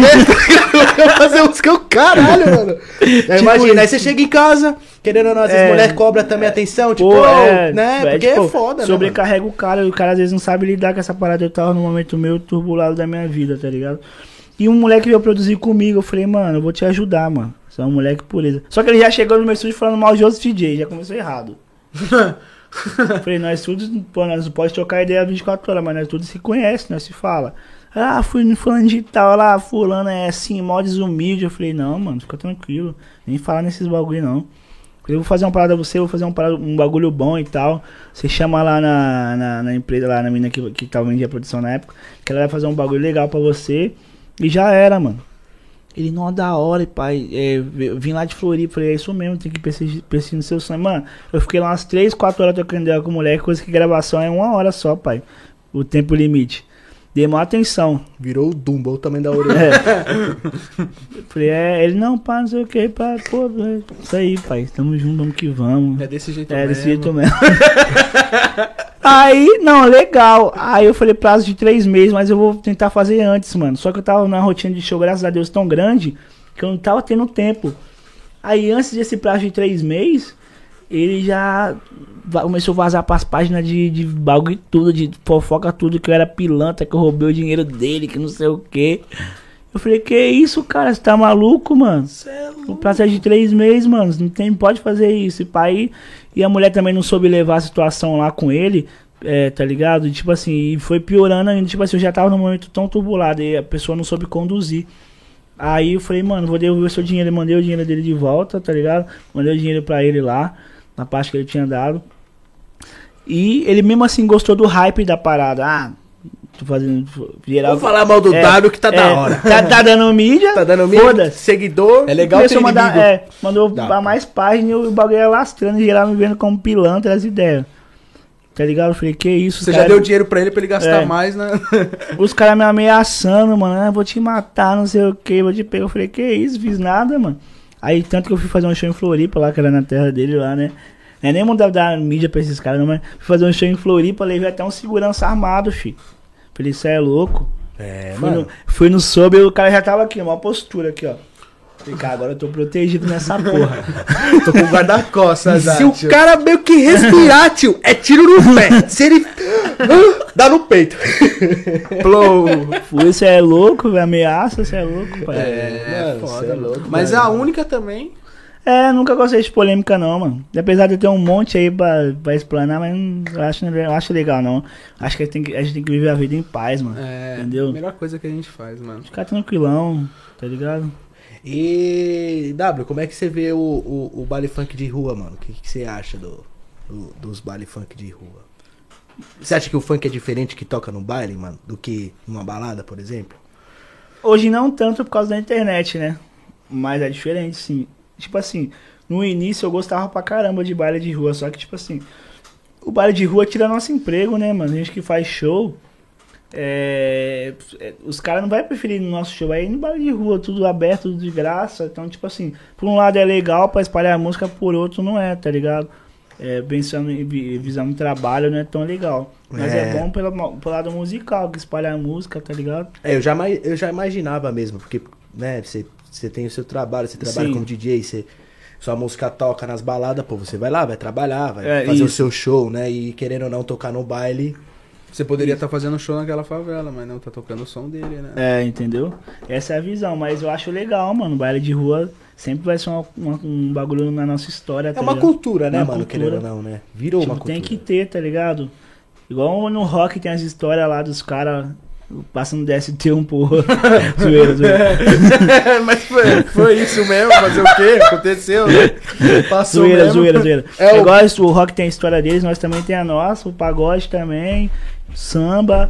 Eu vou fazer música o caralho, mano. Aí, imagina, aí você chega em casa, querendo ou não, às vezes Tipo É. mulher cobra também atenção, tipo, Pô, "Ô", é, né? é, Porque tipo, é foda, né? mano? Sobrecarrega o cara e o cara às vezes não sabe lidar com essa parada. Eu tava num momento meio turbulado da minha vida, tá ligado? E um moleque veio produzir comigo. Eu falei, mano, eu vou te ajudar, mano. É um moleque pureza. Só que ele já chegou no meu estúdio falando mal de outros DJ, já começou errado. falei, nós todos, pô, nós não pode trocar ideia 24 horas, mas nós todos se conhecem, nós se fala. Ah, fui no fulano digital lá, fulano é assim, mó desumilde. Eu falei, não, mano, fica tranquilo. Nem fala nesses bagulho, não. Eu vou fazer uma parada pra você, eu vou fazer um, parada- um bagulho bom e tal. Você chama lá na, na, na empresa, lá na mina que, que tava vendendo a produção na época, que ela vai fazer um bagulho legal pra você. E já era, mano. Ele, não, da hora, pai. É, eu vim lá de Floripa, falei, é isso mesmo, tem que persistir, no seu sonho. Mano, eu fiquei lá umas 3, 4 horas trocando ideia com o moleque, coisa que gravação é uma hora só, pai. O tempo limite. Dei maior atenção. Virou o Dumbo, o tamanho da orelha. É. Falei, é, ele não, pá, não sei o que, pá, pô, é isso aí, pai, tamo junto, vamos que vamos. É desse jeito É, mesmo. desse jeito mesmo. Aí, não, legal. Aí eu falei prazo de três meses, mas eu vou tentar fazer antes, mano. Só que eu tava na rotina de show, graças a Deus, tão grande que eu não tava tendo tempo. Aí antes desse prazo de três meses, ele já começou a vazar pras páginas de, de bagulho e tudo, de fofoca tudo, que eu era pilantra, que eu roubei o dinheiro dele, que não sei o quê. Eu falei, que isso, cara? Você tá maluco, mano? O prazo é de três meses, mano. Não tem, pode fazer isso. E pai, e a mulher também não soube levar a situação lá com ele, é, tá ligado? E, tipo assim, e foi piorando ainda. Tipo assim, eu já tava num momento tão turbulado e a pessoa não soube conduzir. Aí eu falei, mano, vou devolver seu dinheiro. Eu mandei o dinheiro dele de volta, tá ligado? Mandei o dinheiro pra ele lá, na parte que ele tinha dado. E ele mesmo assim gostou do hype da parada. Ah, tô fazendo. Geral, Vamos falar mal do É, W que tá da é, hora. Tá, tá dando mídia? Tá dando mídia, Foda-se. seguidor. É legal ter a mandar, é, mandou Dá. pra mais páginas e o bagulho ia lastrando, geral me vendo como pilantra as ideias. Tá ligado? Eu falei, que isso, Você cara? já deu dinheiro pra ele pra ele gastar É. mais, né? Os caras me ameaçando, mano. Ah, vou te matar, não sei o que, vou te pegar. Eu falei, que isso, fiz nada, mano. Aí, tanto que eu fui fazer um show em Floripa lá, que era na terra dele lá, né? Não é nem mandar dar mídia pra esses caras, não, mas fui fazer um show em Floripa, levei até um segurança armado, filho. Falei, isso é louco. É, Fui mano. no, fui no sob e o cara já tava aqui, uma postura aqui, ó. Falei, cara, agora eu tô protegido nessa porra. Tô com guarda-costas, Se o cara meio que respirar, tio, é tiro no pé. Se ele. dá no peito. Blow. Fui, você é louco, ameaça, você é louco, pai. É, Mano, foda. é louco, Mas é mano. a única também. É, nunca gostei de polêmica não, mano. Apesar de eu ter um monte aí pra, pra explanar, mas não eu acho, eu acho legal não. Acho que a gente, tem que a gente tem que viver a vida em paz, mano. É, Entendeu? a melhor coisa que a gente faz, mano. Ficar tranquilão, tá ligado? E. W, como é que você vê o, o, o baile funk de rua, mano? O que, que você acha do, do- dos baile funk de rua? Você acha que o funk é diferente que toca no baile, mano, do que numa balada, por exemplo? Hoje não tanto por causa da internet, né? Mas é diferente, sim. Tipo assim, no início eu gostava pra caramba de baile de rua, só que tipo assim, o baile de rua tira nosso emprego, né, mano? A gente que faz show, é, é, os caras não vai preferir no nosso show, aí no baile de rua, tudo aberto, tudo de graça. Então, tipo assim, por um lado é legal pra espalhar a música, por outro não é, tá ligado? É, pensando em vi- visando trabalho não é tão legal. Mas é, É. bom pela, pelo lado musical, que espalha a música, tá ligado? É, eu já, eu já imaginava mesmo, porque, né, você, você tem o seu trabalho, você trabalha Sim. como DJ, você, sua música toca nas baladas, pô, você vai lá, vai trabalhar, vai É, fazer o isso. seu show, né, e querendo ou não tocar no baile. Você poderia estar fazendo show naquela favela, mas não tá tocando o som dele, né? É, entendeu? Essa é a visão, mas eu acho legal, mano. Baile de rua sempre vai ser uma- uma- um bagulho na nossa história. É tá uma ligado? cultura, né, Uma mano, cultura. querendo ou não, né? Virou Tipo, uma cultura. tem que ter, tá ligado? Igual no rock tem as histórias lá dos caras Passando DST1 porra. zoeira, zoeira. Mas foi, foi isso mesmo, fazer o quê? Aconteceu, né? Passou Zoeira, mesmo. zoeira, zoeira. É É o- igual isso, o rock tem a história deles, nós também tem a nossa, o pagode também, samba,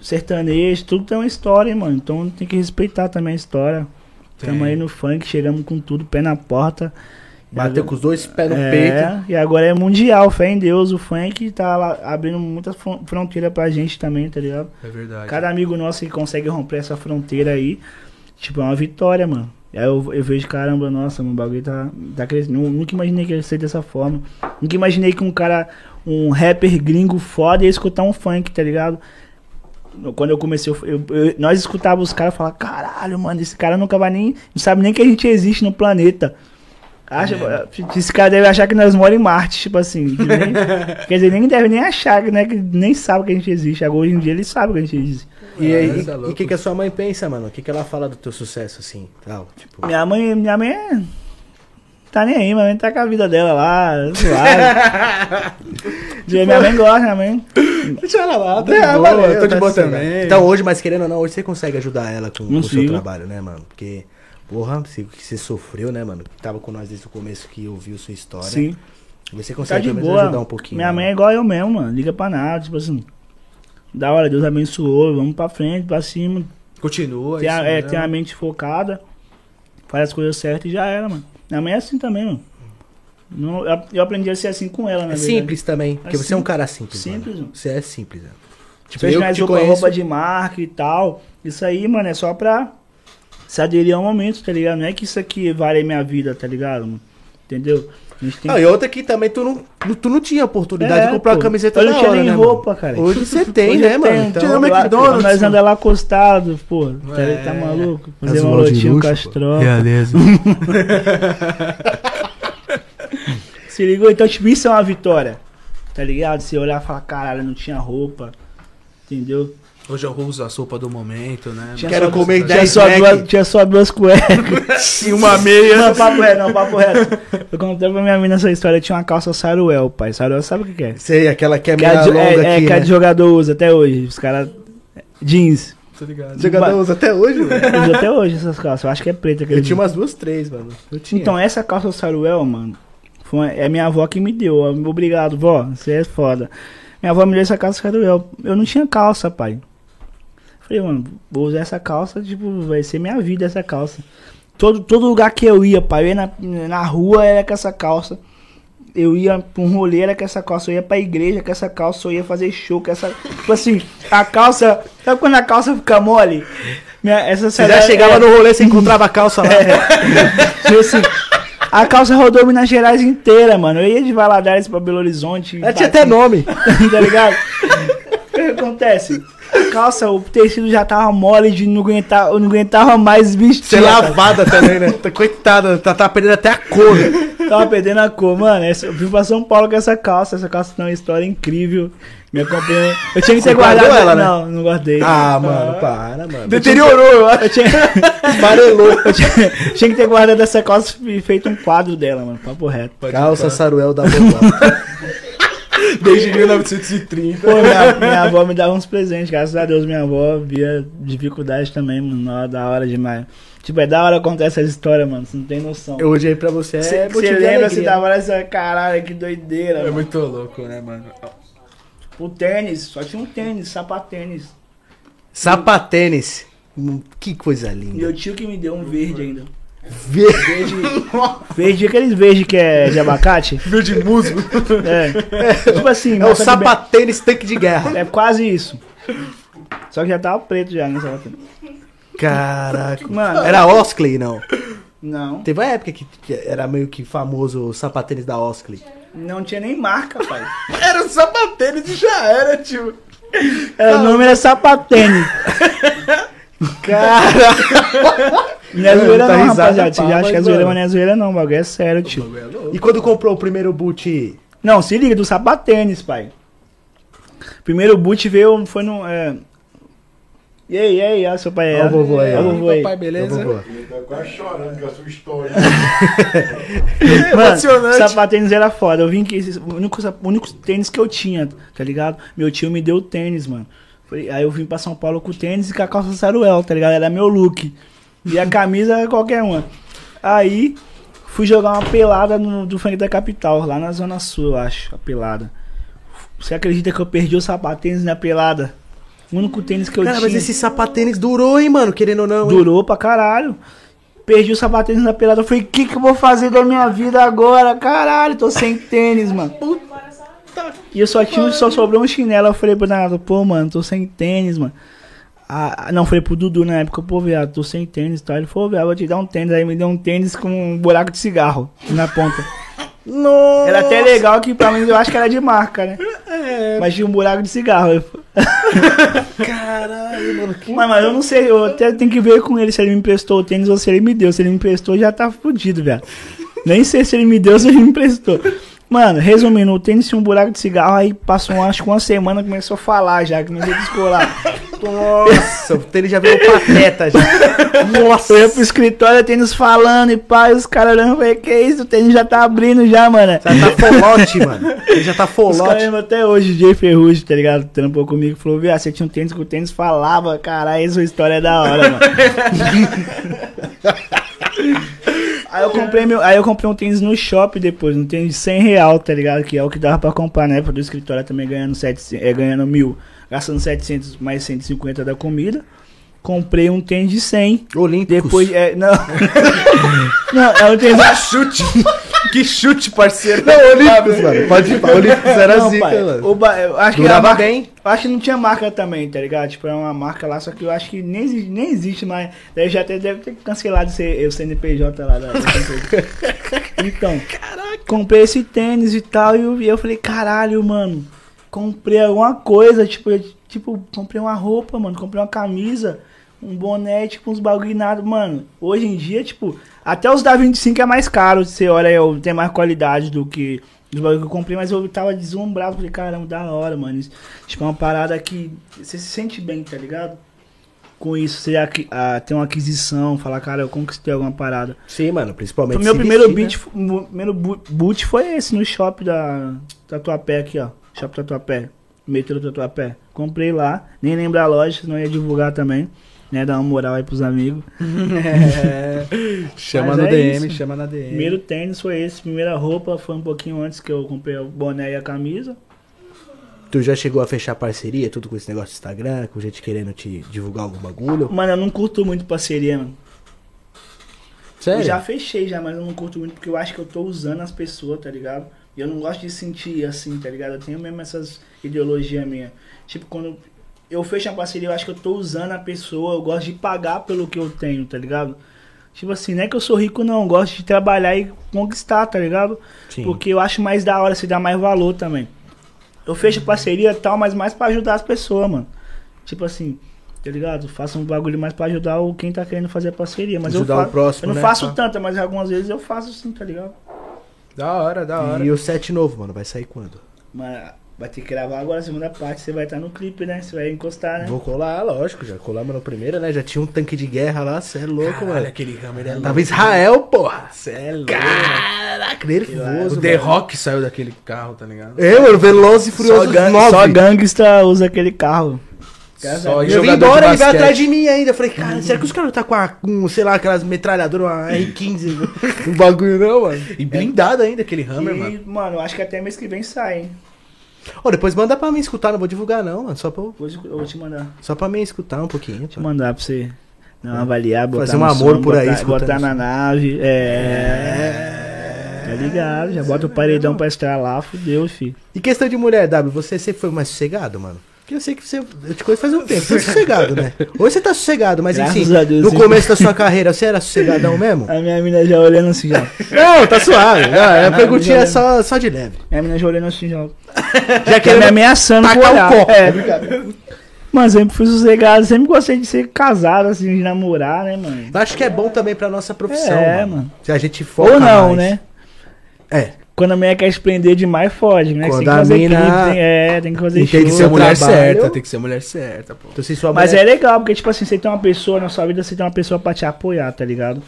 sertanejo, tudo tem uma história, hein, mano. Então tem que respeitar também a história. Tamo aí no funk, chegamos com tudo, pé na porta. Bateu com os dois pés no é, peito. E agora é mundial, fé em Deus. O funk tá lá abrindo muitas fron- fronteiras pra gente também, tá ligado? É verdade. Cada amigo nosso que consegue romper essa fronteira aí, tipo, é uma vitória, mano. Aí eu, eu vejo, caramba, nossa, o bagulho tá, tá crescendo. Nu- Nunca imaginei que ia ser dessa forma. Nunca imaginei que um cara, um rapper gringo foda ia escutar um funk, tá ligado? Quando eu comecei, eu, eu- eu- nós escutávamos os caras falar, caralho, mano, esse cara nunca vai nem. Não sabe nem que a gente existe no planeta. Acha, Esse cara deve achar que nós moramos em Marte, tipo assim. que nem- quer dizer, nem deve nem achar, né? Que nem sabe que a gente existe. Agora hoje em dia ele sabe que a gente existe. E aí, é e o que, que a sua mãe pensa, mano? O que, que ela fala do teu sucesso, assim? Tal, tipo... Minha mãe, minha mãe é- tá nem aí, minha mãe tá com a vida dela lá, suave. minha mãe gosta, minha mãe. Deixa ela lá, tá É, de boa, valeu, tô de tá boa certo. também. Então hoje, mas querendo ou não, hoje você consegue ajudar ela com, com o seu trabalho, né, mano? Porque, porra, você, que você sofreu, né, mano? Tava com nós desde o começo que ouviu sua história. Sim, Você tá consegue de pelo menos boa. ajudar um pouquinho. minha né? mãe é igual eu mesmo, mano. Liga pra nada, tipo assim. Da hora, Deus abençoou, vamos pra frente, pra cima. Continua. Tem a, isso é, tem a mente focada, faz as coisas certas e já era, mano. Minha mãe é assim também, mano. Não- eu, aprendi a ser assim com ela, na É simples também, porque É você é um cara simples. Simples, mano. Você é simples, né? Tipo, Fez eu que te roupa, conheço... roupa de marca e tal. Isso aí, mano, é só pra se aderir ao momento, tá ligado? Não é que isso aqui vale a minha vida, tá ligado? mano? Entendeu? Tem Não, e outra que também tu não, tu não tinha oportunidade É, de comprar pô. uma camiseta não tinha hora, nem né, roupa, mano? cara. Hoje você tem, Hoje né, eu mano? Então, Tinha no McDonald's, Nós andamos lá acostado, pô. Tá, É. tá maluco? Fazer uma lotinha com as tropas. Realeza. Se ligou? Então, tipo, isso é uma vitória. Tá ligado? Você olhar e falar, caralho, não tinha roupa. Entendeu? Hoje eu uso a sopa do momento, né? Tinha Quero só- comer tinha 10 só, Mac. duas, tinha só duas cuecas. E uma meia. Não, papo reto, não, papo reto. Eu contei pra minha mina essa história, tinha uma calça Saruel, pai. Saruel sabe o que que é? Sei, aquela que é Que meia a, de- longa é, aqui, é, que a né? de jogador usa até hoje. Os caras. Jeans. Tô ligado. Jogador usa até hoje, velho. Usa até hoje essas calças. Eu acho que é preta. Eu tinha umas duas, três, mano. Eu tinha. Então, essa calça Saruel, mano, foi uma- é minha avó que me deu. Obrigado, vó. Você é foda. Minha avó me deu essa calça Saruel. Eu não tinha calça, pai. Falei, mano, vou usar essa calça, tipo, vai ser minha vida essa calça. Todo, todo lugar que eu ia, pai, eu ia na, na rua era com essa calça. Eu ia pra um rolê, era com essa calça. Eu ia pra igreja com essa calça. Eu ia fazer show com essa. Tipo assim, a calça. Sabe quando a calça fica mole? Minha, essa Você já chegava no rolê, você encontrava a calça lá. Tipo assim, a calça rodou Minas Gerais inteira, mano. Eu ia de Valadares pra Belo Horizonte. Ela tinha até nome. tá ligado? O que acontece? Calça, o tecido já tava mole de não aguentar, eu não aguentava mais vestir. Ser lavada também, né? Coitada, tá, tá perdendo até a cor. Tava perdendo a cor, mano. eu vim pra São Paulo com essa calça. Essa calça tem uma história incrível. Me acompanhou. Eu tinha que ter guardado ela, né? Não, não guardei. Ah, mano, para, mano. Deteriorou, eu tinha, Esfarelou. eu tinha, tinha que ter guardado essa calça e feito um quadro dela, mano. Papo reto. Calça Saruel da Bobó. Desde 1930. Pô, minha, minha avó me dava uns presentes, graças a Deus minha avó via dificuldade também, mano, na hora, da hora demais. Tipo, é da hora acontecer essa história, mano, você não tem noção. Eu hoje aí pra você Você é lembra, alegria. você dava essa caralho, que doideira, É mano. muito louco, né, mano? O tênis, só tinha um tênis, sapatênis. Sapatênis. Hum, Que coisa linda. Meu tio que me deu um verde ainda. Verde. Verde, aqueles verde que é de abacate. Verde musgo. É, tipo assim, É o sapatênis tanque de guerra. É quase isso. Só que já tava preto já, né, sapatênis. Caraca. Mano, Era Oskley, não. não, Teve uma época que, era meio que famoso o sapatênis da Oskley. não tinha nem marca, pai. Era o sapatênis e já era, tio. É, o nome era sapatênis. Cara. Não é zoeira Tá não, risada, rapaziada. Você acha que é zoeira, mano. mas não é zoeira não. O bagulho é sério, tio. E quando comprou o primeiro boot? Não, se liga, do sapatênis, pai. Primeiro boot veio, foi no... É... E aí, e aí, olha seu pai. Olha o vovô aí, Olha o vovô aí. Papai, beleza? Ele tá quase chorando com a sua história. Mano, Emocionante. sapatênis era foda. Eu vim que esses, o único, o único tênis que eu tinha, tá ligado? Meu tio me deu tênis, mano. Falei- Aí eu vim pra São Paulo com o tênis e com a calça saruel, tá ligado? Era meu look. E a camisa era qualquer uma. Aí fui jogar uma pelada no, do funk da capital, lá na Zona Sul, eu acho, a pelada. Você acredita que eu perdi o sapatênis na pelada? O único tênis que eu Cara, tinha. mas esse sapatênis durou, hein, mano? Querendo ou não. hein? Durou pra caralho. Perdi o sapatênis na pelada. Eu falei, o que, que eu vou fazer da minha vida agora? Caralho, tô sem tênis, mano. E eu só tinha, só sobrou um chinelo. Eu falei pro Renato, pô, mano, tô sem tênis, mano. Ah, não, falei pro Dudu na época, pô, viado, tô sem tênis e tal. Ele falou, viado, vou te dar um tênis. Aí me deu um tênis com um buraco de cigarro na ponta. Nossa. Era até legal que pra mim eu acho que era de marca, né? Mas tinha um buraco de cigarro. Caralho, mano. Que... Mas, mas eu não sei, eu até tenho que ver com ele se ele me emprestou o tênis ou se ele me deu. Se ele me emprestou, já tá fudido, velho. Nem sei se ele me deu ou se ele me emprestou. Mano, resumindo, o tênis tinha um buraco de cigarro, aí passou acho que uma semana começou a falar já, começou a descolar. Nossa, o tênis já virou pateta já. Nossa. Eu ia pro escritório, o tênis falando e pá, e os caras olhando, eu falei, que isso, o tênis já tá abrindo já, mano. Já tá folote, mano. Ele já tá Os caras folote. lembram até hoje, o Jay Ferrugem, tá ligado? Trampou comigo, falou, viado, você tinha um tênis que o tênis falava, caralho, essa história é da hora, mano. Aí eu comprei meu, aí eu comprei um tênis no shopping depois, um tênis de 100 real, tá ligado? Que é o que dava pra comprar na época do escritório também ganhando 700, é, ganhando mil, gastando 700 mais 150 da comida. Comprei um tênis de 100. Olímpicos. Depois, é, não. não, é um tênis chute. que chute, parceiro. Não, Olímpicos, mano. Pode ir. Olímpicos era Não, zica, pai, mano. ba- eu acho que Durava bem. Acho que não tinha marca também, tá ligado? Tipo, é uma marca lá, só que eu acho que nem existe, nem existe mais. Daí já até deve ter cancelado o CNPJ lá da. então, comprei esse tênis e tal, e eu, e eu falei, caralho, mano, comprei alguma coisa, tipo, eu, tipo, comprei uma roupa, mano, comprei uma camisa, um boné, tipo, uns bagulho nada, mano. Hoje em dia, tipo, até os da 25 é mais caro, você olha, eu tem mais qualidade do que os bagulho que eu comprei, mas eu tava deslumbrado, falei, caramba, da hora, mano. Isso, tipo, é uma parada que você se sente bem, tá ligado? Com isso, você aqui- ah, tem uma aquisição, falar, cara, eu conquistei alguma parada. Sim, mano. Principalmente O meu primeiro vestir, beat, o meu primeiro boot foi esse no shopping da Tatuapé aqui, ó. Shopping Tatuapé. Metrô Tatuapé. Comprei lá, nem lembro a loja, senão ia divulgar também. Né, dar uma moral aí pros amigos. É. Chama Mas no é DM, isso. chama na DM. Primeiro tênis foi esse, primeira roupa foi um pouquinho antes que eu comprei o boné e a camisa. Tu já chegou a fechar parceria, tudo com esse negócio do Instagram, com gente querendo te divulgar algum bagulho? Mano, eu não curto muito parceria, mano. Sério? Eu já fechei já, mas eu não curto muito porque eu acho que eu tô usando as pessoas, tá ligado? E eu não gosto de sentir assim, tá ligado? Eu tenho mesmo essas ideologias minhas. Tipo, quando eu fecho uma parceria, eu acho que eu tô usando a pessoa, eu gosto de pagar pelo que eu tenho, tá ligado? Tipo assim, não é que eu sou rico não, eu gosto de trabalhar e conquistar, tá ligado? Sim. Porque eu acho mais da hora se dar mais valor também. Eu fecho parceria e tal, mas mais pra ajudar as pessoas, mano. Tipo assim, tá ligado? Faço um bagulho mais pra ajudar o quem tá querendo fazer a parceria. Mas Ajudar eu o faço. próximo, eu não né? faço Ah. tanta, mas algumas vezes eu faço sim, tá ligado? Da hora, da hora. E o set novo, mano, vai sair quando? Mas vai ter que gravar agora a segunda parte, você vai estar no clipe, né? Você vai encostar, né? Vou colar, lógico, já colamos no primeiro, né? Já tinha um tanque de guerra lá, cê é louco, Caralho, mano. aquele Hammer é louco. Tava Israel, porra. Cê é louco. Caraca, nervoso, O The mano. Rock saiu daquele carro, tá ligado? É, mano, Veloz e Só, Furioso gang, 9. só gangsta usa aquele carro. Só Eu vim embora, ele veio atrás de mim ainda. Eu falei, cara, será que os caras tá com, a, com, sei lá, aquelas metralhadoras, uma R15, um bagulho não, mano? E blindado ainda aquele Hammer, e, mano. mano. acho que até mês que vem sai, hein? Ó, depois manda pra mim escutar, não vou divulgar não, mano. Só pra, eu- Depois eu vou te mandar. só pra mim escutar um pouquinho. Eu mandar pra você uma avaliar, botar Fazer um amor som, por aí, botar, escutando botar na nave. É. Tá ligado? Já bota o paredão pra lá, fudeu, fi. E questão de mulher, W, você sempre foi mais sossegado, mano? Porque eu sei que você. Eu te conheço faz um tempo. Você é sossegado, né? Hoje você tá sossegado, mas Graças enfim, a Deus, no sim. começo da sua carreira, você era sossegadão mesmo? A minha mina já olhando assim já. Não, tá suave. Não, a Não, perguntinha é só, só de leve. Minha mina já olhando assim já. Já Já querendo me ameaçando com o copo. É. Mano, sempre fui sossegado, sempre gostei de ser casado, assim, de namorar, né, mano? Eu acho que é bom também pra nossa profissão. É, mano. mano. Se a gente foca Ou não, mais. né? É. Quando a mulher quer espreender demais, fode, né? Quando Você tem que fazer mina clipe, tem, é, tem que fazer Tem que ser a mulher trabalho. certa, tem que ser a mulher certa, pô. Então, se sua Mas mulher... é legal, porque, tipo assim, você tem uma pessoa na sua vida, você tem uma pessoa pra te apoiar, tá ligado?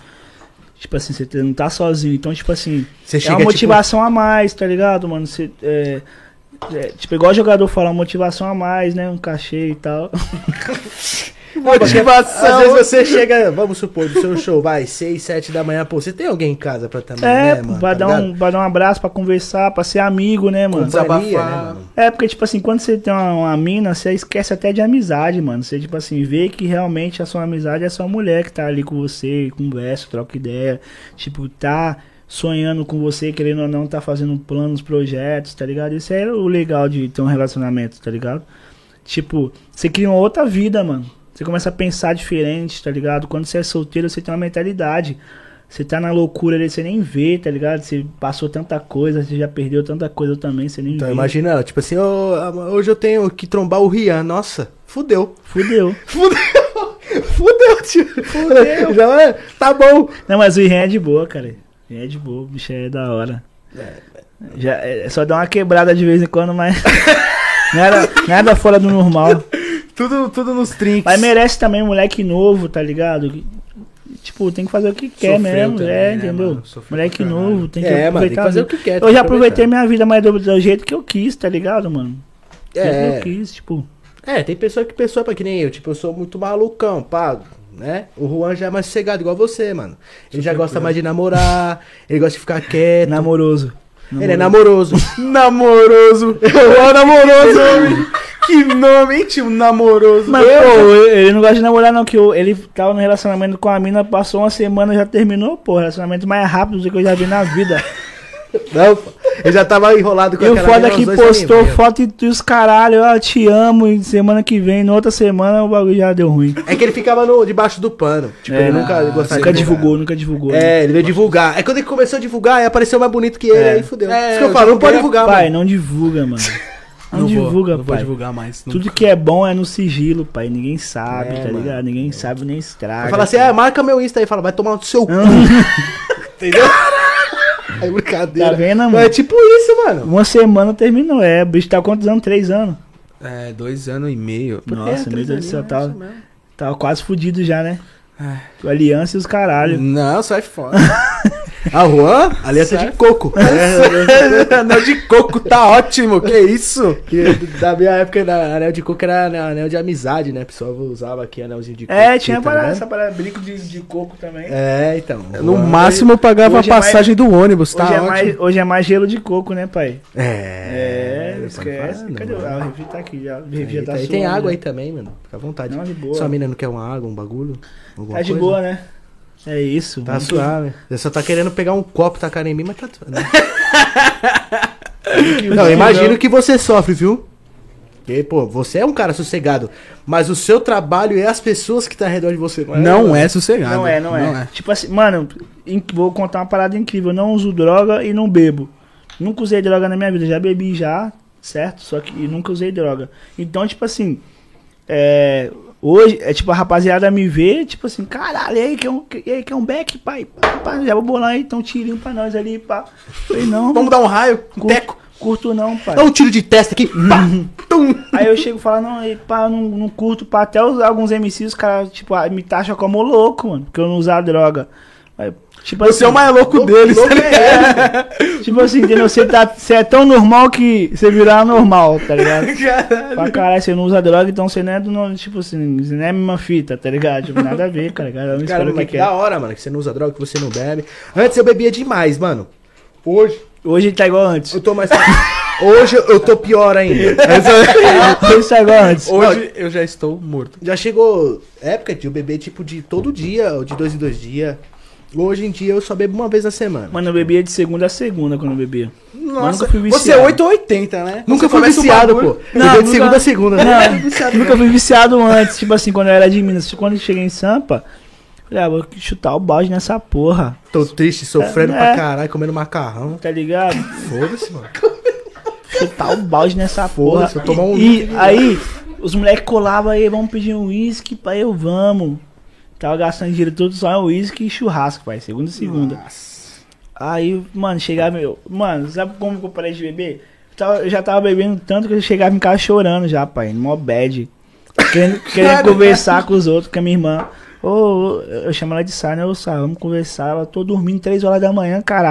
Tipo assim, você não tá sozinho. Então, tipo assim, Você é chega, uma tipo, motivação a mais, tá ligado, mano? Você, é, é, tipo, igual jogador fala, motivação a mais, né? Um cachê e tal. Motivação. Às vezes você chega, vamos supor, do seu show, vai, 6, 7 da manhã, pô, você tem alguém em casa pra também, É, né, mano? pra, tá dar um, pra dar um abraço, pra conversar, pra ser amigo, né, mano? Desabafar. né, mano? É, porque, tipo assim, quando você tem uma, uma mina, você esquece até de amizade, mano. Você, tipo assim, vê que realmente a sua amizade é sua mulher que tá ali com você, conversa, troca ideia. Tipo, tá sonhando com você, querendo ou não, tá fazendo planos, projetos, tá ligado? Isso é o legal de ter um relacionamento, tá ligado? Tipo, você cria uma outra vida, mano. Você começa a pensar diferente, tá ligado? Quando você é solteiro, você tem uma mentalidade. Você tá na loucura ali, você nem vê, tá ligado? Você passou tanta coisa, você já perdeu tanta coisa também, você nem Então vê. imagina, tipo assim, ô, hoje eu tenho que trombar o Rian, nossa, fudeu. Fudeu. Fudeu, fudeu, tio. Fudeu. Já, é, tá bom. Não, mas o Irene é de boa, cara. Irene é de boa, o bicho é da hora. Já, é só dar uma quebrada de vez em quando, mas. nada, nada fora do normal. Tudo, tudo nos trinques. Mas merece também um moleque novo, tá ligado? Tipo, tem que fazer o que quer Sofreu mesmo, também, é, né, entendeu? mano? Sofreu Moleque novo, tem que É, mano, tem que aproveitar. fazer o que quer. Eu já aproveitar. aproveitei minha vida, mas do, do jeito que eu quis, tá ligado, mano? Do jeito que É, eu quis, tipo. é, tem pessoa que pessoa pra que nem eu, tipo, eu sou muito malucão, pá, né? O Juan já é mais sossegado, igual você, mano. Ele já gosta mais de namorar, ele gosta de ficar quieto. Namoroso. Ele é namoroso. Namoroso. Ô, namoroso. que nome, hein, tio? Namoroso. Mas, pô, ele não gosta de namorar, não, que eu- ele tava no relacionamento com a mina, passou uma semana já terminou, pô. Relacionamento mais rápido do que eu já vi na vida. Não, pô. ele já tava enrolado com E o aquela foda mina é que postou aninhos, foto e os caralho, eu te amo, e semana que vem, na outra semana, o bagulho já deu ruim. É que ele ficava no, debaixo do pano. Tipo, É, ele nunca gostava Nunca de divulgou, nunca divulgou. né? É, ele veio divulgar. É quando ele começou a divulgar, aí apareceu mais bonito que ele, É. aí fudeu. É, Isso que eu eu falo, não pode divulgar, Pai, mano. não divulga, mano. Não, vou, divulga, não vou pai. divulgar mais. não. Tudo que é bom é no sigilo, pai. Ninguém sabe, É, tá mano. ligado? Ninguém sabe nem estraga. Vai falar assim, ah, marca meu Insta aí, fala, vai tomar no seu cu. Entendeu? É brincadeira. Tá vendo, Mas mano? é tipo isso, mano. Uma semana terminou, é. O bicho tá quantos anos? Três anos. É, dois anos e meio. Nossa, É, meu Deus do céu, tava-. Tava quase fudido já, né? É. Aliança e os caralho. Não, sai fora. A Juan, aliança de coco. É, Anel de coco, tá ótimo. Que isso? que da minha época, na, anel de coco era anel, de amizade, né? O pessoal usava aqui anelzinho de coco. É, tinha tá parada, essa parada, brinco de, de coco também. É, então. No Juan- máximo eu pagava a é mais- passagem do ônibus, tá hoje, é mais, hoje é mais gelo de coco, né, pai? É, É, esquece. pode Cadê? Ah, o tá aqui já. O tá aí tem água né? aí também, mano. Fica à vontade. Não, de boa. Sua mina não quer uma água, um bagulho? Tá de coisa? boa, né? É isso. Tá suave. Você só tá querendo pegar um copo e tacar em mim, mas tá suave. não, eu imagino que você sofre, viu? Porque, pô, você é um cara sossegado. Mas o seu trabalho e as pessoas que tá ao redor de você. Não é sossegado. Não é, não, é. Tipo assim, mano, vou contar uma parada incrível. Eu não uso droga e não bebo. Nunca usei droga na minha vida. Já bebi já, certo? Só que nunca usei droga. Então, tipo assim, é, hoje, é tipo, a rapaziada me vê, tipo assim, caralho, e aí, que é um, e aí, que é um back, pai? Já vou bolar aí, então um tirinho pra nós ali, pá. Falei, não, Vamos dar um raio, um curto, teco. curto não, pai. Dá um tiro de testa aqui. Pá, tum. Aí eu chego e falo, não, aí, pá, eu não, não curto, pá, até os, alguns MCs, os caras, tipo, ah, me taxam como louco, mano, porque eu não usar droga. Aí, tipo Você é o mais louco deles. louco tá é ligado? Tipo assim, entendeu? Você, tá, você é tão normal que você virar normal, tá ligado? Pra caralho, você não usa droga, então você não é do no- tipo assim, você não é a mesma fita, tá ligado? Tipo, nada a ver, cara. Cara, escolhe o mas que que quer. da hora, mano, que você não usa droga, que você não bebe. Antes eu bebia demais, mano. Hoje Hoje ele tá igual antes. eu tô mais. Hoje eu tô pior ainda. Hoje tá igual antes. Hoje eu já estou morto. Já chegou época de eu beber tipo de todo dia, ou de dois em dois dias. Hoje em dia eu só bebo uma vez na semana. Mano, eu bebia de segunda a segunda quando eu bebia. Nossa, nunca fui você é viciado. 8 ou 80, né? Nunca Você fui viciado, pô. Não, Bebia de segunda a segunda. né? Não, nunca fui viciado antes, tipo assim, quando eu era de Minas. Quando eu cheguei em Sampa, falei, ah, vou chutar o balde nessa porra, Tô triste, sofrendo É. pra caralho, comendo macarrão. tá ligado? Foda-se, mano. chutar o balde nessa porra. Foda-se, eu tomar um E de aí, os moleques colavam aí, vamos pedir um uísque, pai, eu vamos. Tava gastando dinheiro todo só em uísque e churrasco, pai, segunda e segunda. Aí, mano, chegava eu. Mano, sabe como que eu parei de beber? Eu, tava- eu já tava bebendo tanto que eu chegava em casa chorando já, pai, mó bad. Querendo, querendo conversar com os outros, com a minha irmã. Ô, ô, eu chamo ela de Sara, né? Ô, Sara, vamos conversar. Ela tô dormindo 3 horas da manhã, caralho.